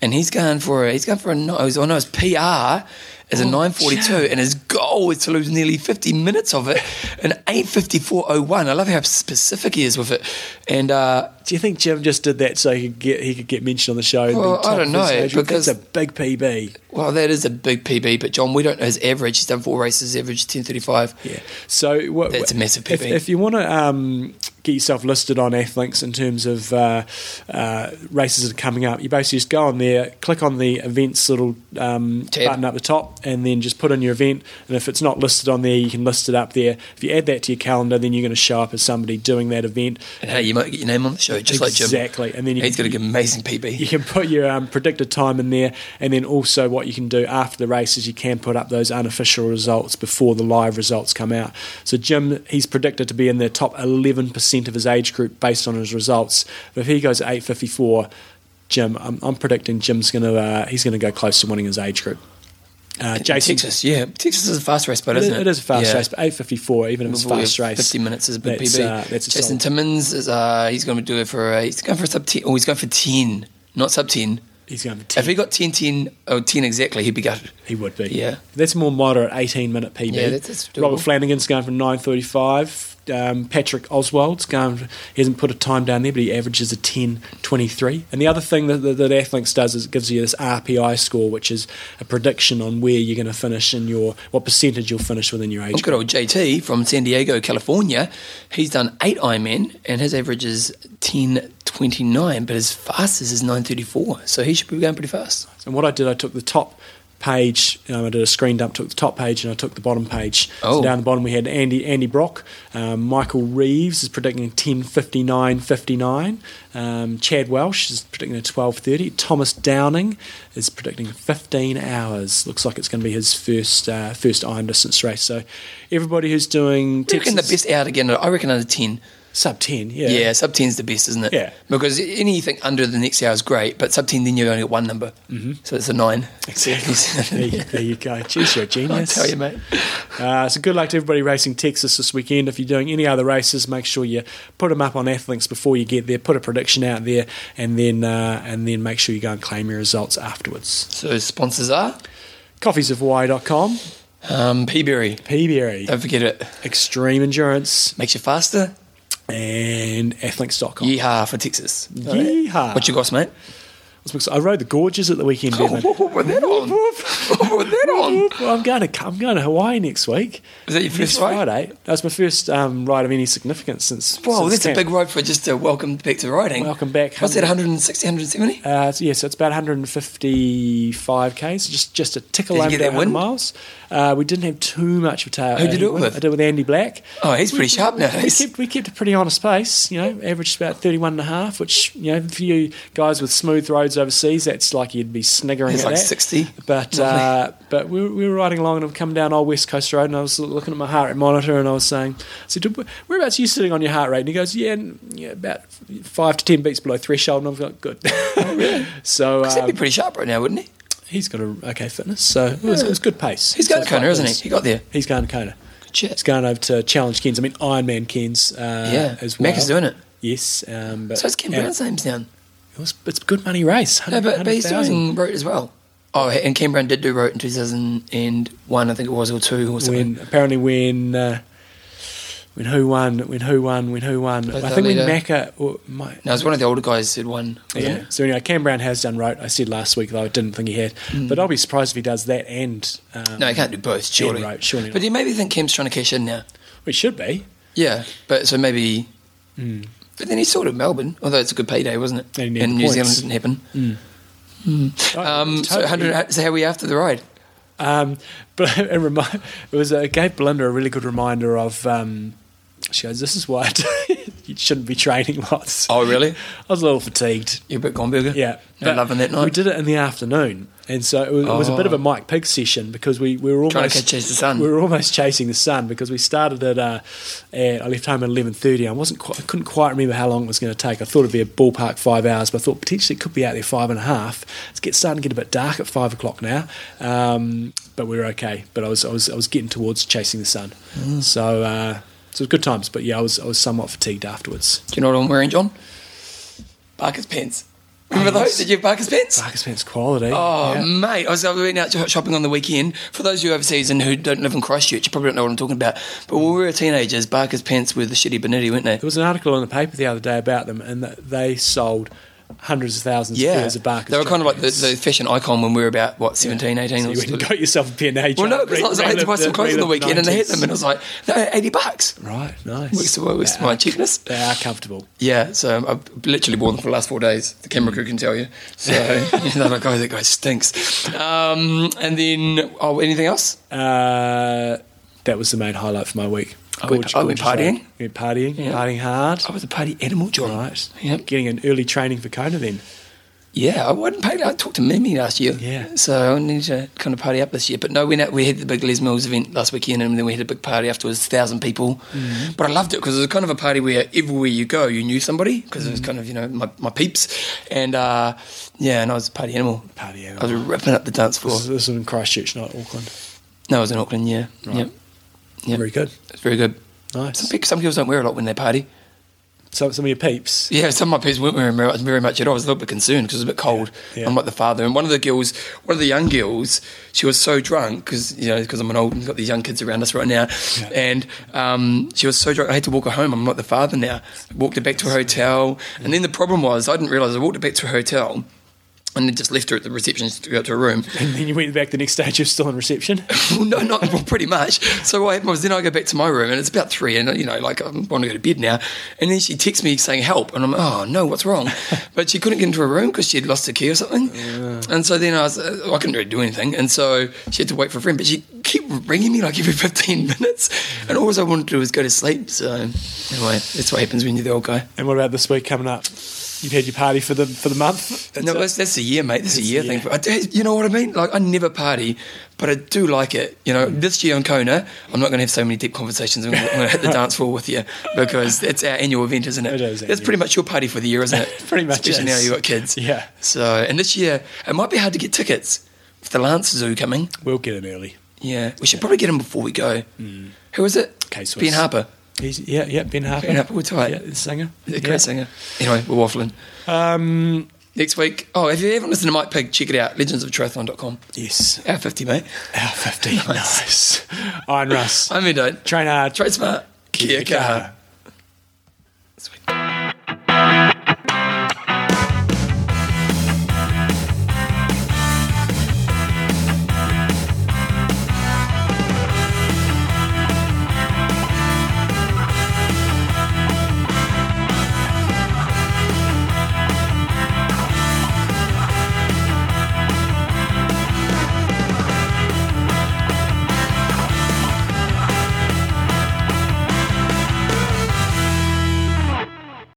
and he's going for a, he's going for a no, he's on his PR is a 942, and his goal is to lose nearly 50 minutes of it in 854.01. I love how specific he is with it. And uh, Do you think Jim just did that so he could get he could get mentioned on the show? Well, I don't know, because- that's a big PB. Well, that is a big PB, but John, we don't know his average. He's done four races, average ten thirty five. Yeah. So what, That's a massive if, PB. if you want to um, get yourself listed on Athlinks in terms of uh, uh, races that are coming up, you basically just go on there, click on the events little um, button up the top, and then just put in your event. And if it's not listed on there, you can list it up there. If you add that to your calendar, then you're going to show up as somebody doing that event. And hey, you might get your name on the show, just like Jim. exactly. And then you He's can, got an amazing PB. you can put your um, predicted time in there, and then also what you can do after the race is you can put up those unofficial results before the live results come out. So Jim, he's predicted to be in the top 11% of his age group based on his results. But if he goes 8:54, Jim, I'm, I'm predicting Jim's going to uh, he's going to go close to winning his age group. Uh, Jason, Texas, yeah, Texas is a fast race, but it is, isn't it? it is a fast Yeah. race, but 8:54, even if it's fast race, Fifty minutes is a big that's, PB. uh, that's a Jason Timmins is uh, he's going to do it for uh, he's going for sub ten. Oh, he's going for ten, not sub ten. he's going for 10. If he got 10, 10, oh, 10 exactly, he'd be gutted. He would be. Yeah. That's a more moderate 18 minute PB. Yeah, that's- that's. Robert Flanagan's going for 9.35. Um, Patrick Oswald's going. He hasn't put a time down there, but he averages a 10.23. And the other thing that, that, that Athlinks does is it gives you this RPI score, which is a prediction on where you're going to finish in your what percentage you'll finish within your age. Well, good old JT from San Diego, California. He's done eight Ironman and his average is 10.29, but his fastest is 9.34. So he should be going pretty fast. And what I did, I took the top page. Um, I did a screen dump, took the top page, and I took the bottom page. Oh. So down the bottom we had Andy Andy Brock, um, Michael Reeves is predicting ten fifty nine fifty nine. Um, Chad Welsh is predicting a twelve thirty. Thomas Downing is predicting fifteen hours. Looks like it's going to be his first uh, first iron distance race. So everybody who's doing I reckon the best out again. I reckon under 10. Sub ten, yeah, Yeah, sub 10 is the best, isn't it? Yeah. Because anything under the next hour is great, but sub 10, then you only get one number. Mm-hmm. So it's a nine. Exactly. <laughs> there, you, there you go. Jeez, you're a genius. I tell you, mate. Uh, so good luck to everybody racing Texas this weekend. If you're doing any other races, make sure you put them up on Athlinks before you get there. Put a prediction out there, and then uh, and then make sure you go and claim your results afterwards. So sponsors are Coffeesofhawaii.com, um, Peaberry. Peaberry, Don't forget it. Extreme Endurance, Makes you faster. And Athlinks.com. Yeehaw for Texas. Yeehaw. What you got, mate? I rode the gorges at the weekend, Oh, <laughs> what was that on? What was that on? Well, I'm going to I'm going to Hawaii next week. Is that your first ride? Friday. That's my first um, ride of any significance since. Whoa, since that's a big ride for just a welcome back to riding. Welcome back. What's that, 160, 170? Uh, so yeah, so it's about 155 k's, just just a tickle over get that that 100 win? miles. Uh, we didn't have too much of a tail. Who'd you uh, it with? I did it with Andy Black. Oh, he's pretty sharp We kept, we kept a pretty honest pace, you know, averaged about 31 and a half, which, you know, for you guys with smooth roads overseas, that's like you'd be sniggering It's at like that. 60. But uh, <laughs> but we were, we were riding along and I'm coming down Old West Coast Road and I was looking at my heart rate monitor and I was saying, I said, whereabouts are you sitting on your heart rate? And he goes, yeah, yeah about five to ten beats below threshold. And I've got good. Really? <laughs> so Because he'd be um, pretty sharp right now, wouldn't he? He's got a okay fitness. So it was, it was good pace. He's going to Kona, isn't he? He got there. He's going to Kona. Good shit. He's going over to Challenge Cairns. I mean, Ironman Cairns uh, yeah. as well. Mac is doing it. Yes. Um, but So it's Ken and Brown's name's down. It was, it's a good money race. No, but, but he's 100,000. doing Roth as well. Oh, and Cam Brown did do Roth in 2001, I think it was, or two, or something. when apparently when uh, when who won when who won when who won Was I think when? Macca or my, No, it was one of the older guys who'd won. yeah it? so anyway Cam Brown has done right I said last week though I didn't think he had but I'll be surprised if he does that and um, Mm. No, he can't do both, surely. Roth, surely But do you maybe think Cam's trying to cash in now? it should be Yeah, but so maybe. Hmm. But then he sold at Melbourne, although it's a good payday, wasn't it? And And New. Zealand didn't happen. Oh, Um, so, totally. 100, so how are we after the ride? Um, but <laughs> it, it was it gave Belinda a really good reminder of. Um, she goes, "This is why <laughs> you shouldn't be training lots." Oh, really? I was a little fatigued. You're a bit Gomberger? Yeah, Not loving that night? We did it in the afternoon, and so it was, it was a bit of a Mike Pigg session because we, we were Trying to almost the sun. We were almost chasing the sun because we started at. Uh, at I left home at eleven thirty. I wasn't quite, I couldn't quite remember how long it was going to take. I thought it'd be a ballpark five hours, but I thought potentially it could be out there five and a half. It's get starting to get a bit dark at five o'clock now, um, but we were okay. But I was I was I was getting towards chasing the sun, Mm. so. Uh, so it was good times, but yeah, I was I was somewhat fatigued afterwards. Do you know what I'm wearing, John? Barker's pants. Remember those? Did you have Barker's pants? Barker's pants quality. Oh, yeah. mate. I was I went out shopping on the weekend. For those of you overseas and who don't live in Christchurch, you probably don't know what I'm talking about. But when we were teenagers, Barker's pants were the shitty Benetti, weren't they? There was an article in the paper the other day about them, and that they sold hundreds of thousands of Yeah. pairs of Barker's. They were kind of like the, the fashion icon when we were about, what, 17, 18? So or you got yourself a pair now. well, no, because I, I had to buy some clothes on the weekend and they had them, and I was like, no, 80 bucks. Right, nice. Works works They my cheapness. They are comfortable. Yeah, so I've literally worn them for the last four days. The camera crew can tell you. So they're like, oh, that guy stinks. Um, and then, oh, anything else? Uh, that was the main highlight for my week. I went- I went partying. day. Went partying, Yeah. partying hard. I was a party animal, John. Right. Yep. Getting an early training for Kona then. Yeah, I wasn't paid. I talked to Mimi last year. Yeah. So I need to kind of party up this year. But no, we, we had the big Les Mills event last weekend and then we had a big party afterwards, thousand people. Mm-hmm. But I loved it because it was kind of a party where everywhere you go, you knew somebody because it was Mm-hmm. kind of, you know, my, my peeps. And uh, yeah, and I was a party animal. Party animal. I was ripping up the dance floor. This, this was in Christchurch, not Auckland. No, I was in Auckland, yeah. Right. Yep. Yep. Very good. It's very good. Nice. Some, people, some girls don't wear a lot when they party. So some of your peeps. Yeah, some of my peeps weren't wearing very much, very much at all. I was a little bit concerned because it was a bit cold. Yeah. I'm like the father, and one of the girls, one of the young girls, she was so drunk because you know because I'm an old, we've got these young kids around us right now, Yeah. and um, she was so drunk. I had to walk her home. I'm not the father now. I walked her back to her hotel, and then the problem was I didn't realise I walked her back to her hotel. And then just left her at the reception to go to her room. And then you went back the next day, you're still in reception. <laughs> well, no, not well, pretty much. So what happened was then I go back to my room and it's about three, and you know, like I want to go to bed now. And then she texts me saying help, and I'm like, oh no, what's wrong? <laughs> but she couldn't get into her room because she had lost her key or something. And so then I was, uh, I couldn't really do anything, and so she had to wait for a friend. But she kept ringing me like every <laughs> 15 minutes, and all I wanted to do was go to sleep. So anyway, that's what happens when you're the old guy. And what about this week coming up? You've had your party for the for the month. That's no, that's, that's a year, mate. That's, a That's a year year. thing. I do, you know what I mean? Like, I never party, but I do like it. You know, this year on Kona, I'm not going to have so many deep conversations. I'm going to hit the <laughs> dance floor with you because it's our annual event, isn't it? It is That's pretty much your party for the year, isn't it? <laughs> Pretty much Especially now is. you've got kids. Yeah. So, and this year, it might be hard to get tickets with the Lance Zoo coming. We'll get them early. Yeah, we should probably get them before we go. Hmm. Who is it? K-Swiss. Ben Harper. He's yeah, yeah, Ben Harper. Ben Harper, we'll yeah, the singer. The great yeah. singer. Anyway, we're waffling. Um, Next week, oh, if you haven't listened to Mike Pigg, check it out, legendsoftriathlon.com. Yes. Hour 50, mate. Hour 50, <laughs> nice. nice. Iron Russ. I'm Edo. Train hard. Train smart. Kia kaha. Sweet.